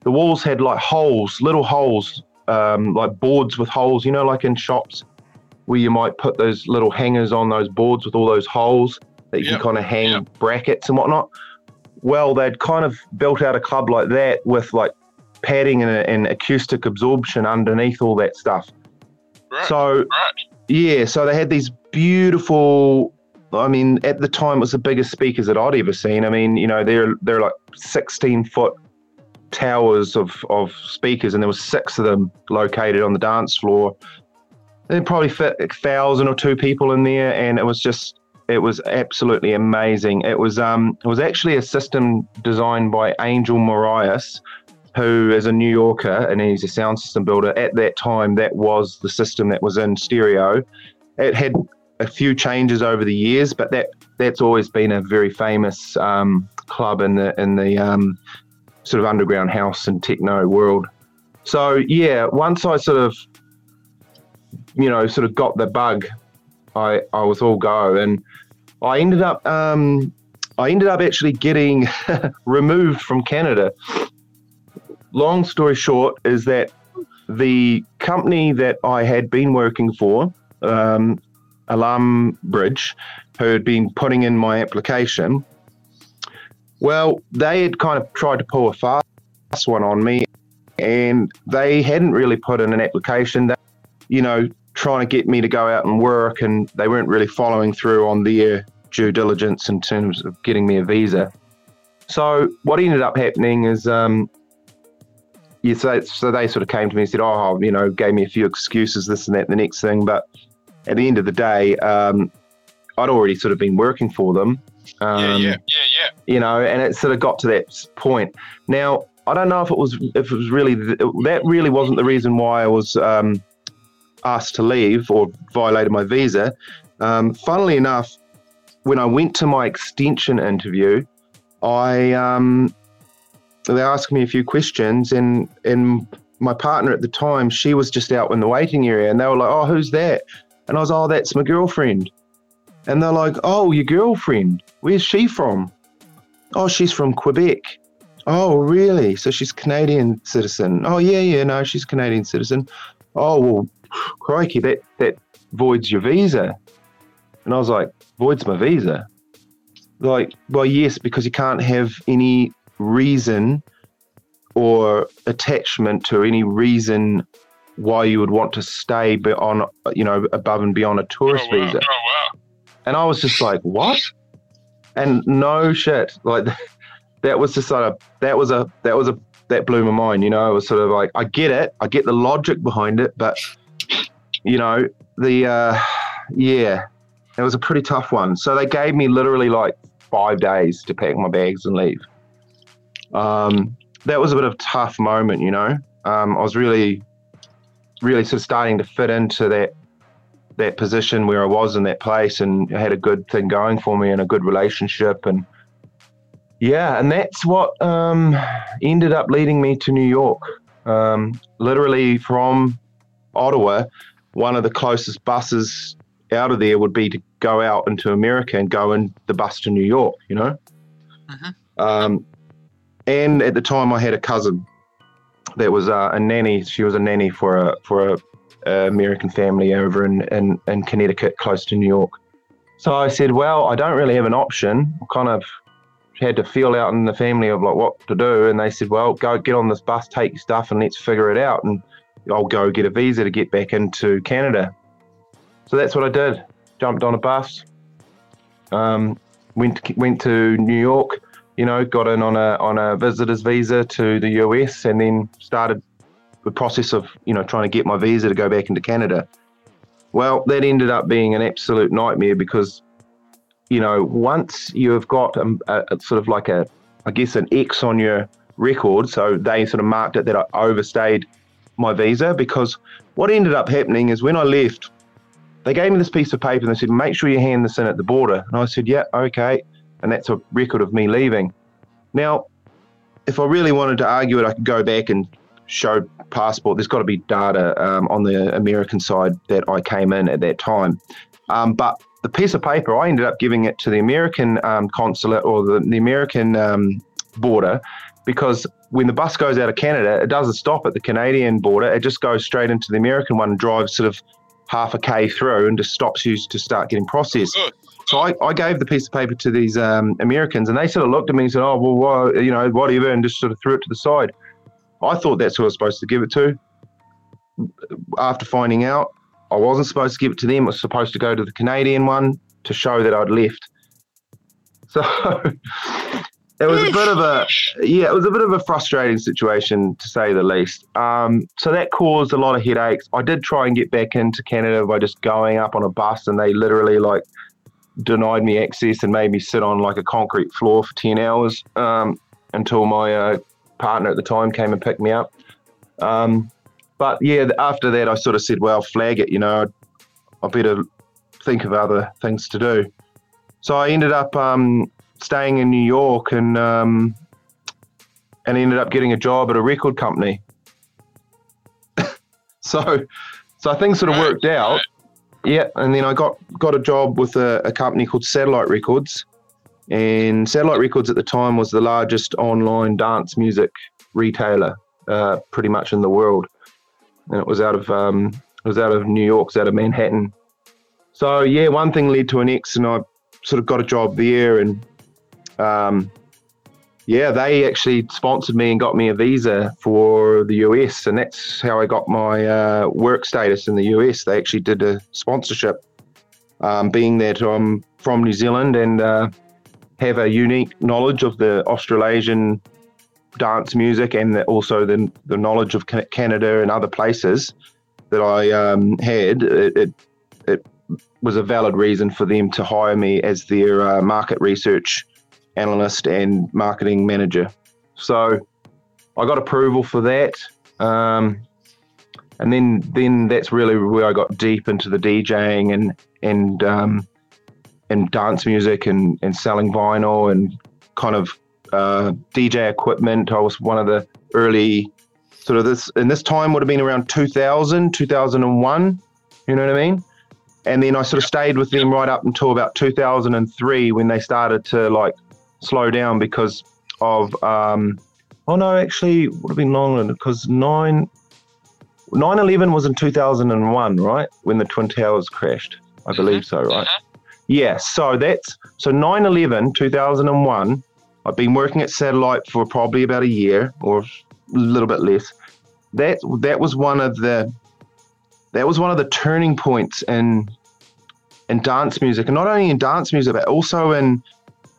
the walls had like holes, little holes, um, like boards with holes, you know, like in shops where you might put those little hangers on those boards with all those holes that you yep. can kind of hang yep. brackets and whatnot. Well, they'd kind of built out a club like that with like padding and, and acoustic absorption underneath all that stuff. Right. So right. Yeah, so they had these beautiful. I mean, at the time, it was the biggest speakers that I'd ever seen. I mean, you know, they're they're like sixteen foot towers of of speakers, and there was six of them located on the dance floor. They probably fit a thousand or two people in there, and it was just it was absolutely amazing. It was um it was actually a system designed by Angel Moraes, who is a New Yorker and he's a sound system builder. At that time, that was the system that was in stereo. It had a few changes over the years, but that that's always been a very famous um, club in the in the um, sort of underground house and techno world. So yeah, once I sort of you know sort of got the bug, I I was all go, and I ended up um, I ended up actually getting removed from Canada long story short is that the company that I had been working for, um, Alarm Bridge, who had been putting in my application, well, they had kind of tried to pull a fast one on me, and they hadn't really put in an application. That, you know, trying to get me to go out and work, and they weren't really following through on their due diligence in terms of getting me a visa. So what ended up happening is um, yeah, so, so they sort of came to me and said, oh, you know, gave me a few excuses, this and that, the next thing. But at the end of the day, um, I'd already sort of been working for them. Um, yeah, yeah, yeah, yeah. You know, and it sort of got to that point. Now, I don't know if it was if it was really that really wasn't the reason why I was um, asked to leave or violated my visa. Um, funnily enough, when I went to my extension interview, I um, they asked me a few questions, and and my partner at the time, she was just out in the waiting area, and they were like, "Oh, who's that?" And I was, "Oh, that's my girlfriend." And they're like, "Oh, your girlfriend? Where's she from?" "Oh, she's from Quebec." "Oh, really? So she's Canadian citizen?" "Oh, yeah, yeah, no, she's Canadian citizen." "Oh, well, crikey, that that voids your visa." And I was like, "Voids my visa?" Like, well, yes, because you can't have any reason or attachment to any reason why you would want to stay on, you know, above and beyond a tourist oh, wow. visa. Oh wow. And I was just like, what? And no shit, like that was just sort of that was a that was a that blew my mind. You know, it was sort of like I get it, I get the logic behind it, but you know, the uh, yeah, it was a pretty tough one. So they gave me literally like five days to pack my bags and leave. Um, that was a bit of a tough moment, you know. Um, I was really, really sort of starting to fit into that that position where I was in that place, and I had a good thing going for me and a good relationship, and yeah, and that's what um, ended up leading me to New York. Um, literally from Ottawa, one of the closest buses out of there would be to go out into America and go in the bus to New York, you know. Mhm. Um, and at the time, I had a cousin that was uh, a nanny. She was a nanny for a for a, a American family over in, in in Connecticut, close to New York. So I said, well, I don't really have an option. I kind of had to feel out in the family of like what to do, and they said, well, go get on this bus, take your stuff, and let's figure it out. And I'll go get a visa to get back into Canada. So that's what I did. Jumped on a bus, um, went to, went to New York. You know, got in on a on a visitor's visa to the US, and then started the process of you know trying to get my visa to go back into Canada. Well, that ended up being an absolute nightmare because you know once you have got a, a sort of like a I guess an X on your record, so they sort of marked it that I overstayed my visa because what ended up happening is when I left, they gave me this piece of paper and they said, make sure you hand this in at the border. And I said, yeah, okay. And that's a record of me leaving. Now, if I really wanted to argue it, I could go back and show passport. There's got to be data um, on the American side that I came in at that time. Um, but the piece of paper, I ended up giving it to the American um, consulate or the, the American um, border because when the bus goes out of Canada, it doesn't stop at the Canadian border. It just goes straight into the American one and drives sort of half a K through and just stops you to start getting processed. So I, I gave the piece of paper to these um, Americans and they sort of looked at me and said, oh, well, why, you know, whatever, and just sort of threw it to the side. I thought that's who I was supposed to give it to. After finding out, I wasn't supposed to give it to them. It was supposed to go to the Canadian one to show that I'd left. So it was a bit of a yeah, it was a bit of a frustrating situation to say the least. Um, so that caused a lot of headaches. I did try and get back into Canada by just going up on a bus, and they literally like denied me access and made me sit on like a concrete floor for ten hours um, until my uh, partner at the time came and picked me up. Um, but yeah, after that, I sort of said, well, flag it, you know, I better think of other things to do. So I ended up um, staying in New York and um, and ended up getting a job at a record company. so so things sort of worked out. Yeah, and then I got got a job with a, a company called Satellite Records, and Satellite Records at the time was the largest online dance music retailer, uh, pretty much in the world, and it was out of um, it was out of New York, it was out of Manhattan. So yeah, one thing led to an next, and I sort of got a job there, and um, yeah, they actually sponsored me and got me a visa for the US, and that's how I got my uh, work status in the US. They actually did a sponsorship, um, being that I'm from New Zealand and uh, have a unique knowledge of the Australasian dance music and the, also the the knowledge of Canada and other places that I um, had, it, it it was a valid reason for them to hire me as their uh, market research analyst and marketing manager. So I got approval for that. Um, and then then that's really where I got deep into the DJing and and um, and dance music and, and selling vinyl and kind of uh, DJ equipment. I was one of the early sort of this, and this time would have been around 2000, 2001. You know what I mean? And then I sort of stayed with them right up until about 2003 when they started to like slow down because of, um, oh no, actually, would have been longer because 9, 9 11 was in 2001, right? When the Twin Towers crashed. I believe so, right? Yeah, so that's so 9 11, 2001. I've been working at Satellite for probably about a year or a little bit less. That that was one of the that was one of the turning points in in dance music, and not only in dance music, but also in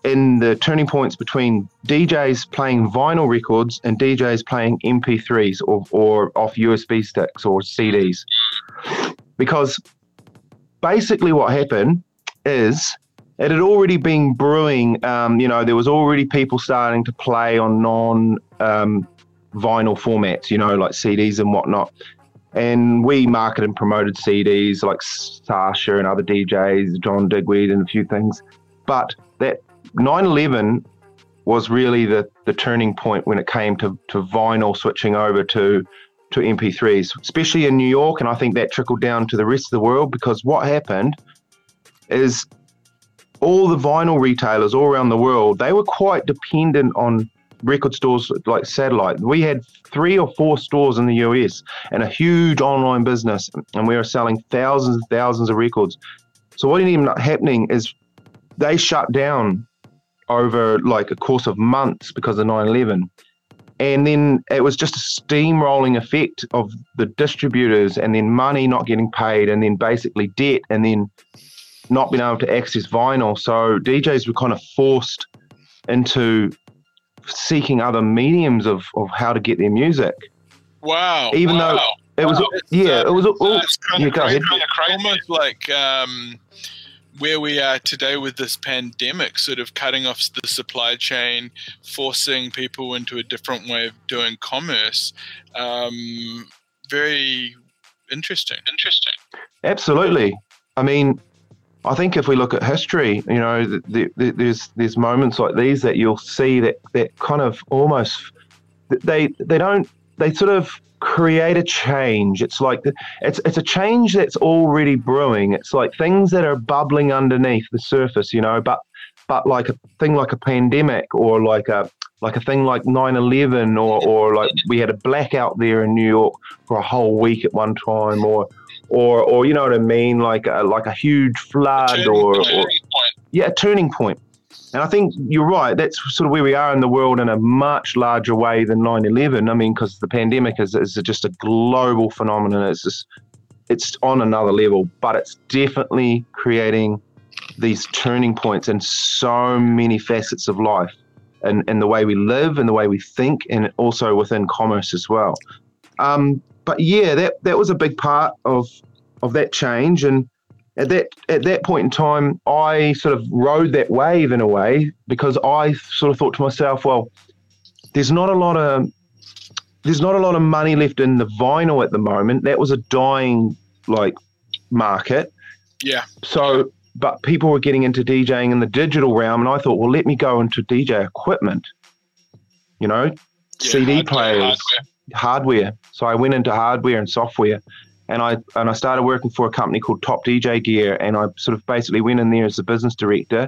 in the turning points between DJs playing vinyl records and DJs playing MP3s or, or off USB sticks or CDs. Because basically, what happened is it had already been brewing. Um, you know, there was already people starting to play on non um, vinyl formats, you know, like CDs and whatnot. And we marketed and promoted CDs like Sasha and other DJs, John Digweed and a few things. But that 9 11 was really the, the turning point when it came to, to vinyl switching over to to MP3s, especially in New York. And I think that trickled down to the rest of the world because what happened is all the vinyl retailers all around the world, they were quite dependent on record stores like Satellite. We had three or four stores in the US and a huge online business, and we were selling thousands and thousands of records. So what ended up happening is they shut down over like a course of months because of 9/11. And then it was just a steamrolling effect of the distributors and then money not getting paid and then basically debt and then not being able to access vinyl. So DJs were kind of forced into seeking other mediums of, of how to get their music. Wow. Even wow. though it was, Wow. yeah, it was all, yeah, go crazy, ahead. almost like um, where we are today with this pandemic, sort of cutting off the supply chain, forcing people into a different way of doing commerce. Um, very interesting. Interesting. Absolutely. I mean, I think if we look at history, you know, th- th- th- there's there's moments like these that you'll see that that kind of almost they they don't they sort of create a change. It's like the, it's it's a change that's already brewing. It's like things that are bubbling underneath the surface, you know. But but like a thing like a pandemic or like a like a thing like 9/11 or or like we had a blackout there in New York for a whole week at one time or or or you know what I mean like a, like a huge flood Turning or, or yeah, a turning point. And I think you're right. That's sort of where we are in the world in a much larger way than 9/11. I mean, because the pandemic is, is just a global phenomenon. It's just it's on another level, but it's definitely creating these turning points in so many facets of life, and and the way we live, and the way we think, and also within commerce as well. Um, but yeah, that that was a big part of of that change, and at that at that point in time, I sort of rode that wave in a way because I sort of thought to myself, well, there's not a lot of there's not a lot of money left in the vinyl at the moment. That was a dying like market. Yeah. So, but people were getting into DJing in the digital realm, and I thought, well, let me go into DJ equipment. You know, Yeah, CD hardware, players hardware. hardware. So I went into hardware and software, and I and I started working for a company called Top DJ Gear, and I sort of basically went in there as the business director,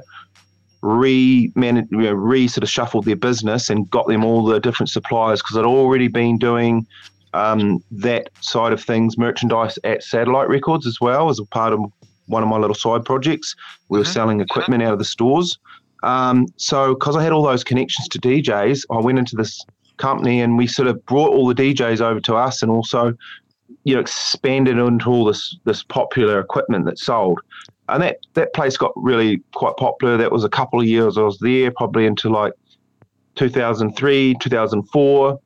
re you know, re sort of shuffled their business and got them all the different suppliers because I'd already been doing um, that side of things, merchandise at Satellite Records as well as a part of one of my little side projects. We were Mhm. selling equipment out of the stores. Um, so because I had all those connections to DJs, I went into this company and we sort of brought all the DJs over to us and also you know expanded into all this this popular equipment that sold and that that place got really quite popular that was a couple of years I was there probably into like 2003, 2004,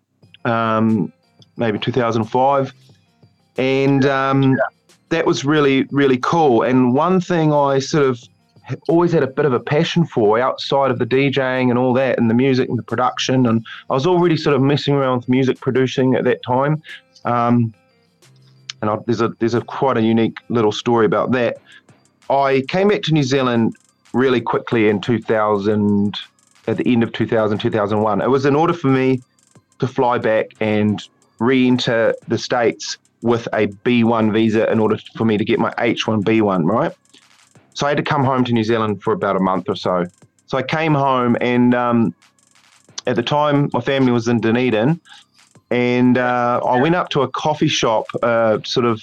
um, maybe 2005. And um, that was really, really cool. And one thing I sort of always had a bit of a passion for outside of the DJing and all that and the music and the production. And I was already sort of messing around with music producing at that time. Um, and I, there's a there's a quite a unique little story about that. I came back to New Zealand really quickly in 2000, at the end of 2000, 2001. It was in order for me to fly back and re-enter the states with a B1 visa in order for me to get my H1B1, right? So I had to come home to New Zealand for about a month or so. So I came home, and um, at the time, my family was in Dunedin, and uh, I went up to a coffee shop, uh, sort of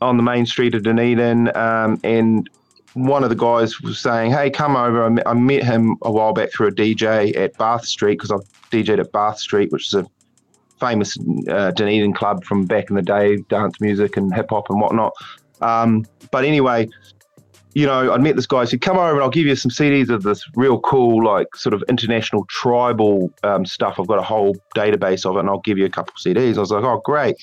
on the main street of Dunedin, um, and one of the guys was saying, "Hey, come over." I met, I met him a while back through a DJ at Bath Street because I've DJed at Bath Street, which is a famous uh, Dunedin club from back in the day, dance music and hip hop and whatnot. Um, but anyway, you know, I'd met this guy. He said, "Come over and I'll give you some CDs of this real cool, like sort of international tribal um, stuff. I've got a whole database of it, and I'll give you a couple of CDs." I was like, "Oh, great!"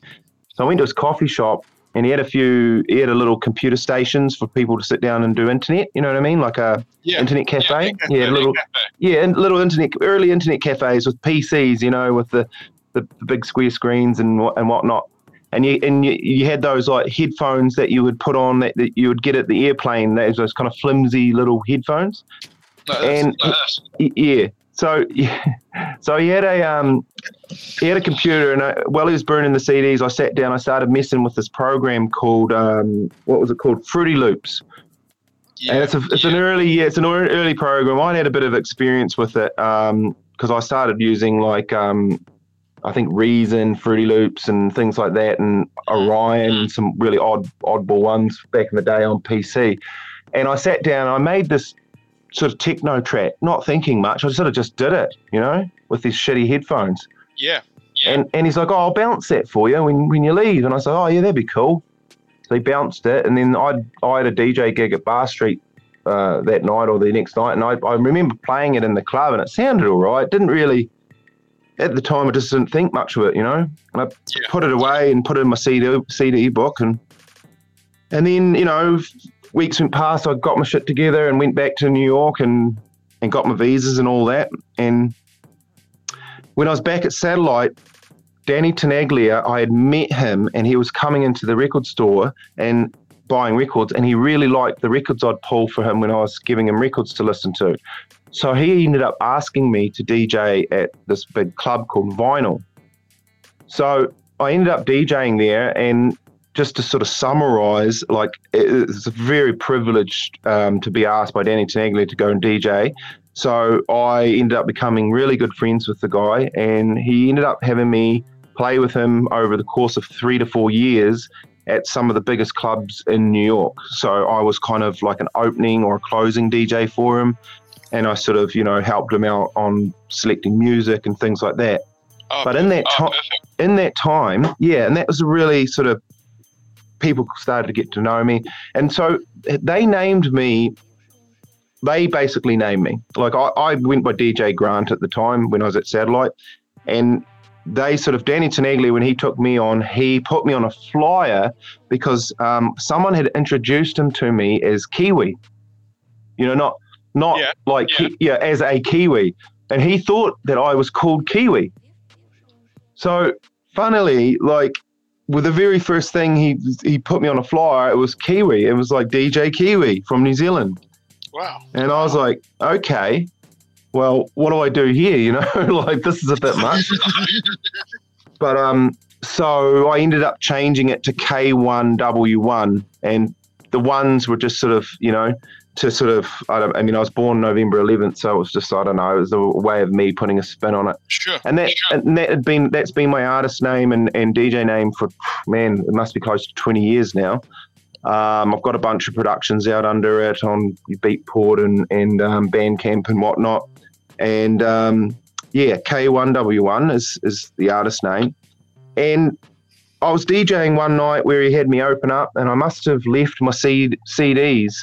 So I went to his coffee shop, and he had a few. He had a little computer stations for people to sit down and do internet. You know what I mean, like a Yeah. internet cafe. Yeah, Yeah, little cafe. yeah, little internet, early internet cafes with PCs, you know, with the, the, the big square screens and and whatnot. And you and you, you had those like headphones that you would put on that, that you would get at the airplane. Those those kind of flimsy little headphones. Like And- like this. Yeah. So yeah. So he had a um he had a computer and I, while he was burning the CDs, I sat down. I started messing with this program called um what was it called Fruity Loops. Yeah, and it's a it's an early yeah it's an early program. I had a bit of experience with it because I started using like um, I think Reason, Fruity Loops, and things like that, and Orion, and some really odd oddball ones back in the day on PC. And I sat down. and I made this sort of techno track, not thinking much. I sort of just did it, you know, with these shitty headphones. yeah, yeah. And and he's like, oh, I'll bounce that for you when, when you leave. And I said, oh yeah, that'd be cool. So he bounced it, and then I I had a DJ gig at Bath Street uh, that night or the next night, and I, I remember playing it in the club, and it sounded all right. Didn't really at the time I just didn't think much of it, you know. And I Yeah. put it away and put it in my CD CD book, and and then you know weeks went past. I got my shit together and went back to New York and and got my visas and all that. And when I was back at Satellite, Danny Tenaglia, I had met him and he was coming into the record store and buying records and he really liked the records I'd pull for him when I was giving him records to listen to. So he ended up asking me to DJ at this big club called Vinyl. So I ended up DJing there and just to sort of summarize, like it's very privileged um, to be asked by Danny Tenaglia to go and DJ. So I ended up becoming really good friends with the guy, and he ended up having me play with him over the course of three to four years at some of the biggest clubs in New York. So I was kind of like an opening or a closing DJ for him, and I sort of you know helped him out on selecting music and things like that. Oh, But in that oh, time, in that time, yeah, and that was a really sort of people started to get to know me, and so they named me. They basically named me. Like I, I went by DJ Grant at the time when I was at Satellite, and they sort of Danny Tenaglia when he took me on, he put me on a flyer because um, someone had introduced him to me as Kiwi. You know, not not Yeah, like yeah. Ki- yeah, as a Kiwi, and he thought that I was called Kiwi. So funnily, like with the very first thing he he put me on a flyer, it was Kiwi. It was like DJ Kiwi from New Zealand, Wow. and I was like, okay, well, what do I do here? You know, like this is a bit much. but um, so I ended up changing it to K1W1, and the ones were just sort of you know to sort of I don't I mean I was born November 11th, so it was just I don't know it was a way of me putting a spin on it. Sure. And that sure. and that had been that's been my artist name and, and DJ name for man, it must be close to twenty years now. Um, I've got a bunch of productions out under it on Beatport and and um, Bandcamp and whatnot. And um, yeah, K1W1 is is the artist name. And I was DJing one night where he had me open up, and I must have left my C- CDs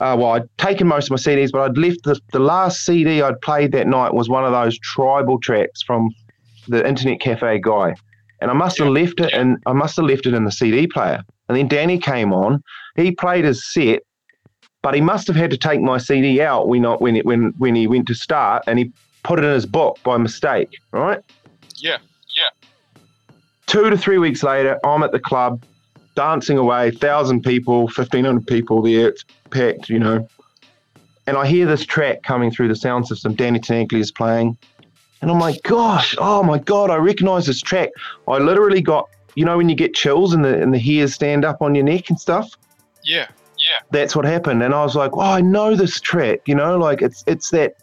uh, well, I'd taken most of my CDs, but I'd left the, the last CD I'd played that night was one of those tribal tracks from the Internet Cafe guy, and I must have left it, and I must have left it in the CD player. And then Danny came on. He played his set, but he must have had to take my CD out when I, when it, when when he went to start, and he put it in his book by mistake. Right. Yeah. Yeah. Two to three weeks later, I'm at the club, dancing away, thousand people, fifteen hundred people there. It's packed, you know. And I hear this track coming through the sound system. Danny Tenaglia is playing, and I'm like, gosh, oh my god, I recognize this track. I literally got, you know, when you get chills and the and the hairs stand up on your neck and stuff. Yeah. Yeah. That's what happened, and I was like, oh, I know this track. You know, like it's it's that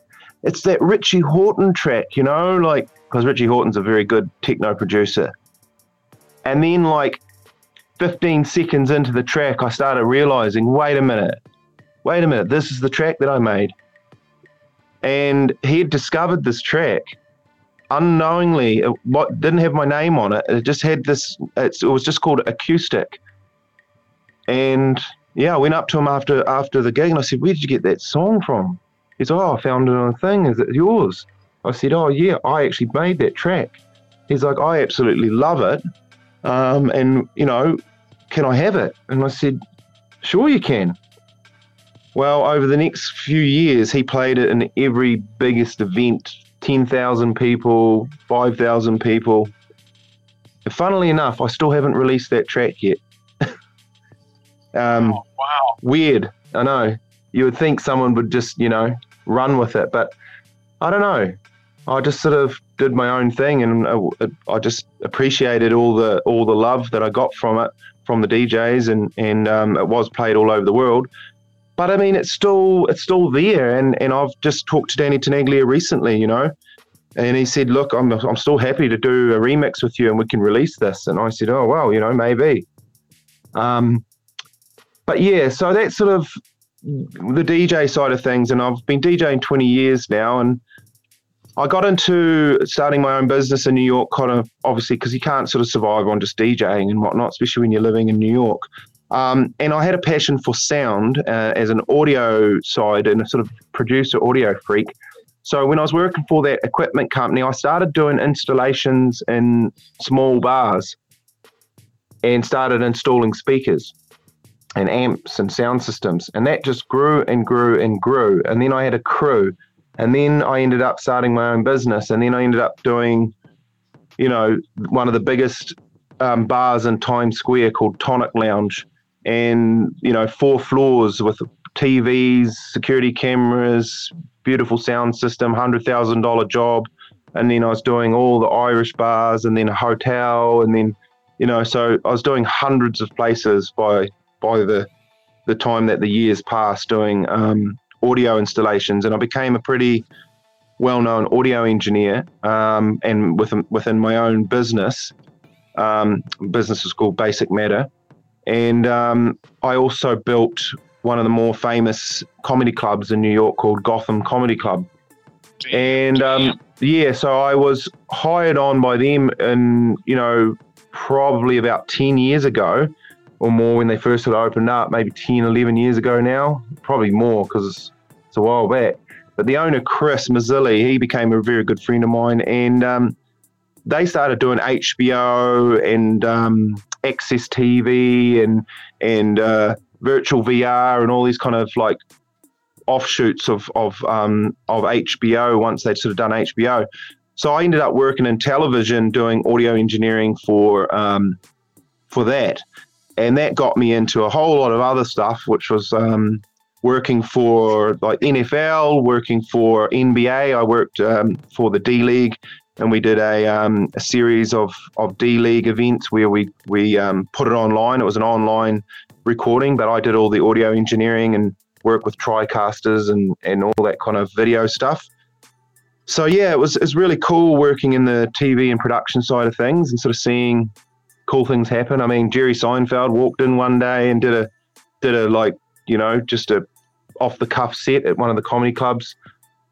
it's that Richie Hawtin track. You know, like because Richie Hawtin's a very good techno producer. And then like 15 seconds into the track, I started realizing, wait a minute, wait a minute, this is the track that I made. And he had discovered this track unknowingly. It what didn't have my name on it. It just had this. It was just called acoustic. And yeah, I went up to him after after the gig and I said, "Where did you get that song from?" He said, "Oh, I found it on a thing. Is it yours?" I said, "Oh yeah, I actually made that track." He's like, "I absolutely love it, um, and you know, can I have it?" And I said, "Sure, you can." Well, over the next few years, he played it in every biggest event 10,000 people, 5,000 people. And funnily enough, I still haven't released that track yet. um, Oh, wow. weird. I know. You would think someone would just, you know, run with it, but I don't know. I just sort of did my own thing, and uh, I just appreciated all the all the love that I got from it from the DJs, and and um, it was played all over the world. But I mean, it's still it's still there, and and I've just talked to Danny Tenaglia recently, you know, and he said, "Look, I'm I'm still happy to do a remix with you, and we can release this." And I said, "Oh well, you know, maybe." Um, but yeah, so that's sort of the DJ side of things, and I've been DJing 20 years now, and I got into starting my own business in New York, kind of obviously because you can't sort of survive on just DJing and whatnot, especially when you're living in New York. Um, and I had a passion for sound uh, as an audio side and a sort of producer, audio freak. So when I was working for that equipment company, I started doing installations in small bars and started installing speakers and amps and sound systems. And that just grew and grew and grew. And then I had a crew. And then I ended up starting my own business. And then I ended up doing, you know, one of the biggest um, bars in Times Square called Tonic Lounge. And, you know, four floors with TVs, security cameras, beautiful sound system, $100,000 job. And then I was doing all the Irish bars and then a hotel. And then, you know, so I was doing hundreds of places by by the the time that the years passed doing um, audio installations, and I became a pretty well-known audio engineer. Um, and within within my own business, um, business is called Basic Matter, and um, I also built one of the more famous comedy clubs in New York called Gotham Comedy Club. And um, yeah, so I was hired on by them, and you know, probably about ten years ago or more when they first sort of opened up, maybe 10, 11 years ago now, probably more because it's, a while back. But the owner, Chris Mazzilli, he became a very good friend of mine, and um, they started doing HBO and um, AXS TV and and uh, virtual VR and all these kind of like offshoots of of um, of HBO once they'd sort of done HBO. So I ended up working in television doing audio engineering for um, for that, and that got me into a whole lot of other stuff, which was um, working for like NFL, working for NBA. I worked um, for the D League, and we did a, um, a series of, of D League events where we we um, put it online. It was an online recording, but I did all the audio engineering and work with TriCasters and and all that kind of video stuff. So yeah, it was it's really cool working in the TV and production side of things and sort of seeing cool things happen. I mean, Jerry Seinfeld walked in one day and did a did a like you know just a off the cuff set at one of the comedy clubs.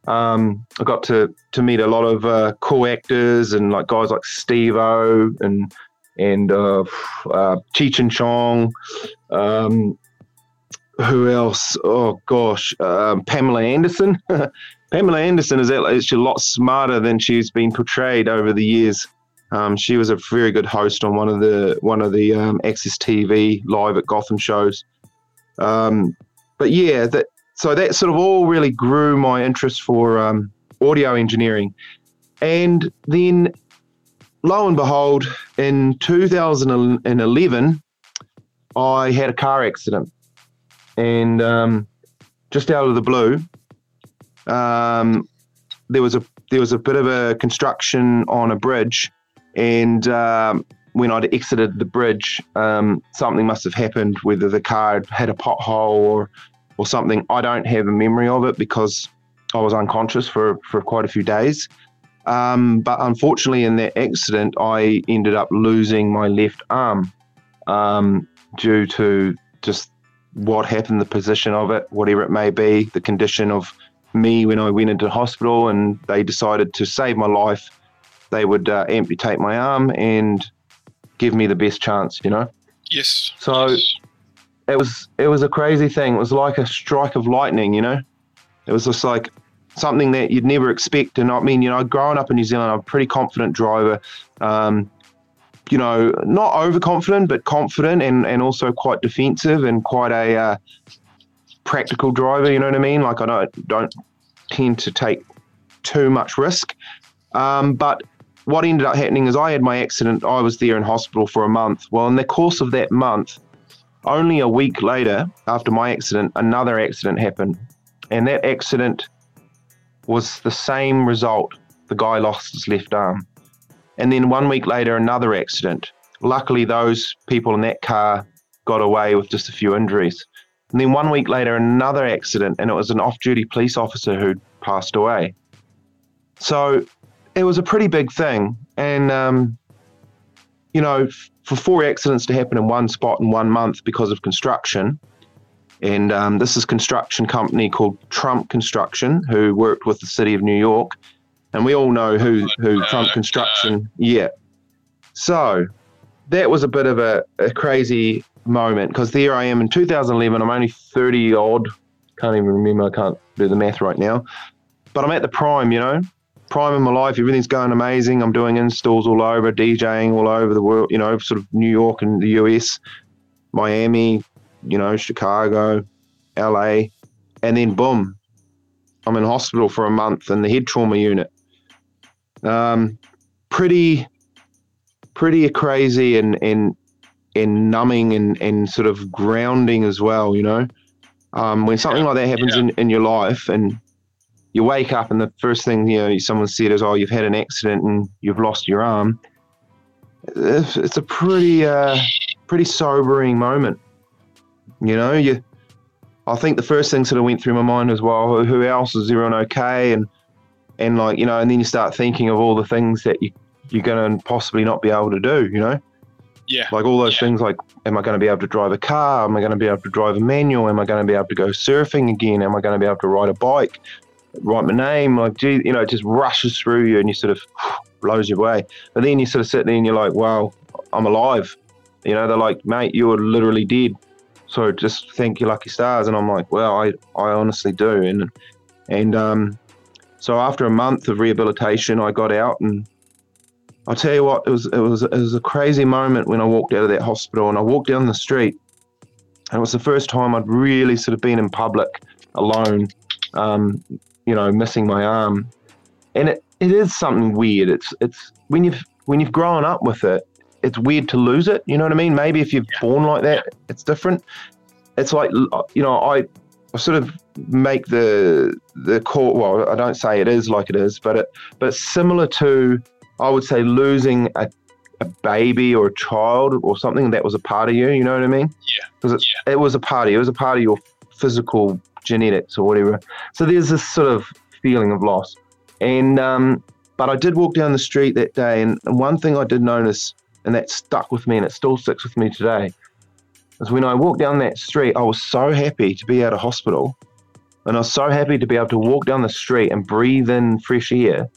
Um, I got to to meet a lot of uh, cool actors and like guys like Steve O and and uh, uh, Cheech and Chong. Um, who else? Oh gosh, um, Pamela Anderson. Pamela Anderson is actually a lot smarter than she's been portrayed over the years. Um, she was a very good host on one of the one of the um, AXS TV live at Gotham shows. Um, but yeah, that so that sort of all really grew my interest for um, audio engineering, and then lo and behold, in 2011, I had a car accident, and um, just out of the blue, um, there was a there was a bit of a construction on a bridge, and um, when I'd exited the bridge, um, something must have happened. Whether the car had a pothole or or something, I don't have a memory of it because I was unconscious for for quite a few days. Um, but unfortunately, in that accident, I ended up losing my left arm um, due to just what happened, the position of it, whatever it may be, the condition of me when I went into hospital, and they decided to save my life. They would uh, amputate my arm and give me the best chance, you know. Yes. So yes. it was it was a crazy thing. It was like a strike of lightning, you know. It was just like something that you'd never expect. And I mean, you know, growing up in New Zealand, I'm a pretty confident driver. Um, you know, not overconfident, but confident and, and also quite defensive and quite a uh, practical driver. You know what I mean? Like I don't don't tend to take too much risk. Um, but what ended up happening is I had my accident. I was there in hospital for a month. Well, in the course of that month, only a week later after my accident, another accident happened, and that accident was the same result. The guy lost his left arm. And then one week later, another accident. Luckily, those people in that car got away with just a few injuries. And then one week later, another accident, and it was an off duty police officer who passed away. So it was a pretty big thing. And, um, you know, for four accidents to happen in one spot in one month because of construction, and um, this is construction company called Trump Construction, who worked with the city of New York and we all know who who Trump Construction. Yeah. So that was a bit of a, a crazy moment because there I am in 2011. I'm only 30 odd. Can't even remember. I can't do the math right now. But I'm at the prime, you know, prime in my life. Everything's going amazing. I'm doing installs all over, DJing all over the world, you know, sort of New York and the US, Miami, you know, Chicago, LA. And then boom, I'm in hospital for a month in the head trauma unit um, pretty pretty crazy and and and numbing and and sort of grounding as well. You know, um, when something like that happens yeah. in, in your life and you wake up and the first thing you know someone said is, "Oh, you've had an accident and you've lost your arm." It's a pretty uh, pretty sobering moment. You know, you. I think the first thing sort of went through my mind as well. Who else is everyone okay? And and like you know, and then you start thinking of all the things that you you're going to possibly not be able to do. You know, yeah, like all those yeah. things. Like, am I going to be able to drive a car? Am I going to be able to drive a manual? Am I going to be able to go surfing again? Am I going to be able to ride a bike? Write my name, like, gee, you know, it just rushes through you, and you sort of blows you away. But then you sort of sit there and you're like, "Wow, I'm alive." You know, they're like, "Mate, you were literally dead." So just thank your lucky stars, and I'm like, "Well, I, I honestly do," and and um, so after a month of rehabilitation, I got out, and I'll tell you what, it was it was it was a crazy moment when I walked out of that hospital, and I walked down the street, and it was the first time I'd really sort of been in public alone, um, you know, missing my arm, and it, it is something weird. It's it's when you've when you've grown up with it, it's weird to lose it. You know what I mean? Maybe if you're born like that, it's different. It's like uh, you know, I I sort of make the the call. Well, I don't say it is like it is, but it but similar to I would say losing a, a baby or a child or something that was a part of you. You know what I mean? Yeah. Because yeah. it was a part of you. It was a part of your physical genetics or whatever. So there's this sort of feeling of loss. And um, but I did walk down the street that day, and, one thing I did notice, and that stuck with me, and it still sticks with me today, is when I walked down that street, I was so happy to be out of hospital. And I was so happy to be able to walk down the street and breathe in fresh air.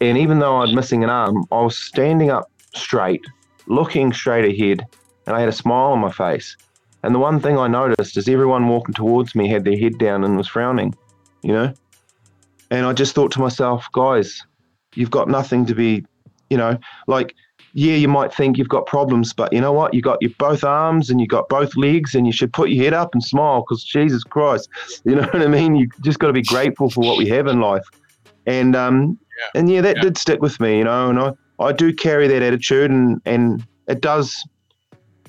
And even though I was missing an arm, I was standing up straight, looking straight ahead, and I had a smile on my face. And the one thing I noticed is everyone walking towards me had their head down and was frowning, you know? And I just thought to myself, guys, you've got nothing to be, you know, like, yeah, you might think you've got problems, but you know what? You got your both arms and you got both legs, and you should put your head up and smile because Jesus Christ, you know what I mean? You just got to be grateful for what we have in life. And um, Yeah. and yeah, that Yeah. did stick with me, you know, and I, I do carry that attitude, and and it does,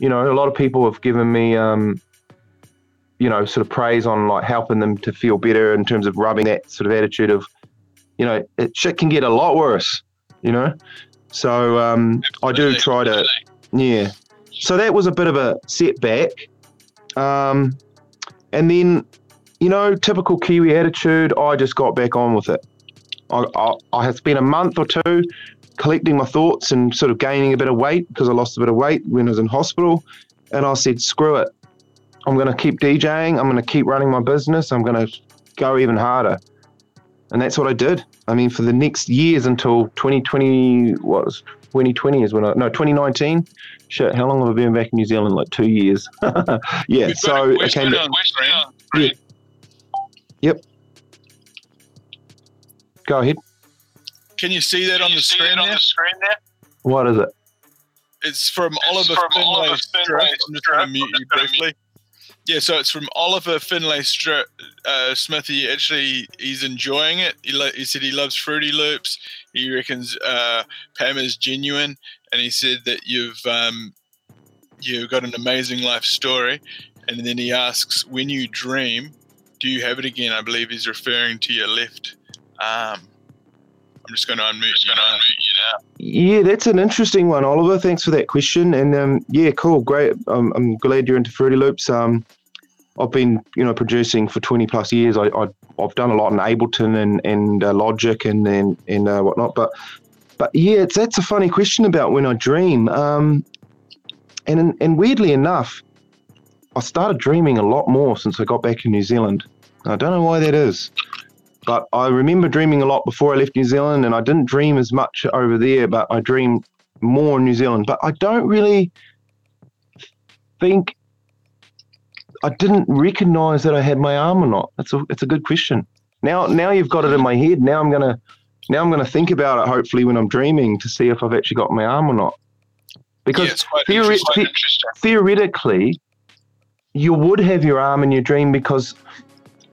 you know, a lot of people have given me um, you know, sort of praise on like helping them to feel better in terms of rubbing that sort of attitude of, you know, it, shit can get a lot worse, you know. So um, I do try to, yeah. So that was a bit of a setback, um, and then, you know, typical Kiwi attitude. I just got back on with it. I, I, I had spent a month or two collecting my thoughts and sort of gaining a bit of weight because I lost a bit of weight when I was in hospital, and I said, screw it. I'm going to keep DJing. I'm going to keep running my business. I'm going to go even harder. And that's what I did. I mean, for the next years until 2020, what was 2020 is when I, no, 2019. Shit, how long have I been back in New Zealand? Like two years. yeah. We've So I came on back. screen. Go ahead. Can you see that on the screen there? What is it? It's from It's Oliver from Finlay Oliver Finlay I'm just going to mute you briefly. Yeah, so it's from Oliver Finlay Strip. Uh, Smithy actually he's enjoying it. He, lo- he said he loves Fruity Loops. He reckons uh, Pam is genuine, and he said that you've um, you've got an amazing life story. And then he asks, when you dream, do you have it again? I believe he's referring to your left arm. I'm just going to unmute you now. Yeah, that's an interesting one, Oliver. Thanks for that question. And um, yeah, cool, great. I'm, I'm glad you're into Fruity Loops. Um, I've been, you know, producing for 20 plus years. I, I I've done a lot in Ableton and and uh, Logic and and and uh, whatnot. But but yeah, it's that's a funny question about when I dream. Um, and and weirdly enough, I started dreaming a lot more since I got back in New Zealand. I don't know why that is. But I remember dreaming a lot before I left New Zealand, and I didn't dream as much over there, but I dreamed more in New Zealand. But I don't really think I didn't recognize that I had my arm or not. That's a it's a good question. Now now you've got it in my head. Now I'm gonna now I'm gonna think about it. Hopefully, when I'm dreaming, to see if I've actually got my arm or not. Because Yeah, theori- the- theoretically, you would have your arm in your dream because,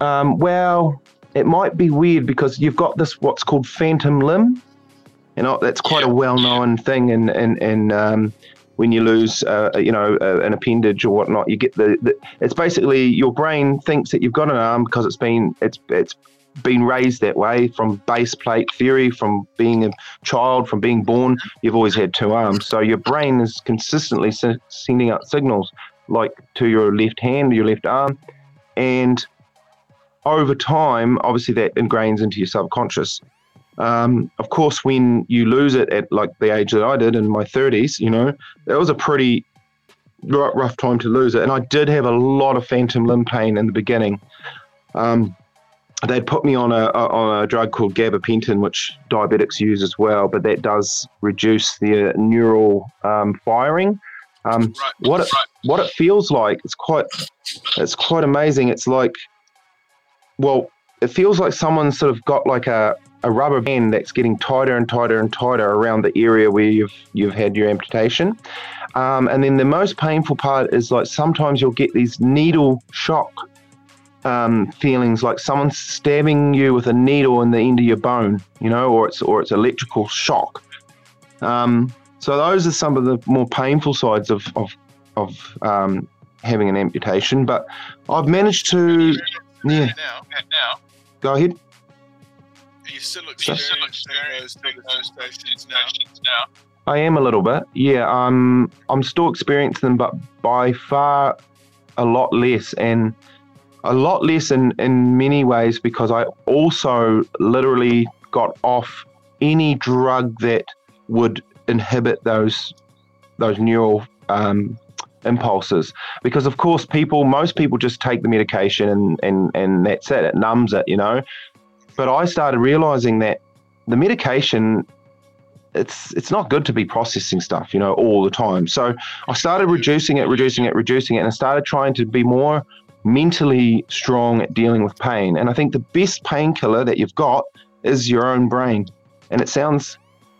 um, well, it might be weird because you've got this what's called phantom limb. You know, that's quite a well-known thing, and and and um, when you lose, uh, you know, uh, an appendage or whatnot, you get the, the. It's basically your brain thinks that you've got an arm because it's been it's it's been raised that way from base plate theory, from being a child, from being born. You've always had two arms, so your brain is consistently s- sending out signals like to your left hand, your left arm, and over time, obviously that ingrains into your subconscious. Um, of course, when you lose it at like the age that I did in my 30s, you know, that was a pretty rough, rough time to lose it. And I did have a lot of phantom limb pain in the beginning. Um, they'd put me on a, a on a drug called gabapentin, which diabetics use as well, but that does reduce the uh, neural um, firing. Um, Right. what it, what it feels like it's quite it's quite amazing it's like well it feels like someone's sort of got like a, a rubber band that's getting tighter and tighter and tighter around the area where you've you've had your amputation um, and then the most painful part is like sometimes you'll get these needle shock um, feelings like someone's stabbing you with a needle in the end of your bone you know or it's or it's electrical shock um, so those are some of the more painful sides of of, of um, having an amputation. But I've managed to Yeah. Now, now, go ahead. you still So- experiencing those now. I am a little bit. Yeah, um, I'm still experiencing them, but by far a lot less, and a lot less in in many ways because I also literally got off any drug that would inhibit those those neural um, impulses. Because of course, people, most people just take the medication and and and that's it. It numbs it, you know. But I started realizing that the medication it's it's not good to be processing stuff, you know, all the time. So I started mm. reducing it, reducing it, reducing it, and I started trying to be more mentally strong at dealing with pain. And I think the best painkiller that you've got is your own brain. And it sounds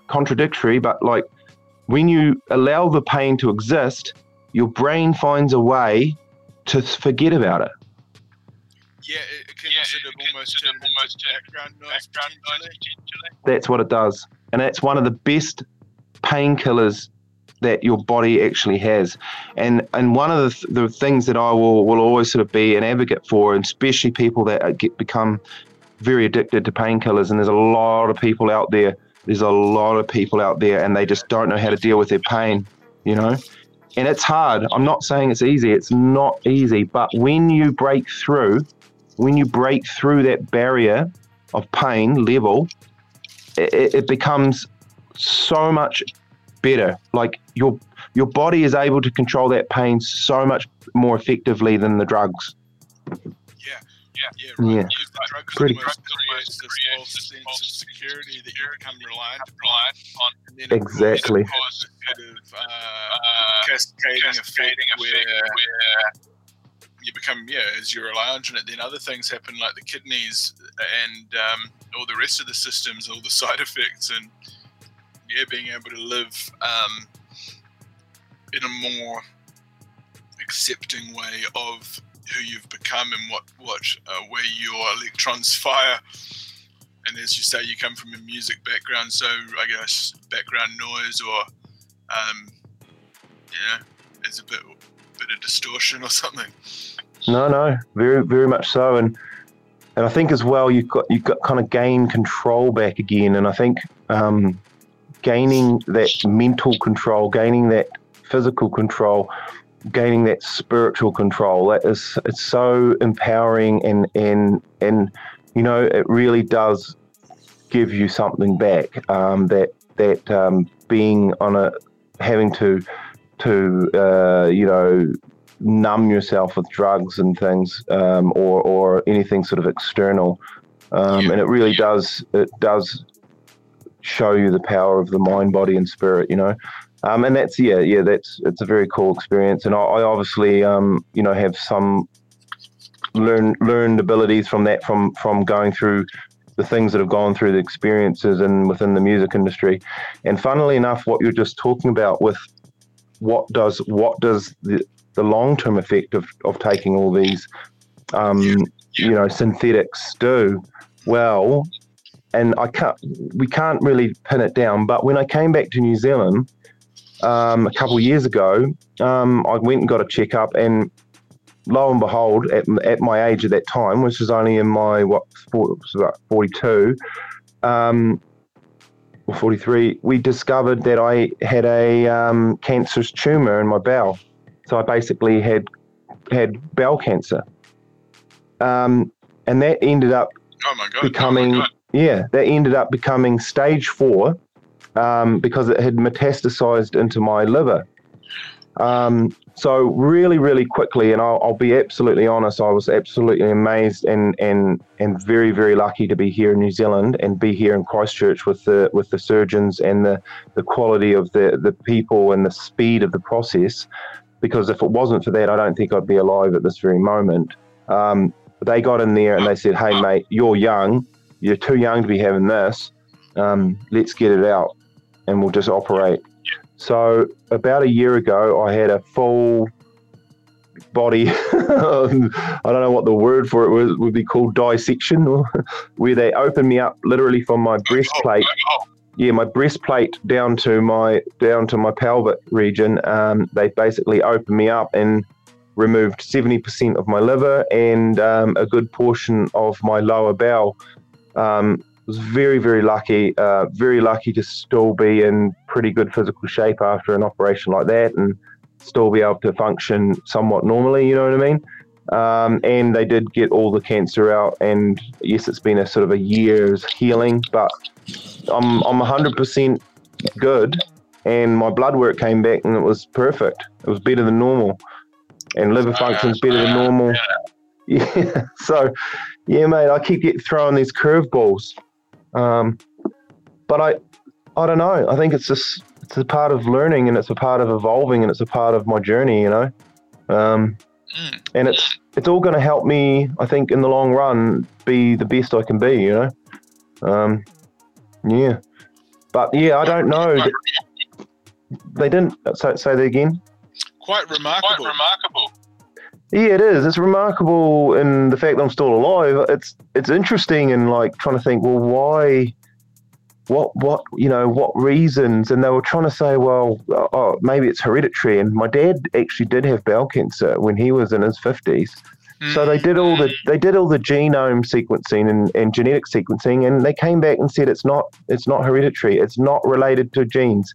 contradictory, but like when you allow the pain to exist, your brain finds a way to forget about it. Yeah, it, it can yeah, sort of almost turn almost background noise. Background noise That's what it does, and that's one of the best painkillers that your body actually has. And and one of the, th- the things that I will will always sort of be an advocate for, and especially people that get become very addicted to painkillers, and there's a lot of people out there. There's a lot of people out there, and they just don't know how to deal with their pain. You know, and it's hard. I'm not saying it's easy. It's not easy, but when you break through when you break through that barrier of pain level, it, it becomes so much better. Like your your body is able to control that pain so much more effectively than the drugs. Yeah, yeah, yeah. Right. Yeah. The Pretty- almost creates this false sense of security that you become reliant upon. And then it Exactly. causes a sort of uh, cascading effect where you become yeah as you rely on it then other things happen like the kidneys and um, all the rest of the systems all the side effects and yeah being able to live um, in a more accepting way of who you've become and what what uh, where your electrons fire. And as you say you come from a music background so i guess background noise or um, yeah there's a bit bit of distortion or something. No, no, very, very much so, and and I think as well you've got you've got kind of gained control back again, and I think um, gaining that mental control, gaining that physical control, gaining that spiritual control, that is it's so empowering, and and and you know it really does give you something back. Um, that that um, being on a having to to uh, you know numb yourself with drugs and things um, or or anything sort of external um, Yeah. and it really does it does show you the power of the mind body and spirit you know um, and that's yeah yeah that's it's a very cool experience. And I, I obviously um, you know have some learn learned abilities from that from from going through the things that have gone through the experiences and within the music industry. And funnily enough what you're just talking about with what does what does the the long term effect of, of taking all these um, you know synthetics do? Well and I can't we can't really pin it down but when I came back to New Zealand um, a couple of years ago um, I went and got a checkup and lo and behold at, at my age at that time which was only in my what was about 42 um, or 43 we discovered that I had a um, cancerous tumor in my bowel. So I basically had had bowel cancer, um, and that ended up oh my god becoming oh yeah that ended up becoming stage four um, because it had metastasized into my liver. Um, so really, really quickly, and I'll, I'll be absolutely honest, I was absolutely amazed and and and very, very lucky to be here in New Zealand and be here in Christchurch with the with the surgeons and the the quality of the the people and the speed of the process. Because if it wasn't for that, I don't think I'd be alive at this very moment. Um, they got in there and they said, "Hey, mate, you're young. You're too young to be having this. Um, let's get it out, and we'll just operate." So about a year ago, I had a full body. I don't know what the word for it was, would be called dissection, where they opened me up literally from my breastplate. Yeah, my breastplate down to my down to my pelvic region. Um, they basically opened me up and removed seventy percent of my liver and um, a good portion of my lower bowel. Um, was very very lucky, uh, very lucky to still be in pretty good physical shape after an operation like that, and still be able to function somewhat normally. You know what I mean? Um, and they did get all the cancer out, and yes, it's been a sort of a year's healing, but I'm I'm 100% good, and my blood work came back, and it was perfect. It was better than normal, and liver function's better than normal. Yeah. So, yeah, mate, I keep getting throwing these curveballs, um, but I I don't know. I think it's just it's a part of learning and it's a part of evolving and it's a part of my journey, you know. Um, Mm. and it's it's all going to help me, I think, in the long run, be the best I can be, you know. Um, yeah, but yeah, I don't know. They didn't say, say that again. Quite remarkable. remarkable. Yeah, it is. It's remarkable in the fact that I'm still alive. It's it's interesting and like trying to think, well, why, what what you know, what reasons? And they were trying to say, well, uh, oh, maybe it's hereditary. And my dad actually did have bowel cancer when he was in his fifties. So they did all the mm. they did all the genome sequencing and, and genetic sequencing, and they came back and said it's not it's not hereditary. It's not related to genes.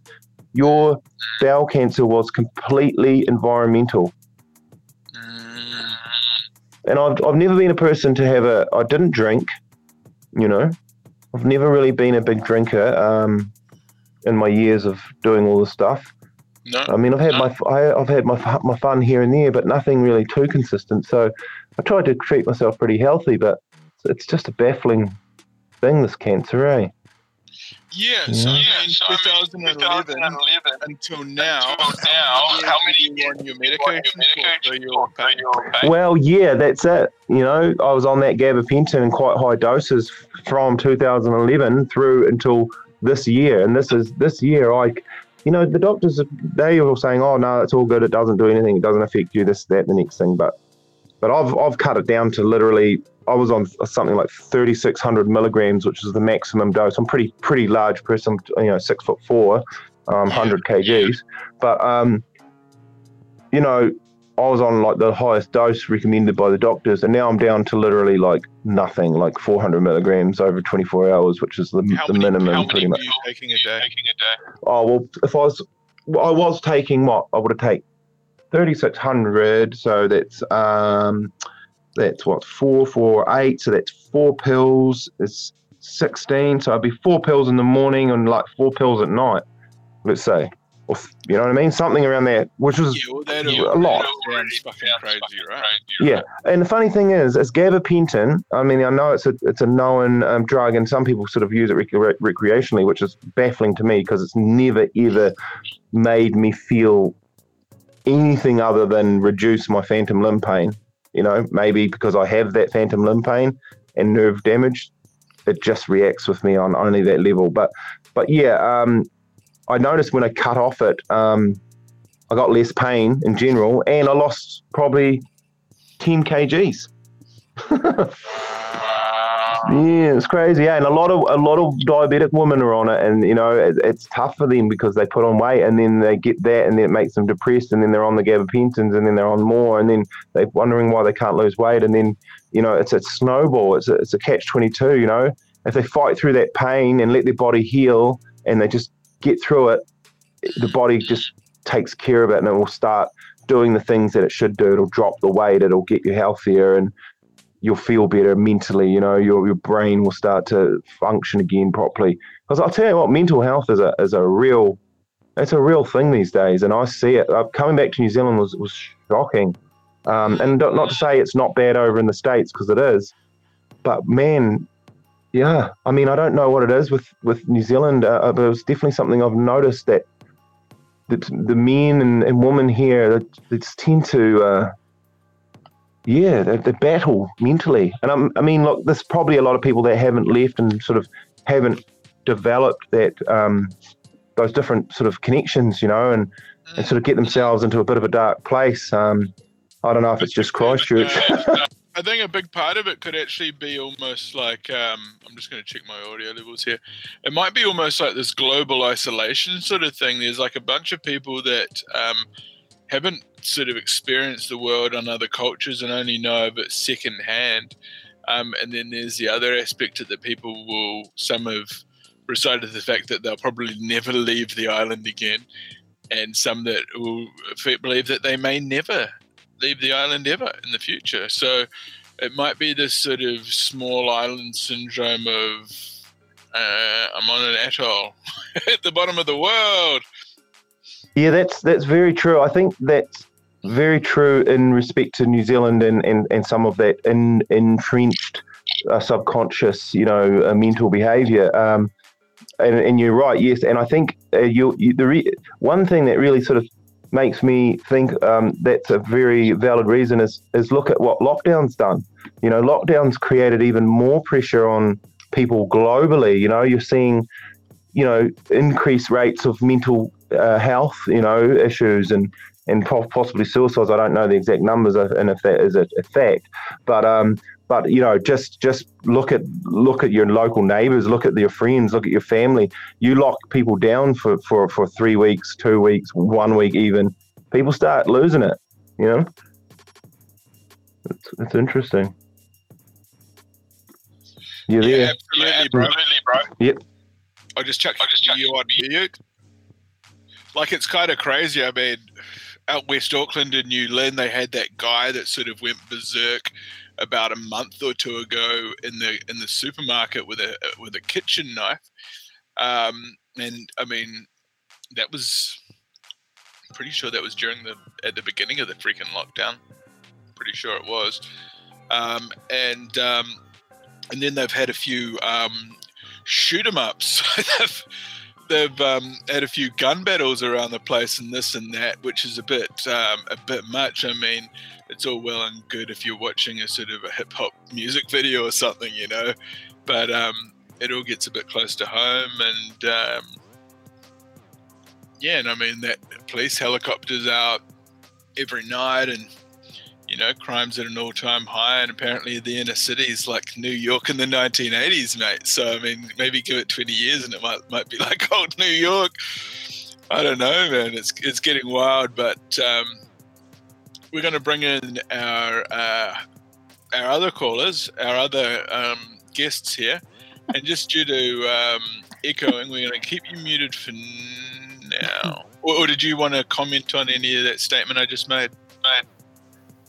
Your mm. bowel cancer was completely environmental. And I've, I've never been a person to have a I didn't drink, you know. I've never really been a big drinker um, in my years of doing all this stuff. No. I mean, I've had my I, I've had my my fun here and there, but nothing really too consistent. So I tried to treat myself pretty healthy, but it's just a baffling thing. This cancer, eh? Yeah, so Yeah. in 2011, until now, Now, how many years are you on your medication for, for your pain? Well, yeah, that's it. You know, I was on that gabapentin in quite high doses from 2011 through until this year, and this is this year. I, you know, the doctors they were saying, "Oh no, it's all good. It doesn't do anything. It doesn't affect you. This, that, the next thing." But, but I've I've cut it down to literally. I was on something like 3,600 milligrams, which is the maximum dose. I'm pretty pretty large person. You know, six foot four, um, 100 kgs. But um, you know, I was on like the highest dose recommended by the doctors, and now I'm down to literally like nothing, like 400 milligrams over 24 hours, which is the, How the many, minimum how many pretty are much. you taking a day? Oh well, if I was, I was taking what I would have taken 3,600, so that's um, that's what four, four, eight, so that's four pills. It's 16, so I'd be four pills in the morning and like four pills at night. Let's say, or you know what I mean, something around there, which was Yeah, well, that a lot. crazy, right? Yeah, and the funny thing is, is gabapentin. I mean, I know it's a it's a known um, drug, and some people sort of use it rec- recreationally, which is baffling to me because it's never ever made me feel anything other than reduce my phantom limb pain. You know, maybe because I have that phantom limb pain and nerve damage, it just reacts with me on only that level. But but yeah, um, I noticed when I cut off it, um, I got less pain in general, and I lost probably 10 kgs. yeah, it's crazy. Yeah, and a lot of a lot of diabetic women are on it, and you know it, it's tough for them because they put on weight, and then they get that, and then it makes them depressed, and then they're on the gabapentins, and then they're on more, and then they're wondering why they can't lose weight, and then you know it's a snowball. It's a, it's a catch twenty two. You know, if they fight through that pain and let their body heal, and they just get through it, the body just takes care of it, and it will start doing the things that it should do. It'll drop the weight. It'll get you healthier, and you'll feel better mentally. You know, your your brain will start to function again properly. Because I'll tell you what, mental health is a is a real it's a real thing these days, and I see it. Uh, coming back to New Zealand was was shocking, um, and not to say it's not bad over in the states because it is, but man. Yeah, I mean, I don't know what it is with with New Zealand, uh, but it was definitely something I've noticed that the, the men and, and women here they, they tend to uh, yeah, the, they battle mentally. And I'm, I mean, look, there's probably a lot of people that haven't left and sort of haven't developed that um, those different sort of connections, you know, and, and sort of get themselves into a bit of a dark place. Um, I don't know if it's just Christchurch. I think a big part of it could actually be almost like um, I'm just going to check my audio levels here. It might be almost like this global isolation sort of thing. There's like a bunch of people that um, haven't sort of experienced the world on other cultures and only know of it secondhand. Um, and then there's the other aspect that people will, some have recited the fact that they'll probably never leave the island again, and some that will believe that they may never leave the island ever in the future. So it might be this sort of small island syndrome of uh, I'm on an atoll at the bottom of the world. Yeah, that's that's very true. I think that's very true in respect to New Zealand and, and, and some of that in, entrenched uh, subconscious, you know, uh, mental behaviour. Um, and, and you're right, yes. And I think uh, you, you the re- one thing that really sort of makes me think um, that's a very valid reason is is look at what lockdown's done. You know, lockdowns created even more pressure on people globally. You know, you're seeing, you know, increased rates of mental uh, health, you know, issues and and possibly suicides. I don't know the exact numbers and if that is a, a fact, but um, but you know, just just look at look at your local neighbours, look at your friends, look at your family. You lock people down for for for three weeks, two weeks, one week, even. People start losing it. You know, it's, it's interesting. You yeah, there? absolutely, bro. Absolutely, bro. Yep. I just checked. I just checked you on mute. Like it's kind of crazy. I mean, out West Auckland in New Lynn, they had that guy that sort of went berserk about a month or two ago in the in the supermarket with a with a kitchen knife, um, and I mean that was I'm pretty sure that was during the at the beginning of the freaking lockdown. Pretty sure it was, um, and um, and then they've had a few um, shoot 'em ups. they've um, had a few gun battles around the place and this and that, which is a bit um, a bit much. I mean, it's all well and good if you're watching a sort of a hip hop music video or something, you know, but um, it all gets a bit close to home and. Um, yeah, and I mean that police helicopters out every night, and you know, crime's at an all-time high, and apparently the inner city is like New York in the 1980s, mate. So I mean, maybe give it 20 years, and it might might be like old New York. I don't know, man. It's it's getting wild, but um, we're going to bring in our uh, our other callers, our other um, guests here, and just due to um, echoing, we're going to keep you muted for now. Or, or, did you want to comment on any of that statement I just made? made?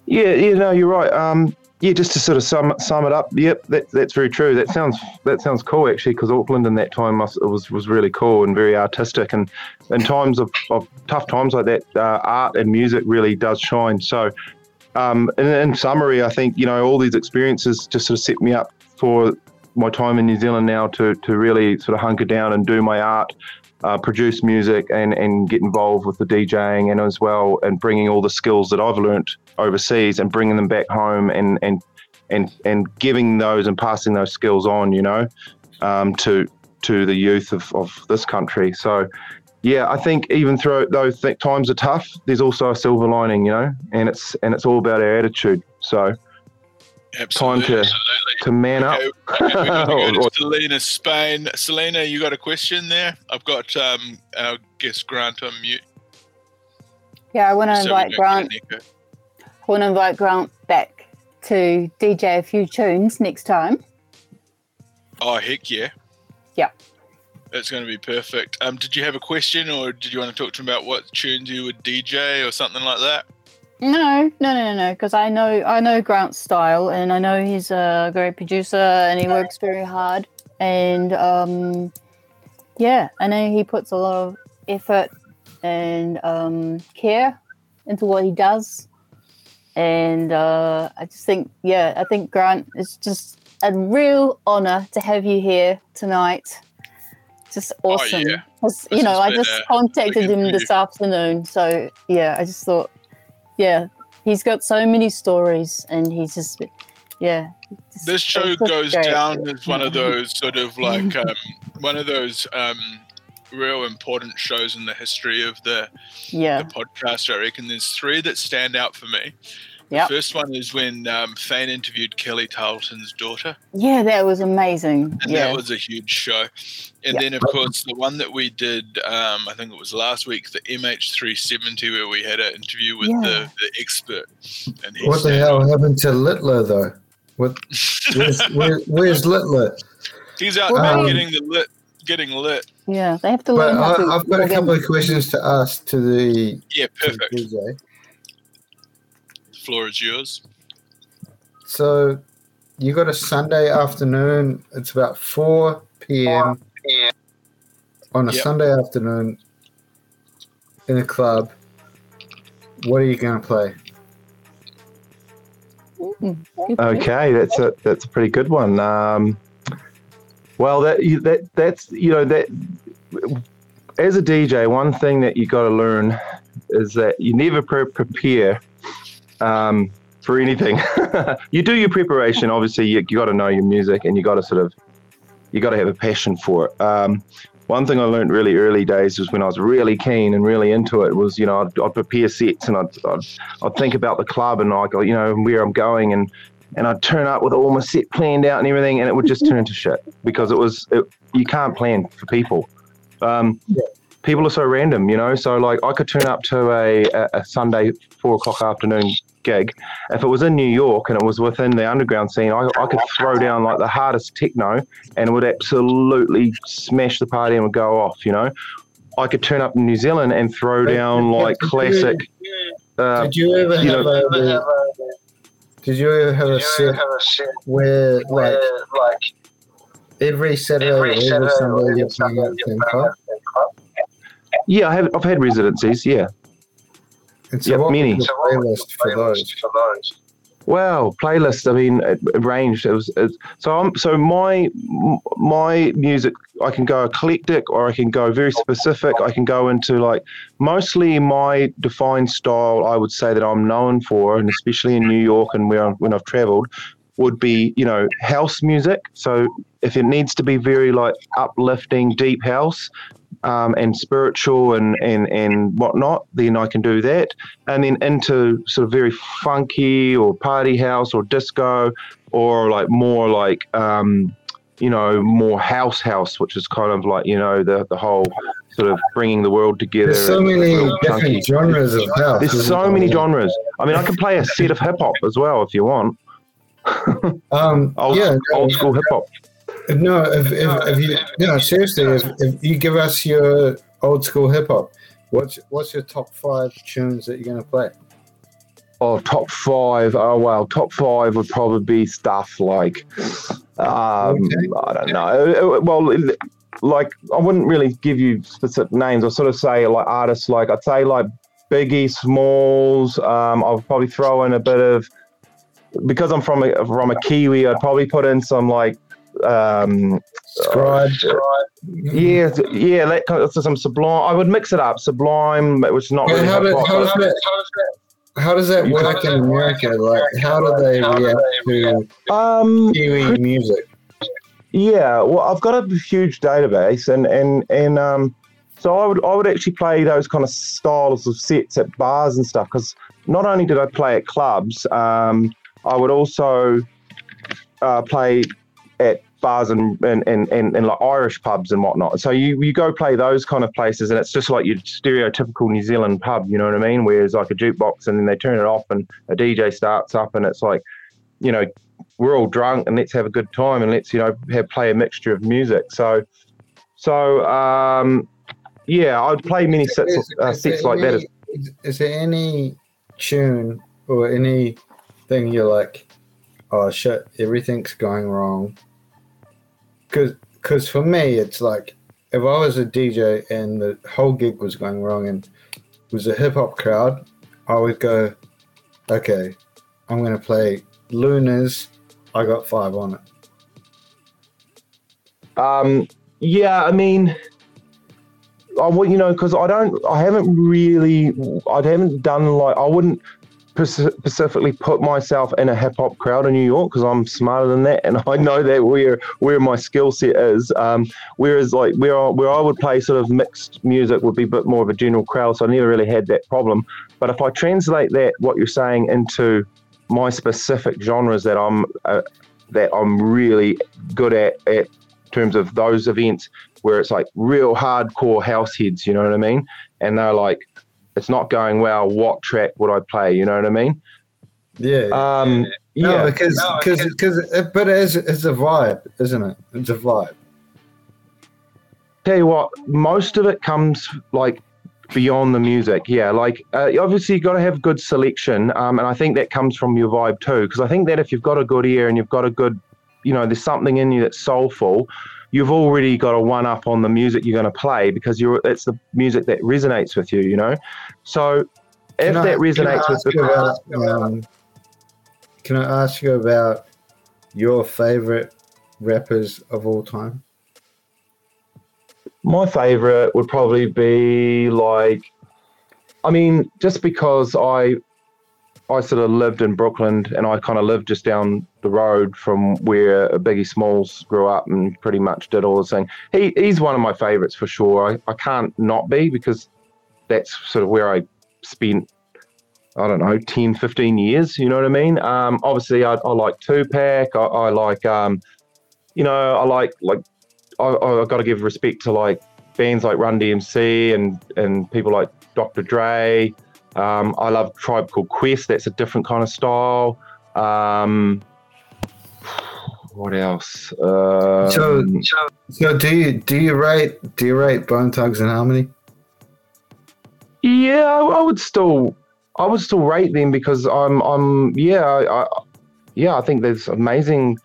Yeah, yeah, no, you're right. Um, yeah, just to sort of sum sum it up. Yep, that, that's very true. That sounds that sounds cool actually, because Auckland in that time was was really cool and very artistic. And in times of, of tough times like that, uh, art and music really does shine. So, um, in, in summary, I think you know all these experiences just sort of set me up for my time in New Zealand now to to really sort of hunker down and do my art uh, produce music and, and get involved with the DJing and as well and bringing all the skills that I've learnt overseas and bringing them back home and and and and giving those and passing those skills on, you know, um, to to the youth of, of this country. So, yeah, I think even though those th- times are tough, there's also a silver lining, you know, and it's and it's all about our attitude. So, Absolutely, time to absolutely. to man okay, up. Okay, we're go to Selena, Spain. Selena, you got a question there? I've got um, our guest Grant on mute. Yeah, I want to invite Grant. I want to invite Grant back to DJ a few tunes next time. Oh heck yeah! Yeah, that's going to be perfect. Um, did you have a question, or did you want to talk to him about what tunes you would DJ or something like that? No, no, no, no, because I know I know Grant's style, and I know he's a great producer, and he works very hard, and um, yeah, I know he puts a lot of effort and um, care into what he does, and uh, I just think, yeah, I think Grant is just a real honor to have you here tonight. Just awesome. Oh, yeah. You know, I just contacted him this afternoon, so yeah, I just thought yeah, he's got so many stories, and he's just yeah. Just, this show goes great. down as one of those sort of like um, one of those um, real important shows in the history of the yeah the podcast. I reckon there's three that stand out for me. Yep. The first one is when um, Thane interviewed Kelly Tarlton's daughter. Yeah, that was amazing. And yeah. that was a huge show. And yep. then, of course, the one that we did, um, I think it was last week, the MH370, where we had an interview with yeah. the, the expert. And what the hell happened to Littler, though? What, where's, where, where's Littler? He's out um, getting the lit, getting lit. Yeah, they have to learn. I, have got a couple of questions to ask to the yeah, perfect. DJ floor is yours. So you got a Sunday afternoon. It's about 4 p.m. on a yep. Sunday afternoon in a club. What are you going to play? Okay, that's a that's a pretty good one. Um, Well, that you- that that's you know that as a DJ, one thing that you got to learn is that you never pre- prepare um, for anything. you do your preparation. Obviously, you, you got to know your music, and you got to sort of you got to have a passion for it. Um, one thing I learned really early days was when I was really keen and really into it was you know I'd, I'd prepare sets and I'd, I'd I'd think about the club and like you know where I'm going and and I'd turn up with all my set planned out and everything, and it would just turn into shit because it was it, you can't plan for people. Um, People are so random, you know. So like, I could turn up to a, a, a Sunday four o'clock afternoon gig. If it was in New York and it was within the underground scene, I, I could throw down like the hardest techno, and it would absolutely smash the party and would go off, you know. I could turn up in New Zealand and throw down like classic. Uh, Did you ever you have know- a? Did you ever have a set where like every Saturday or every Sunday you're playing at the same club? yeah, I have. I've had residencies. Yeah. And so Yeah, what many. was your playlist for those? Wow, playlist. I mean, it, it ranged. It was it, so. I'm so my my music. I can go eclectic, or I can go very specific. I can go into like mostly my defined style. I would say that I'm known for, and especially in New York and where I'm, when I've travelled, would be you know house music. So if it needs to be very like uplifting, deep house, um, and spiritual and, and, and whatnot, then I can do that. And then into sort of very funky or party house or disco or like more like, um, you know, more house house, which is kind of like, you know, the, the whole sort of bringing the world together. There's so many different genres of house. There's so many genres. I mean, I can play a set of hip hop as well if you want. Um, Old, yeah, old school hip hop. No, if, if, if you no seriously, if, if you give us your old school hip hop, what's what's your top five tunes that you're gonna play? Oh, top five. Oh, well, top five would probably be stuff like, um, Okay. I don't know. Uh, Well, like, I wouldn't really give you specific names. I sort of say like artists, like, I'd say like Biggie, Smalls. Um, I'll probably throw in a bit of, because I'm from a, from a Kiwi, I'd probably put in some like, um, Scribe. yeah, yeah, that kind of, some Sublime. I would mix it up. Sublime, which is not Well, really how, hip how does that how does that work in America? Like, how do they react to um, Kiwi music? Yeah, well, I've got a huge database, and and and um, so I would I would actually play those kind of styles of sets at bars and stuff because not only did I play at clubs, um, I would also uh, play at bars and and, and, and and like Irish pubs and whatnot. So you you go play those kind of places, and it's just like your stereotypical New Zealand pub. You know what I mean? Where it's like a jukebox, and then they turn it off, and a DJ starts up, and it's like, you know, we're all drunk and let's have a good time and let's you know have play a mixture of music so so um yeah i'd play many sets Is- uh, is sets like that any- Is, is there any tune or anything you're like, oh shit, everything's going wrong? Because for me, it's like if I was a DJ and the whole gig was going wrong and it was a hip hop crowd, I would go, okay, I'm going to play Luniz. I got five on it. um yeah i mean I would, you know, because I don't, I haven't really, I haven't done like, I wouldn't specifically put myself in a hip hop crowd in New York because I'm smarter than that, and I know that where where my skill set is. Um, whereas like where I, where I would play sort of mixed music would be a bit more of a general crowd, so I never really had that problem. But if I translate that what you're saying into my specific genres that I'm uh, that I'm really good at at terms of those events where it's like real hardcore house heads, you know what I mean? And they're like, it's not going well. What track would I play? You know what I mean? Yeah. Um, no, yeah. because because because but it's it's a vibe, isn't it? It's a vibe. Tell you what, most of it comes like beyond the music. Yeah, like uh, obviously you've got to have good selection, um, and I think that comes from your vibe too. Because I think that if you've got a good ear and you've got a good, you know, there's something in you that's soulful, you've already got a one up on the music you're going to play because you're it's the music that resonates with you. You know, so if Can that I resonates with you the about, um, can I ask you about your favorite rappers of all time? My favorite would probably be like, I mean, just because I, I sort of lived in Brooklyn and I kind of lived just down the road from where Biggie Smalls grew up and pretty much did all the thing. He he's one of my favorites for sure. I, I can't not be because that's sort of where I spent I don't know, 10, 15 years. You know what I mean? Um, obviously, I, I like Tupac. I, I like, um, you know, I like, like, I, I got to give respect to like bands like Run DMC and, and people like Dr. Dre. Um, I love Tribe Called Quest. That's a different kind of style. Um, what else? Um, So, so do you do you rate do you rate Bone Thugs and Harmony? Yeah, I, I would still, I would still rate them because I'm, I'm, yeah, I, I, yeah, I think there's amazing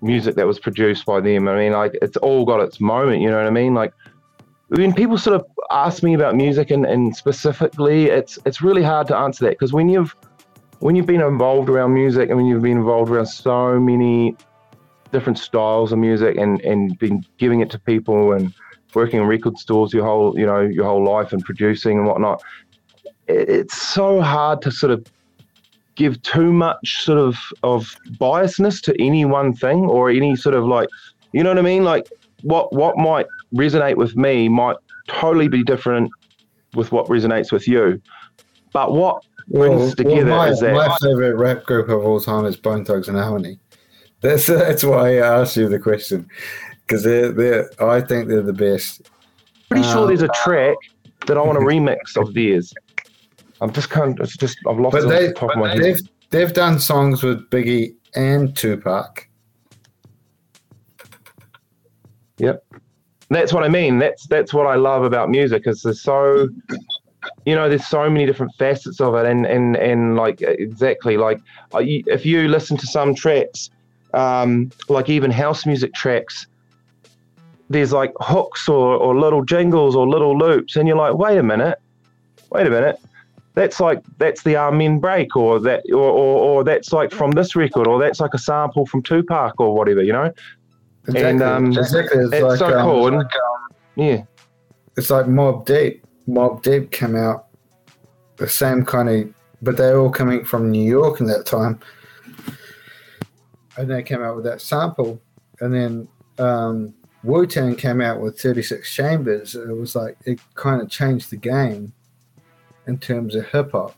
music that was produced by them. I mean, like it's all got its moment. You know what I mean? Like when people sort of ask me about music and, and specifically, it's it's really hard to answer that because when you've when you've been involved around music and when you've been involved around so many different styles of music and and been giving it to people and working in record stores your whole you know your whole life and producing and whatnot it, it's so hard to sort of give too much sort of of biasness to any one thing or any sort of like you know what i mean? Like what what might resonate with me might totally be different with what resonates with you but what brings together my, is that my favorite rap group of all time is Bone Thugs and Harmony. That's that's why I asked you the question because they're they are I think they're the best. pretty sure Um, there's a track that I want to remix of theirs. I'm just kind of, it's just, I've lost But it they the top of my head. they've they've done songs with Biggie and Tupac. Yep. That's what I mean. That's that's what I love about music is there's so you know there's so many different facets of it and and and like exactly like uh, if you listen to some tracks um like even house music tracks there's like hooks or, or little jingles or little loops and you're like wait a minute wait a minute that's like that's the Amen break or that or, or, or that's like from this record or that's like a sample from Tupac or whatever you know Exactly. And, um, exactly. It's, it's like, so um, cool and yeah it's like Mobb Deep. Mobb Deep came out the same kind of, but they're all coming from New York in that time, and they came out with that sample, and then um, Wu Tang came out with Thirty Six Chambers. It was like it kind of changed the game in terms of hip hop.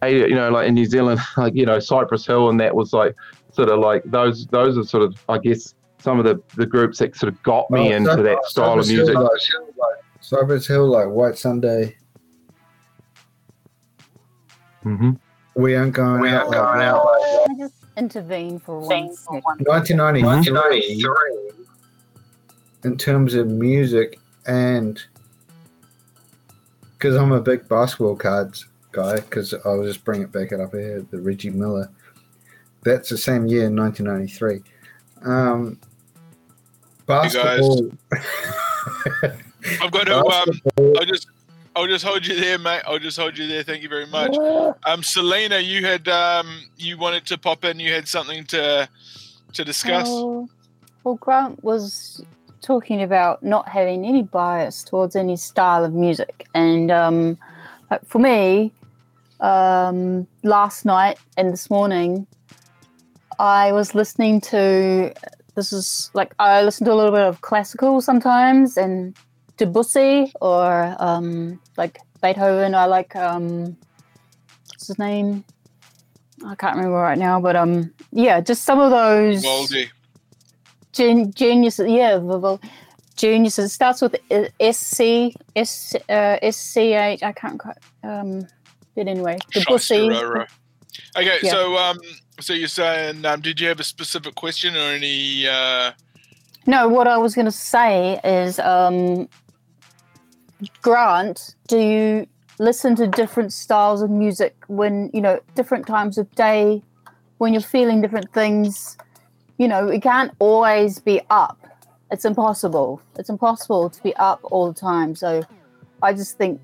hey, you know, like in New Zealand, like you know, Cypress Hill, and that was like sort of like those. Those are sort of, I guess, some of the the groups that sort of got me Oh, into Cypress- that style of Cypress Hill, music. like- Cypress Hill, like White Sunday. hmm We ain't going out like that. Can I just intervene for one second? 1993 in terms of music and because I'm a big basketball cards guy because I'll just bring it back up here the Reggie Miller that's the same year 1993 um, basketball I've got to. Um, I'll just. I'll just hold you there, mate. I'll just hold you there. Thank you very much. Um, Selena, you had um, you wanted to pop in. You had something to to discuss. Oh, well, Grant was talking about not having any bias towards any style of music, and um, for me, um, last night and this morning, I was listening to. This is like I listen to a little bit of classical sometimes, and Debussy or um, like Beethoven. I like um, what's his name? I can't remember right now, but um, yeah, just some of those Vivaldi. gen- geniuses. Yeah, Vival- geniuses. It starts with uh, S C S uh, S C H. I can't quite. Um, but anyway, Debussy. Okay, Yeah. so um, so you're saying, um, did you have a specific question or any? Uh, No, what I was going to say is, um, Grant, do you listen to different styles of music when, you know, different times of day, when you're feeling different things? You know, it can't always be up. It's impossible. It's impossible to be up all the time. So I just think,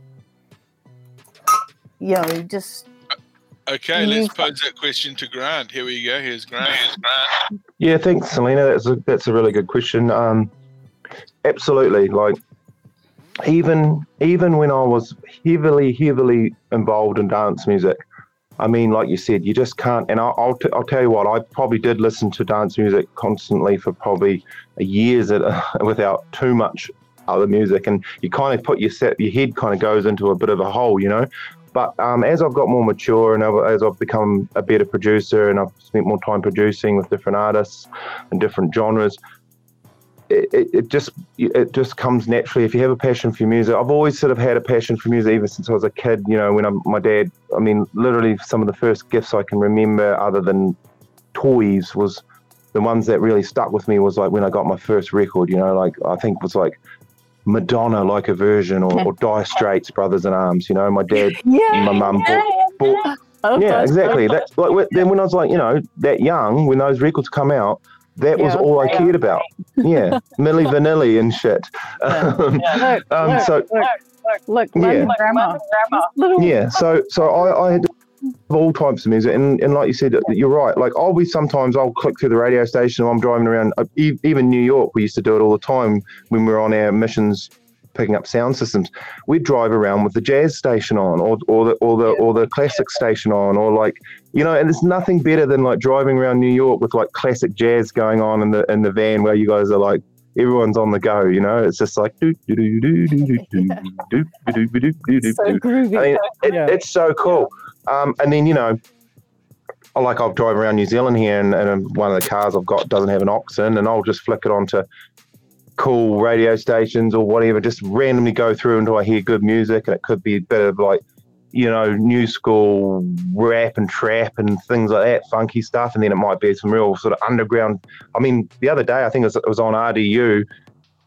you know, just Okay, let's pose that question to Grant. Here we go. Here's Grant. Here's Grant. Yeah, thanks, Selena. That's a that's a really good question. Um, absolutely. Like even even when I was heavily heavily involved in dance music, I mean, like you said, you just can't. And I'll I'll, t- I'll tell you what, I probably did listen to dance music constantly for probably years at, without too much other music, and you kind of put your set your head kind of goes into a bit of a hole, you know. But um, as I've got more mature and as I've become a better producer and I've spent more time producing with different artists and different genres, it, it, it just it just comes naturally. If you have a passion for music, I've always sort of had a passion for music ever since I was a kid. You know, when I'm, my dad, I mean, literally some of the first gifts I can remember, other than toys, was the ones that really stuck with me was like when I got my first record. You know, like I think it was like Madonna, like a Virgin, or, or Dire Straits, Brothers in Arms. You know, my dad Yeah. my mum bought, bought Oh, yeah, exactly. That like when- then when I was like, you know, that young, when those records come out, that was all I cared about. Yeah, Milli Vanilli and shit. Um, Look, um, look, so look, look, Yeah. London grammar. Little, yeah, so so I, I had all types of music, and, and like you said, you're right. Like I'll be sometimes I'll click through the radio station while I'm driving around. uh, Even New York, we used to do it all the time when we were on our missions picking up sound systems. We'd drive around with the jazz station on, or or the or the or the classic station on, or like you know. And there's nothing better than like driving around New York with like classic jazz going on in the in the van where you guys are like. Everyone's on the go, you know. It's just like do do do do do do do do do do do do do so do. groovy. I mean, it, Yeah. it's so cool. Um, and then you know, I like I'll drive around New Zealand here, and, and one of the cars I've got doesn't have an aux in, and I'll just flick it onto cool radio stations or whatever. Just randomly go through until I hear good music, and it could be a bit of like, you know, new school rap and trap and things like that, funky stuff, and then it might be some real sort of underground. I mean, the other day I think it was, it was on RDU.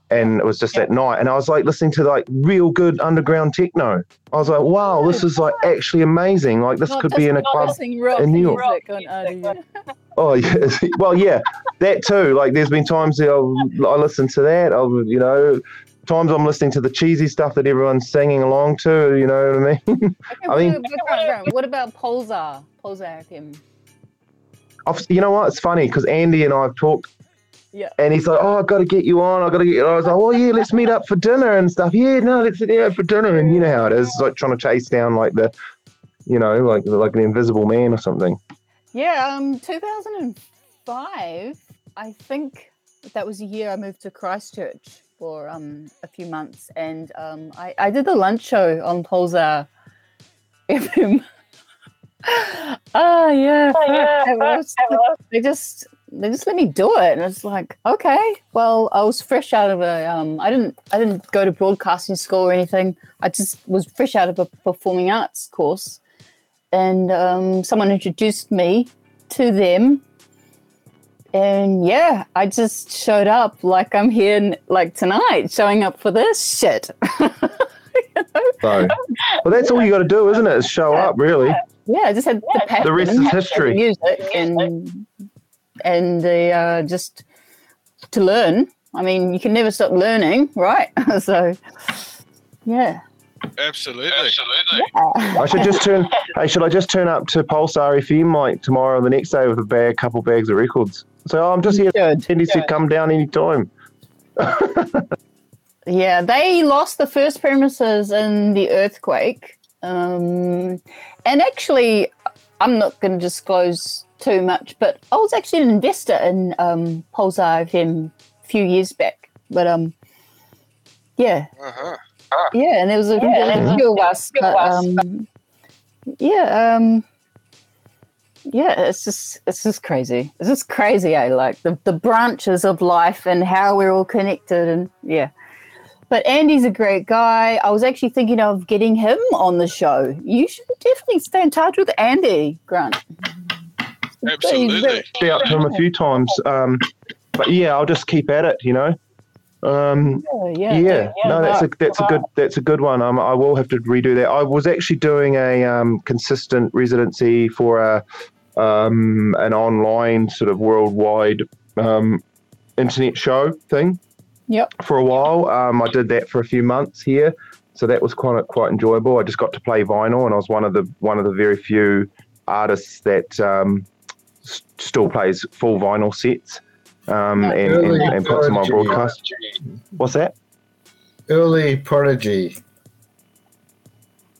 And it was just at night, and I was like listening to like real good underground techno. I was like, "Wow, this is like actually amazing! Like this Not could just be in a club in New York." music on RDU. Oh, yes. well, yeah, that too. Like, there's been times that I'll, I listen to that. I'll, you know, times I'm listening to the cheesy stuff that everyone's singing along to. You know what I mean? I what, mean- about- what about- Pulzar? Pulzar I've, you know what? It's funny because Andy and I have talked. Yeah. And he's like, "Oh, I've got to get you on. I've got to get." You on. I was like, "Oh yeah, let's meet up for dinner and stuff." Yeah, no, let's meet up for dinner. And you know how it is, it's like trying to chase down like the, you know, like like an invisible man or something. Yeah, um, 2005. I think that was the year I moved to Christchurch for um a few months, and um, I I did the lunch show on Pulzar FM. Ah, yeah, fuck, it was- they just they just let me do it, and it's like, okay, well, I was fresh out of a um, I didn't I didn't go to broadcasting school or anything. I just was fresh out of a performing arts course, and um, someone introduced me to them. And yeah, I just showed up like I'm here like tonight, showing up for this shit. So, well, that's all you got to do, isn't it? Is show up, really. yeah, I just had the passion, The rest is and history. the music and and the uh, just to learn. I mean, you can never stop learning, right? so yeah, Absolutely. Absolutely. I should just turn. hey, should I just turn up to Pulzar FM like tomorrow or the next day with a bag, couple bags of records? So I'm just here. Good, Andy said, "Come down anytime." Yeah, they lost the first premises in the earthquake. Um, and actually, I'm not going to disclose too much, but I was actually an investor in um, Pulzar FM a few years back. But um, yeah, Uh-huh. yeah, and there was a, there was a few of us. But, um, yeah, um, yeah, it's just it's just crazy. It's just crazy. I like the the branches of life and how we're all connected, and yeah. But Andy's a great guy. I was actually thinking of getting him on the show. You should definitely stay in touch with Andy Grant. Absolutely. Be up to him a few times. Um, but yeah, I'll just keep at it. You know. Um, Yeah, yeah, no, that's a that's a good that's a good one. Um, I will have to redo that. I was actually doing a um, consistent residency for a um, an online sort of worldwide um, internet show thing. Yep. For a while, um, I did that for a few months here, so that was quite quite enjoyable. I just got to play vinyl, and I was one of the one of the very few artists that um, s- still plays full vinyl sets um, and, and, Early and puts them on broadcast. What's that? Early Prodigy.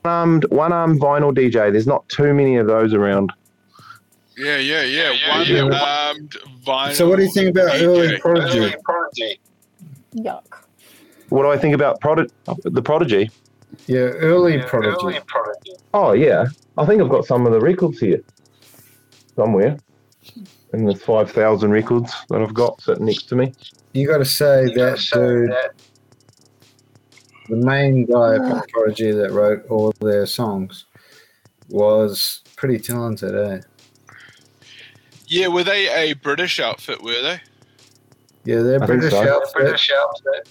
Armed, one armed vinyl DJ. There's not too many of those around. Yeah, yeah, yeah. One yeah. armed vinyl. So what do you think about DJ. early Prodigy? Early Prodigy. Yuck. What do I think about Prod- the Prodigy? Yeah, early Prodigy. Oh yeah, I think I've got some of the records here somewhere. In the five thousand records that I've got sitting next to me. You got to say that dude, the main guy from Prodigy that wrote all their songs, was pretty talented. Eh? Yeah, were they a British outfit? Were they? Yeah, they're I British so. outfit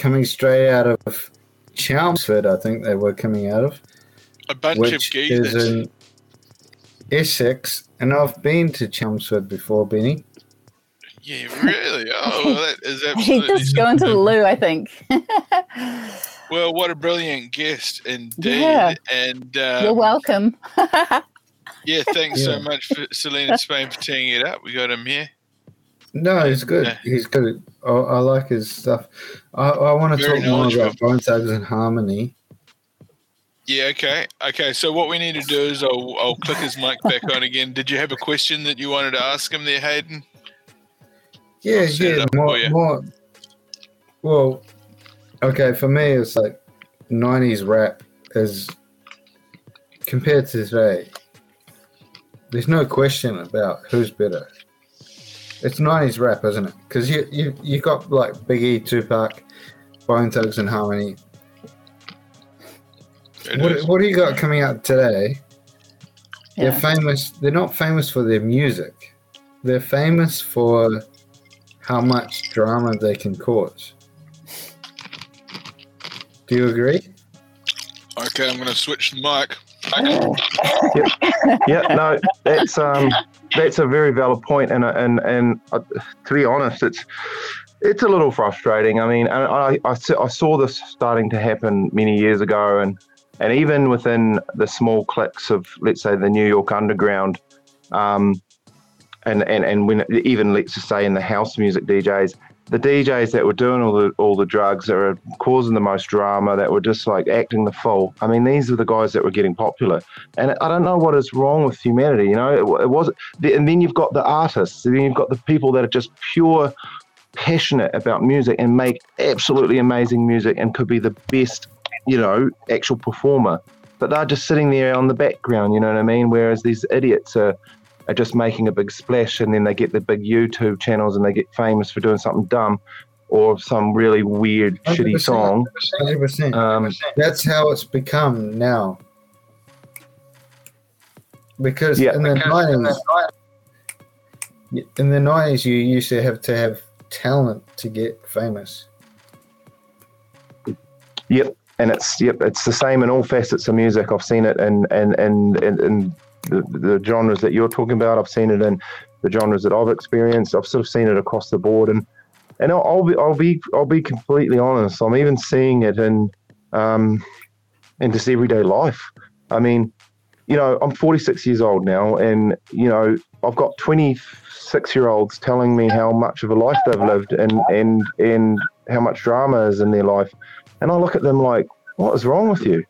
coming straight out of Chelmsford. I think they were coming out of, A bunch of which is geezers. in Essex. And I've been to Chelmsford before, Benny. Yeah, really. Oh, well, that is He absolutely. just going to the loo, I think. Well, what a brilliant guest indeed. Yeah. And You're um, welcome. yeah, thanks so much for Selena Spain for teeing it up. We got him here. No, he's good. Yeah. He's good. I, I like his stuff. I, I want to Very talk more about Bone Thugs and Harmony. Yeah, okay. Okay, so what we need to do is I'll, I'll click his mic back on again. Did you have a question that you wanted to ask him there, Hayden? Yeah, I'll set it yeah, more. Well, okay, for me, it's like '90s rap is compared to today. There's no question about who's better. It's '90s rap, isn't it? Because you you you got like Biggie, Tupac, Bone Thugs and Harmony. It What, is. what do you got coming out today? Yeah. They're famous. They're not famous for their music. They're famous for how much drama they can cause. Do you agree? Okay, I'm going to switch the mic. yeah, no, that's um, that's a very valid point, and and and uh, to be honest, it's it's a little frustrating. I mean, and I, I s- I saw this starting to happen many years ago, and and even within the small cliques of let's say the New York underground, um, and and and when even let's just say in the house music DJs, the DJs that were doing all the all the drugs that were causing the most drama, that were just like acting the fool. I mean, these are the guys that were getting popular, and I don't know what is wrong with humanity. You know, it, it was, and then you've got the artists, and then you've got the people that are just pure passionate about music and make absolutely amazing music and could be the best, you know, actual performer. But they're just sitting there on the background, you know what I mean? Whereas these idiots are, are just making a big splash and then they get the big YouTube channels and they get famous for doing something dumb or some really weird, shitty 100%. song. 100%. Um, That's how it's become now. Because Yeah. in the nineties, in the nineties, you used to have to have talent to get famous. Yep, and it's yep, it's the same in all facets of music. I've seen it in in in, in, in the, the genres that you're talking about. I've seen it in the genres that I've experienced. I've sort of seen it across the board, and and I'll, I'll be I'll be I'll be completely honest. I'm even seeing it in um in just everyday life. I mean, you know, I'm 46 years old now, and you know, I've got 26 year olds telling me how much of a life they've lived and and and how much drama is in their life. And I look at them like, what is wrong with you?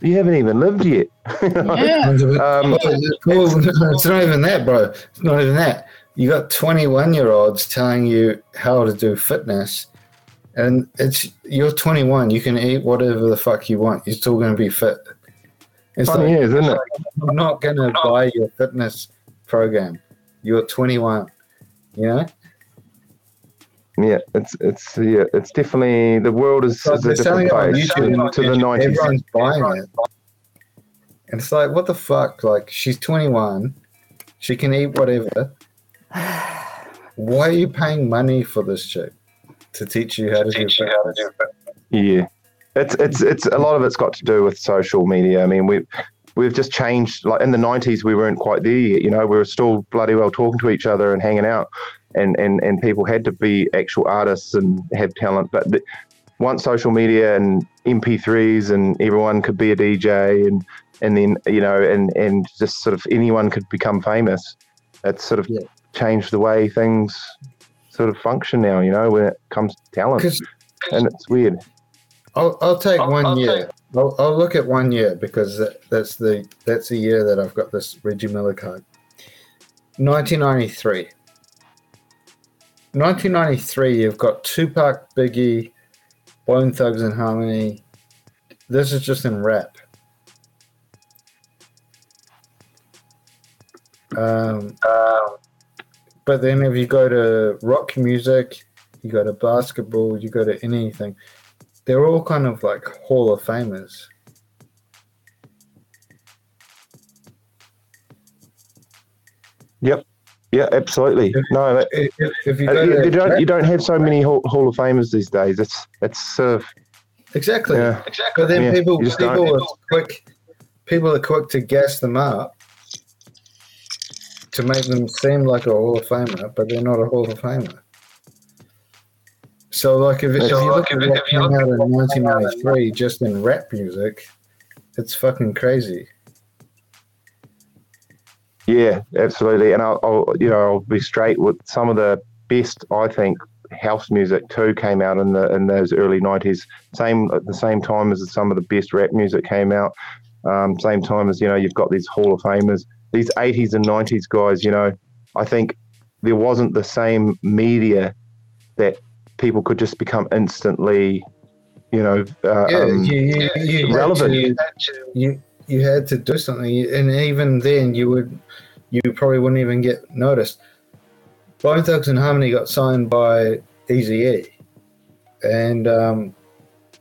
You haven't even lived yet. Yeah. Um, it's not even that, bro. It's not even that. You got 21 year olds telling you how to do fitness, and it's you're 21. You can eat whatever the fuck you want. You're still going to be fit. It's funny like, is, isn't it? I'm not going to buy your fitness program. You're 21. You know? Yeah, it's it's yeah, it's definitely the world is, So is a different it place YouTube. to, to the nineties. Everyone's buying it. And it's like, what the fuck? Like, she's 21. She can eat whatever. Why are you paying money for this shit? To teach you how to do fitness? Yeah, it's it's it's a lot of it's got to do with social media. I mean, we we've just changed. Like in the nineties, we weren't quite there yet. You know, we were still bloody well talking to each other and hanging out, and and and people had to be actual artists and have talent. But the, once social media and MP3s and everyone could be a DJ and and then you know, and and just sort of anyone could become famous. It's sort of Yeah. changed the way things sort of function now. You know, when it comes to talent, Because and it's weird. I'll, I'll take one year. I'll, I'll look at one year because that, that's the that's the year that I've got this Reggie Miller card. 1993. 1993. You've got Tupac, Biggie, Bone Thugs and Harmony. This is just in rap. Um, but then if you go to rock music, you go to basketball, you go to anything they're all kind of like Hall of Famers. Yep. Yeah, absolutely. No, that- If, if you uh, go you, you don't you don't have so many Hall, Hall of Famers these days. It's it's sort of exactly, yeah. but then Yeah, people people don't. are quick. People are quick to gas them up to make them seem like a Hall of Famer, but they're not a Hall of Famer. So, like, if, if you look at what came out in 1993 just in rap music, it's fucking crazy. Yeah, absolutely. And I'll, I'll, you know, I'll be straight with some of the best, I think, house music too came out in the in those early nineties. Same at the same time as some of the best rap music came out. Um, same time as you know, you've got these Hall of Famers, these eighties and nineties guys. You know, I think there wasn't the same media that people could just become instantly, you know, uh, Yeah, um, you, you, you had relevant. to- you you had to do something, and even then, you would you probably wouldn't even get noticed. Bone Thugs and Harmony got signed by Eazy-E, and um,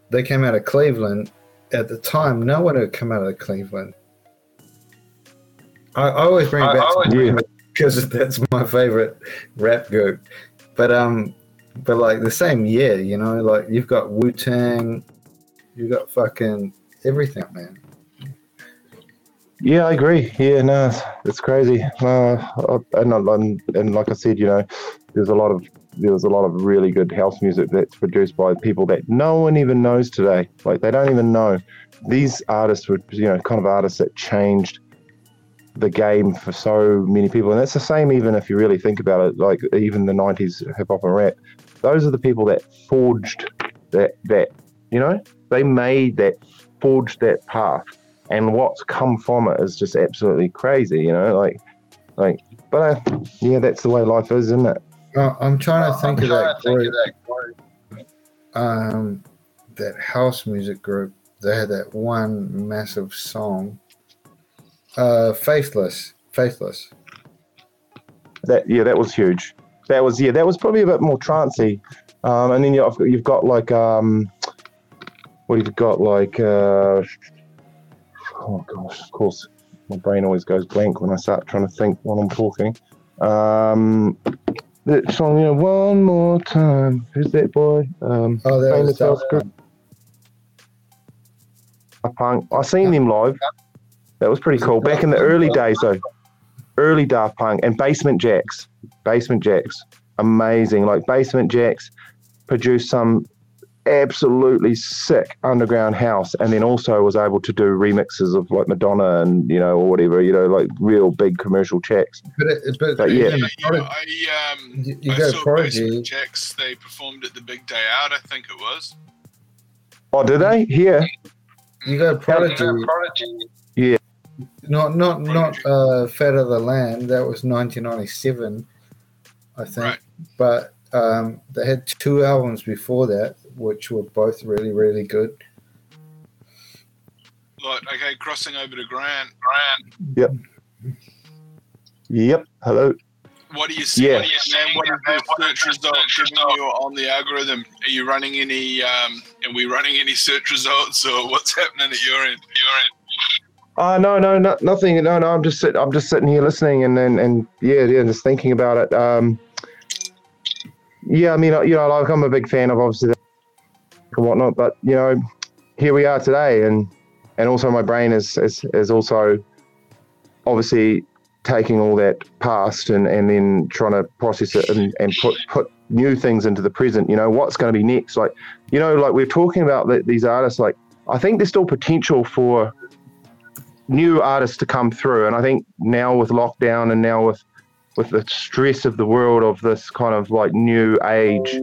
they came out of Cleveland. At the time, no one had come out of Cleveland. I, I always bring it back to Yeah. because that's my favorite rap group. But um, but like the same year, you know, like you've got Wu Tang, you've got fucking everything, man. Yeah, I agree. Yeah, no, it's, it's crazy. I- and, and and like I said, you know, there's a lot of there was a lot of really good house music that's produced by people that no one even knows today. Like they don't even know. These artists were, you know, kind of artists that changed the game for so many people, and it's the same even if you really think about it. Like even the '90s hip hop and rap, those are the people that forged that that you know they made that forged that path and what's come from it is just absolutely crazy, you know, like, like, but uh, yeah, that's the way life is, isn't it? Uh, I'm trying to think of that group. Um, that house music group. They had that one massive song. Uh, Faithless. Faithless. That yeah, that was huge. That was yeah, that was probably a bit more trancey. Um, and then you've got, you've got like um, what have you got like uh, oh gosh, of course, my brain always goes blank when I start trying to think while I'm talking. Um, that song, you know, one more time. Who's that boy? Um, Oh, that was famous house that, group. Punk. I seen them live. That was pretty cool. Back in the early days, though. Early Daft Punk and Basement Jaxx. Basement Jaxx. Amazing. Like Basement Jaxx produced some absolutely sick underground house and then also was able to do remixes of like Madonna and, you know, or whatever, you know, like real big commercial checks. But, it, but, But yeah. even Yeah, I um, you, you I go saw Prodigy. Basement Jaxx. They performed at the Big Day Out. I think it was. Oh, did they? Here? You go Prodigy. Yeah. Not not not uh, Fat of the Land. That was 1997, I think. Right. But um, they had two albums before that, which were both really really good. Like, okay, crossing over to Grant. Grant, Yep. Yep. Hello. what do you see? Yeah. What do you see? What is the search result giving you on the algorithm? Are you running any? Um, are we running any search results, or what's happening at your end? Your end? Uh, no, no, no, nothing. No, no. I'm just sit, I'm just sitting here listening and and, and yeah, yeah, just thinking about it. Um, yeah, I mean, uh, you know, like I'm a big fan of obviously the and whatnot, but you know, here we are today, and and also my brain is is is also obviously taking all that past and and then trying to process it and and put put new things into the present. You know, what's going to be next? Like, you know, like we're talking about the, these artists. Like, I think there's still potential for new artists to come through. And I think now with lockdown and now with with the stress of the world of this kind of like new age,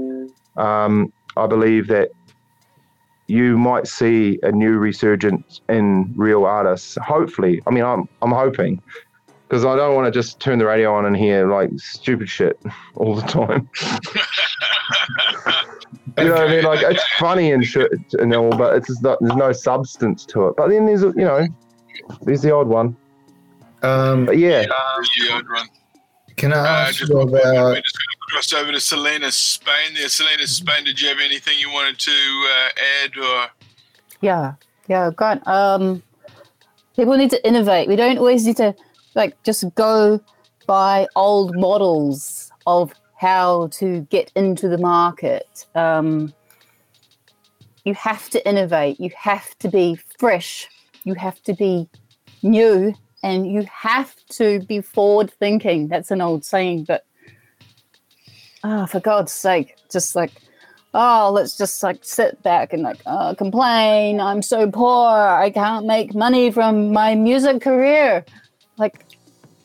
um, I believe that you might see a new resurgence in real artists. Hopefully, I mean, I'm I'm hoping because I don't want to just turn the radio on and hear like stupid shit all the time. you know what I mean? Like it's funny and shit and all, but it's just not, there's no substance to it. But then there's a- you know, there's the odd one. Um, But yeah, Yeah, I'd can I Uh, ask just you we're about? Cross over to Selena Spain there. Selena Spain, did you have anything you wanted to uh, add or? Yeah, yeah, Grant. Um, people need to innovate. We don't always need to like just go by old models of how to get into the market. Um, you have to innovate. You have to be fresh. You have to be new, and you have to be forward thinking. That's an old saying, but ah, for God's sake, just like oh, let's just like sit back and like uh, complain. I'm so poor. I can't make money from my music career. Like,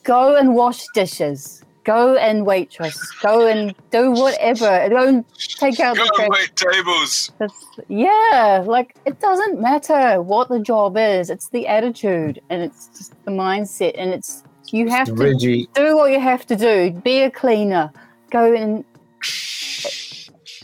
go and wash dishes. Go and waitress. Go and do whatever. Go and take out Go the trash. and wait tables. That's, yeah, like it doesn't matter what the job is. It's the attitude and it's just the mindset. And it's you have to Reggie, do what you have to do. Be a cleaner. Go and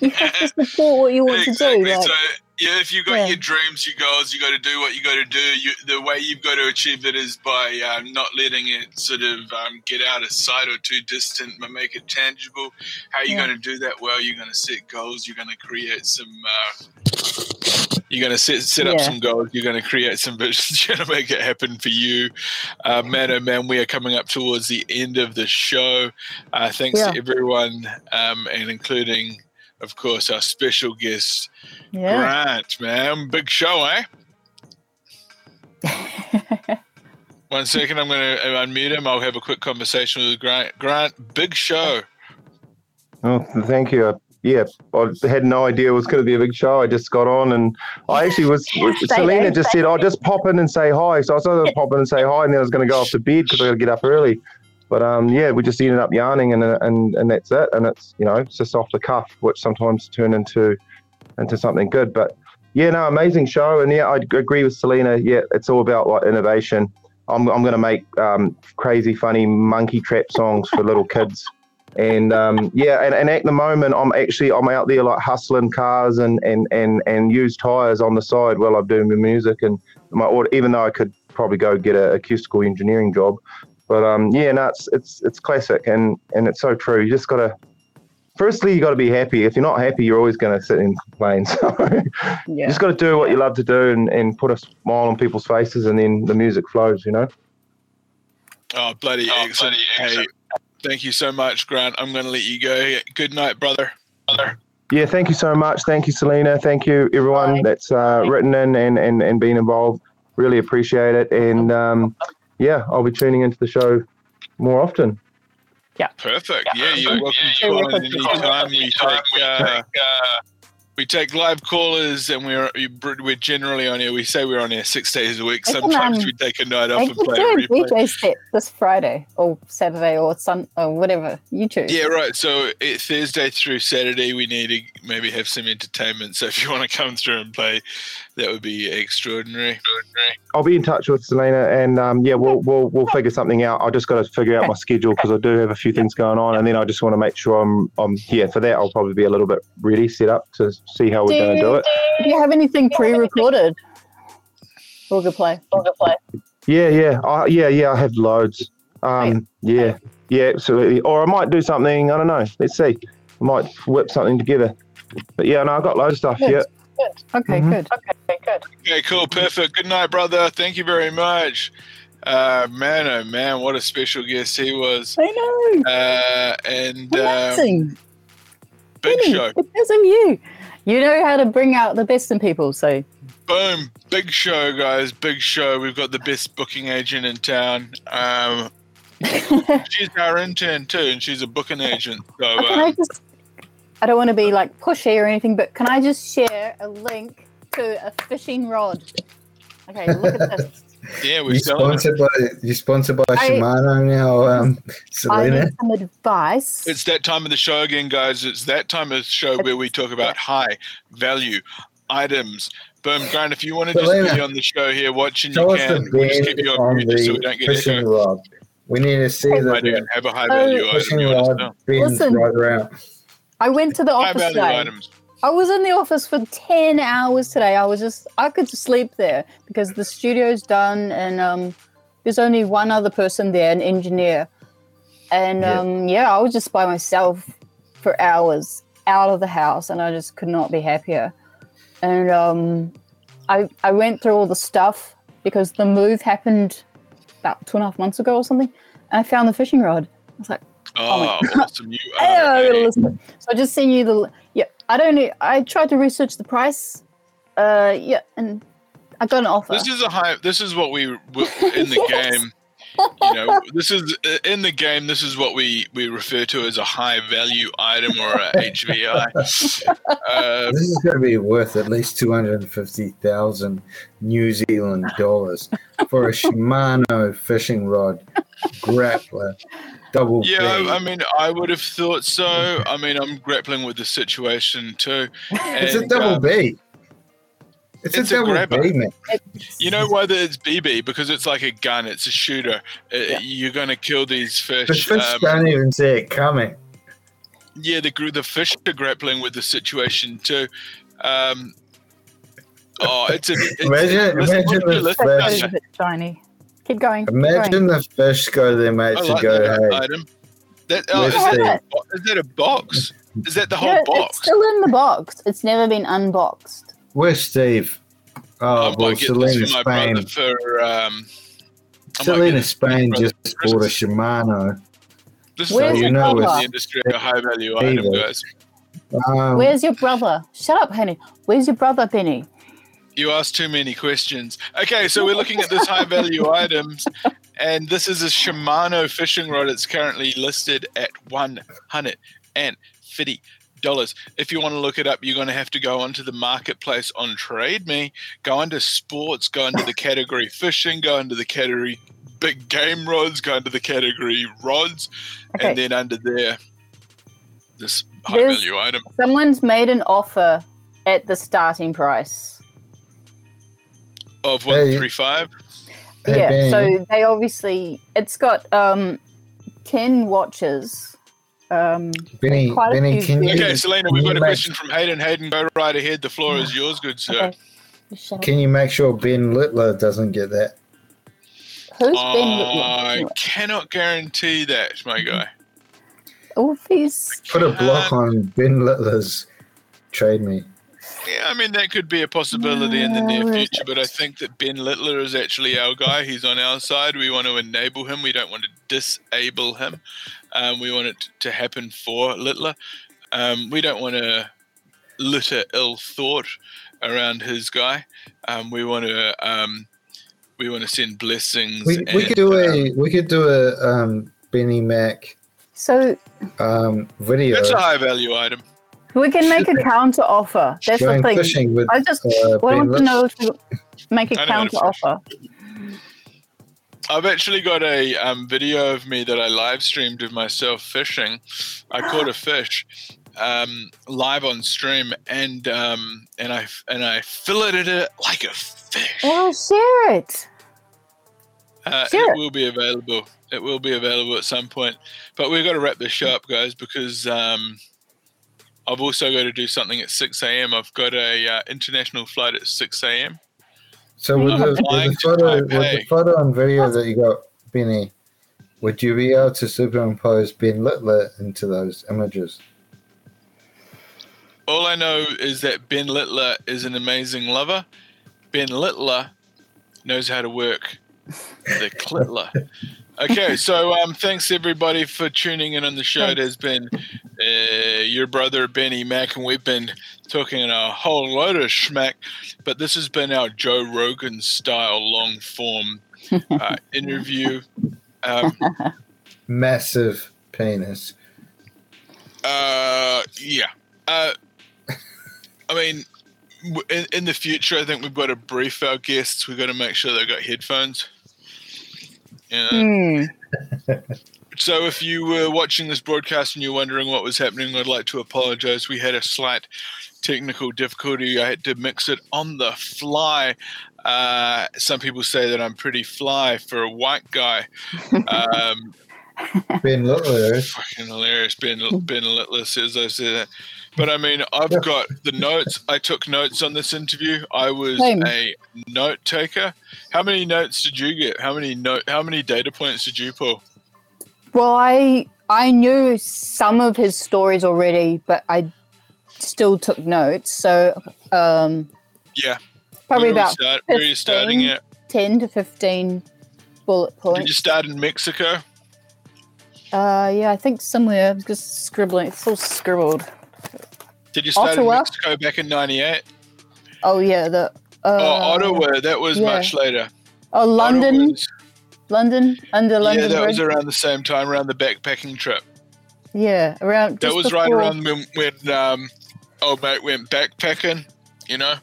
you have to support what you want exactly. to do. Like, so, yeah, if you've got Yeah. your dreams, your goals, you got to do what you got to do. You, the way you've got to achieve it is by um, not letting it sort of um, get out of sight or too distant, but make it tangible. How are you Yeah. going to do that? Well, you're going to set goals. You're going to create some. Uh, you're going to set set up Yeah. some goals. You're going to create some visions. You're going to make it happen for you, uh, man. Oh man, we are coming up towards the end of the show. Uh, thanks Yeah. to everyone, um, and including, of course, our special guest. yeah. Grant, man. Big show, eh? One second, I'm going to unmute him. I'll have a quick conversation with Grant. Grant, big show. oh, thank you. Uh, yeah, I had no idea it was going to be a big show. I just got on and I actually was. Selena just said, "I'll just pop in and say hi." So I was going to pop in and say hi, and then I was going to go off to bed because I got to get up early. But um, yeah, we just ended up yarning, and and and that's it. And it's you know it's just off the cuff, which sometimes turn into into something good. But yeah, no, amazing show, and yeah, I agree with Selena. Yeah, it's all about like innovation. I'm I'm going to make um, crazy, funny monkey trap songs for little kids. And um, yeah, and, and at the moment, I'm actually I'm out there like hustling cars and and and and used tires on the side while I'm doing the music. And my or even though I could probably go get a acoustical engineering job, but um, yeah, no, it's it's it's classic and and it's so true. You just gotta. Firstly, you got to be happy. If you're not happy, you're always going to sit and complain. So you just got to do what you love to do and, and put a smile on people's faces, and then the music flows. You know. Oh, bloody excellent. Hey, thank you so much, Grant. I'm going to let you go. Good night, brother. Brother. Yeah, thank you so much. Thank you, Selena. Thank you, everyone that's uh, written in and, and, and been involved. Really appreciate it. And um, yeah, I'll be tuning into the show more often. Perfect. Yeah, you're welcome Yeah, to you're call in welcome to any time. We take, uh, we take live callers, and we're we're generally on here. We say we're on here six days a week. I can, Sometimes um, we take a night I off and could play do a a replay. DJ set this Friday or Saturday or Sun or whatever you choose. Yeah, right. So it, Thursday through Saturday, we need to maybe have some entertainment. So if you want to come through and play, that would be extraordinary. I'll be in touch with Selena, and um, yeah, we'll, we'll we'll figure something out. I just got to figure out my schedule because I do have a few things going on, and then I just want to make sure I'm I'm here for that. I'll probably be a little bit ready, set up to see how we're going to do it. Do you have anything pre-recorded? We'll go play. We'll go play. Yeah, yeah, I, yeah, yeah. I have loads. Um, yeah, yeah, absolutely. Or I might do something. I don't know. Let's see. I might whip something together. But yeah, no, I've got loads of stuff. Good. Yeah. Okay, Mhm. good. Okay, good. Okay, cool, perfect. Good night, brother. Thank you very much. Uh, man, oh man, what a special guest he was. I know. Uh, and um, Amazing. big Really, show. Because of you. You know how to bring out the best in people. So Boom, big show, guys. Big show. We've got the best booking agent in town. Um, she's our intern too, and she's a booking agent. So can I um, just? I don't want to be like pushy or anything, but can I just share a link to a fishing rod? Okay, look at this. Yeah, we're You selling sponsored by You're sponsored by I- Shimano now, um, I Selena. need some advice. It's that time of the show again, guys. It's that time of the show where we talk about high value items. Boom, Grant, if you want to just be on the show here watching, you can. We'll just keep you on on mute just so we don't get fishing echo. rod. We need to see I that do the have a high value item fishing you want rod to know. Listen. right around. I went to the office today. items. I was in the office for 10 hours today. I was just, I could sleep there because the studio's done and um, there's only one other person there, an engineer. And Yeah. um, yeah, I was just by myself for hours out of the house and I just could not be happier. And um, I, I went through all the stuff because the move happened about two and a half months ago or something. And I found the fishing rod. I was like, Oh, my awesome. You Oh, are I gotta a- listen. So I just sent you the yeah. I don't know. I tried to research the price. Uh, yeah, and I got an offer. This is a high. This is what we in the Yes. game. You know, this is uh, in the game. This is what we we refer to as a high value item or a HVI. Uh, This is going to be worth at least two hundred and fifty thousand New Zealand dollars for a Shimano fishing rod grappler, double. yeah, I mean, I would have thought so. I mean, I'm grappling with the situation too. it's a double um, B. It's, it's a a double grabber. B, man. You know why it's BB? Because it's like a gun. It's a shooter. Uh, Yeah. You're going to kill these The fish. fish Um, don't even see it coming. yeah, the gr- the fish are grappling with the situation too. Um, oh, it's a it's, Imagine- listen, imagine listen, the listen, fish. is a shiny. Keep going. Keep Imagine going. the fish go to their mates I and like go, that "Hey, item. That, oh, is, that, Steve? is that a box? Is that the whole Yeah, box? it's still in the box. It's never been unboxed. where's Steve?" I Oh, might well, get Selena this for my Spain. for. Um, I might Selena get this for my Spain just for bought a Christmas. Shimano. This is Where's your you know brother? the industry a high value item, guys. Um, Where's your brother? Shut up, honey. Where's your brother, Benny? You asked too many questions. Okay, so we're looking at this high value items, and this is a Shimano fishing rod. It's currently listed at one hundred and fifty dollars. If you want to look it up, you're going to have to go onto the marketplace on Trade Me, go into sports, go into the category fishing, go into the category big game rods, go into the category rods, Okay. and then under there, this high There's- value item. Someone's made an offer at the starting price. Of Hey. 135. hey, yeah, Ben, so they obviously it's got um ten watches. Um Benny, Benny, can you. Okay, Selena, can we've got a make- question from Hayden. Hayden, go right ahead. The floor is yours, good sir. okay. Can you make sure Ben Littler doesn't get that? Who's been I cannot guarantee that, my guy. Oh, if he's Put a block on Ben Littler's trade me. Yeah, I mean that could be a possibility in the near where is future, but I think that Ben Littler is actually our guy. He's on our side. We want to enable him. We don't want to disable him. Um, we want it to happen for Littler. Um, we don't want to litter ill thought around his guy. Um, we want to um, we want to send blessings. We, we and, could do um, a we could do a um, Benny Mack so um, video It's a high value item. We can make a counter offer. That's the thing. fishing with I just uh, what I Ben want to know Littler. is to make a I know how to counter offer. I've actually got a um, video of me that I live streamed of myself fishing. I caught a fish um, live on stream, and um, and I and I filleted it like a fish. Oh, share it. Uh, Sure. It will be available. It will be available at some point. But we've got to wrap this show up, guys, because um, I've also got to do something at 6 a.m. I've got a uh, international flight at 6 a.m. So with the, with the photo with the photo and video that you got, Benny, would you be able to superimpose Ben Littler into those images? All I know is that Ben Littler is an amazing lover. Ben Littler knows how to work the clitler. Okay, so um, thanks everybody for tuning in on the show. It has been uh, your brother Benny Mack, and we've been talking a whole load of schmack. But this has been our Joe Rogan style long form uh, interview. Um, Massive penis. Uh, yeah. Uh, I mean, in, in the future, I think we've got to brief our guests. We've got to make sure they've got headphones. You know? Hmm. So, if you were watching this broadcast and you're wondering what was happening, I'd like to apologize. We had a slight technical difficulty. I had to mix it on the fly. Uh, some people say that I'm pretty fly for a white guy. Um, Ben Littler. fucking hilarious. Ben Ben Littler says I say that. But I mean, I've got the notes. I took notes on this interview. I was Same. a note taker. How many notes did you get? How many note? How many data points did you pull? Well, I I knew some of his stories already, but I still took notes. So um, Yeah, probably Where were we about start- where are you starting at? ten to fifteen bullet points. Did you start in Mexico? Uh, yeah, I think somewhere. I'm just scribbling. It's all scribbled. Did you start Ottawa? in Mexico back in '98? Oh yeah, the uh, oh, Ottawa. That was yeah. much later. Oh, London, Ottawa's- London, under London yeah, that Bridge. was around the same time, around the backpacking trip. yeah, around. That was right around when, when um, old mate went backpacking. You know,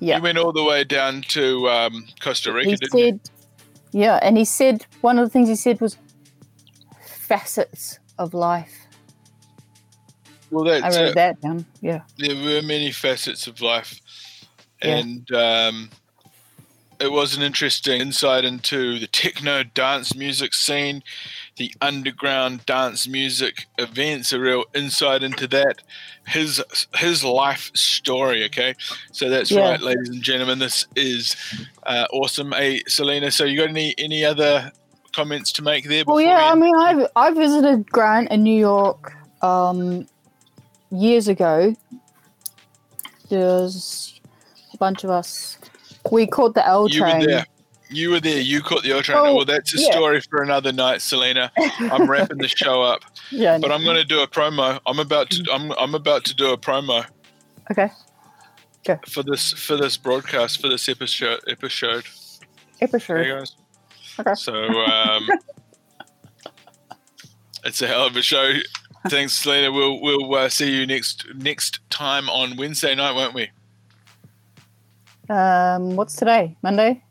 Yeah, he went all the way down to um, Costa Rica, he didn't he? Yeah, and he said one of the things he said was facets of life. Well, I wrote it. that down. Yeah. There were many facets of life, Yeah. and um, it was an interesting insight into the techno dance music scene, the underground dance music events. A real insight into that. His his life story. Okay, so that's Yeah. right, ladies and gentlemen. This is uh, awesome. Hey, Selena. So you got any any other comments to make there? Well, yeah. I mean, I I visited Grant in New York um, years ago. There's a bunch of us. We caught the L train. You were there. You were there. You caught the L train. Oh, well, that's a yeah. story for another night, Selena. I'm wrapping the show up, Yeah. but I'm going to do a promo. I'm about to. I'm. I'm about to do a promo okay. Okay. for this for this broadcast for this episode. Episode. Episode. Okay, guys. Okay. So um, it's a hell of a show. Thanks, Selena. We'll we'll uh, see you next next time on Wednesday night, won't we? Um, what's today? Monday.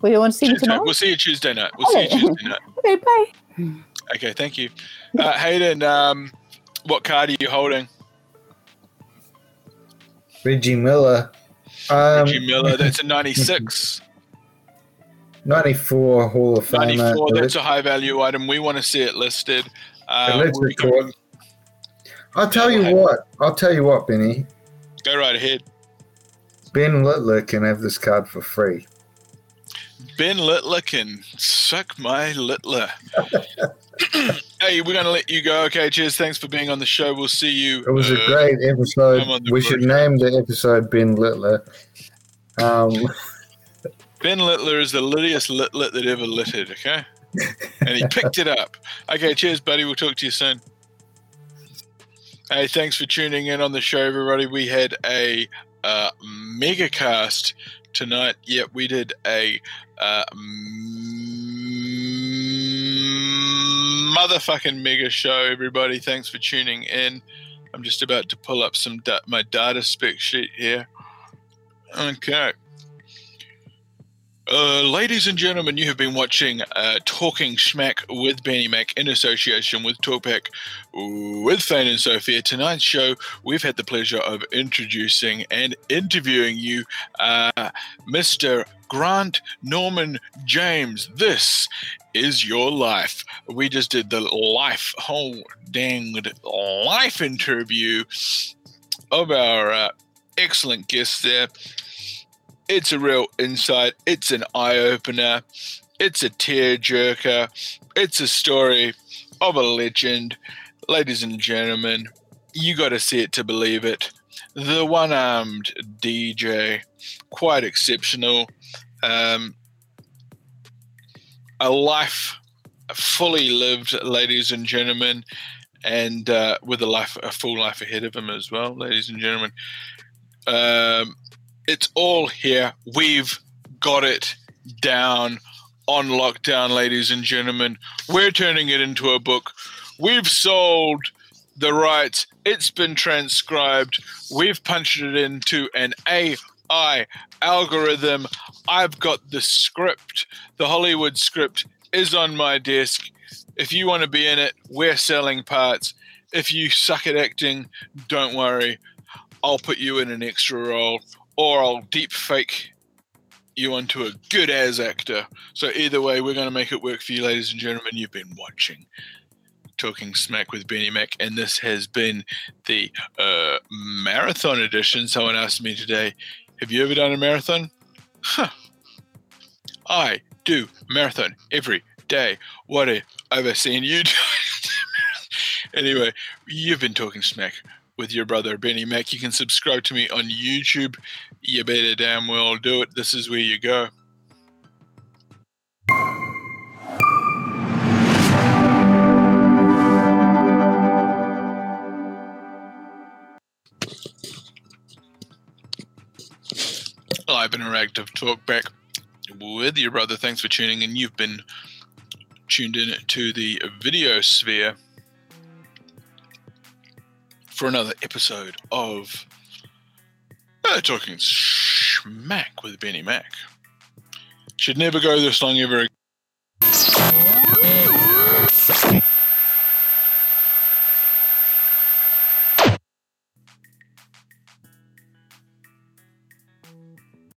We want to see me Tuesday. tomorrow. We'll see you Tuesday night. We'll see you Okay. Tuesday night. Okay, bye. Okay, thank you. Uh, Hayden, um, what card are you holding? Reggie Miller. Um, Reggie Miller, that's a 96. 94 Hall of Famer. 94, that's a high value item. We want to see it listed. Uh, can-. I'll tell you what. I'll tell you what, Benny. Go right ahead. Ben Littler can have this card for free. Ben Littler can suck my Littler. hey, we're going to let you go. Okay, cheers. Thanks for being on the show. We'll see you. It was a uh, great episode. I'm on the We should name the episode Ben Littler. Um, Ben Littler is the littiest litlet that ever littered, okay? And he picked it up. Okay, cheers, buddy. We'll talk to you soon. Hey, thanks for tuning in on the show, everybody. We had a uh, mega cast tonight. Yep, we did a uh, mm, motherfucking mega show, everybody. Thanks for tuning in. I'm just about to pull up some da- my data spec sheet here. Okay. Uh, ladies and gentlemen, you have been watching uh, Talking Schmack with Benny Mack in association with Talkback with Thane and Sophia. Tonight's show, we've had the pleasure of introducing and interviewing you, uh, Mr. Grant Norman James. This is your life. We just did the life, whole danged life interview of our uh, excellent guest there. It's a real insight. It's an eye opener. It's a tearjerker. It's a story of a legend. Ladies and gentlemen, you got to see it to believe it. The one armed DJ, quite exceptional. Um, a life fully lived, ladies and gentlemen, and uh, with a life, a full life ahead of him as well, ladies and gentlemen. Um, it's all here. We've got it down on lockdown, ladies and gentlemen. We're turning it into a book. We've sold the rights. It's been transcribed. We've punched it into an AI algorithm. I've got the script. The Hollywood script is on my desk. If you want to be in it, we're selling parts. If you suck at acting, don't worry. I'll put you in an extra role or I'll deep fake you onto a good as actor. So either way, we're going to make it work for you, ladies and gentlemen. You've been watching Talking Smack with Benny Mack, and this has been the uh, marathon edition. Someone asked me today, "Have you ever done a marathon?" Huh. I do marathon every day. What have I seen you do? anyway, you've been talking smack with your brother Benny Mack. You can subscribe to me on YouTube. You better damn well do it. This is where you go. Live interactive talk back with your brother. Thanks for tuning in. You've been tuned in to the video sphere for another episode of uh, Talking Smack with Benny Mack. Should never go this long ever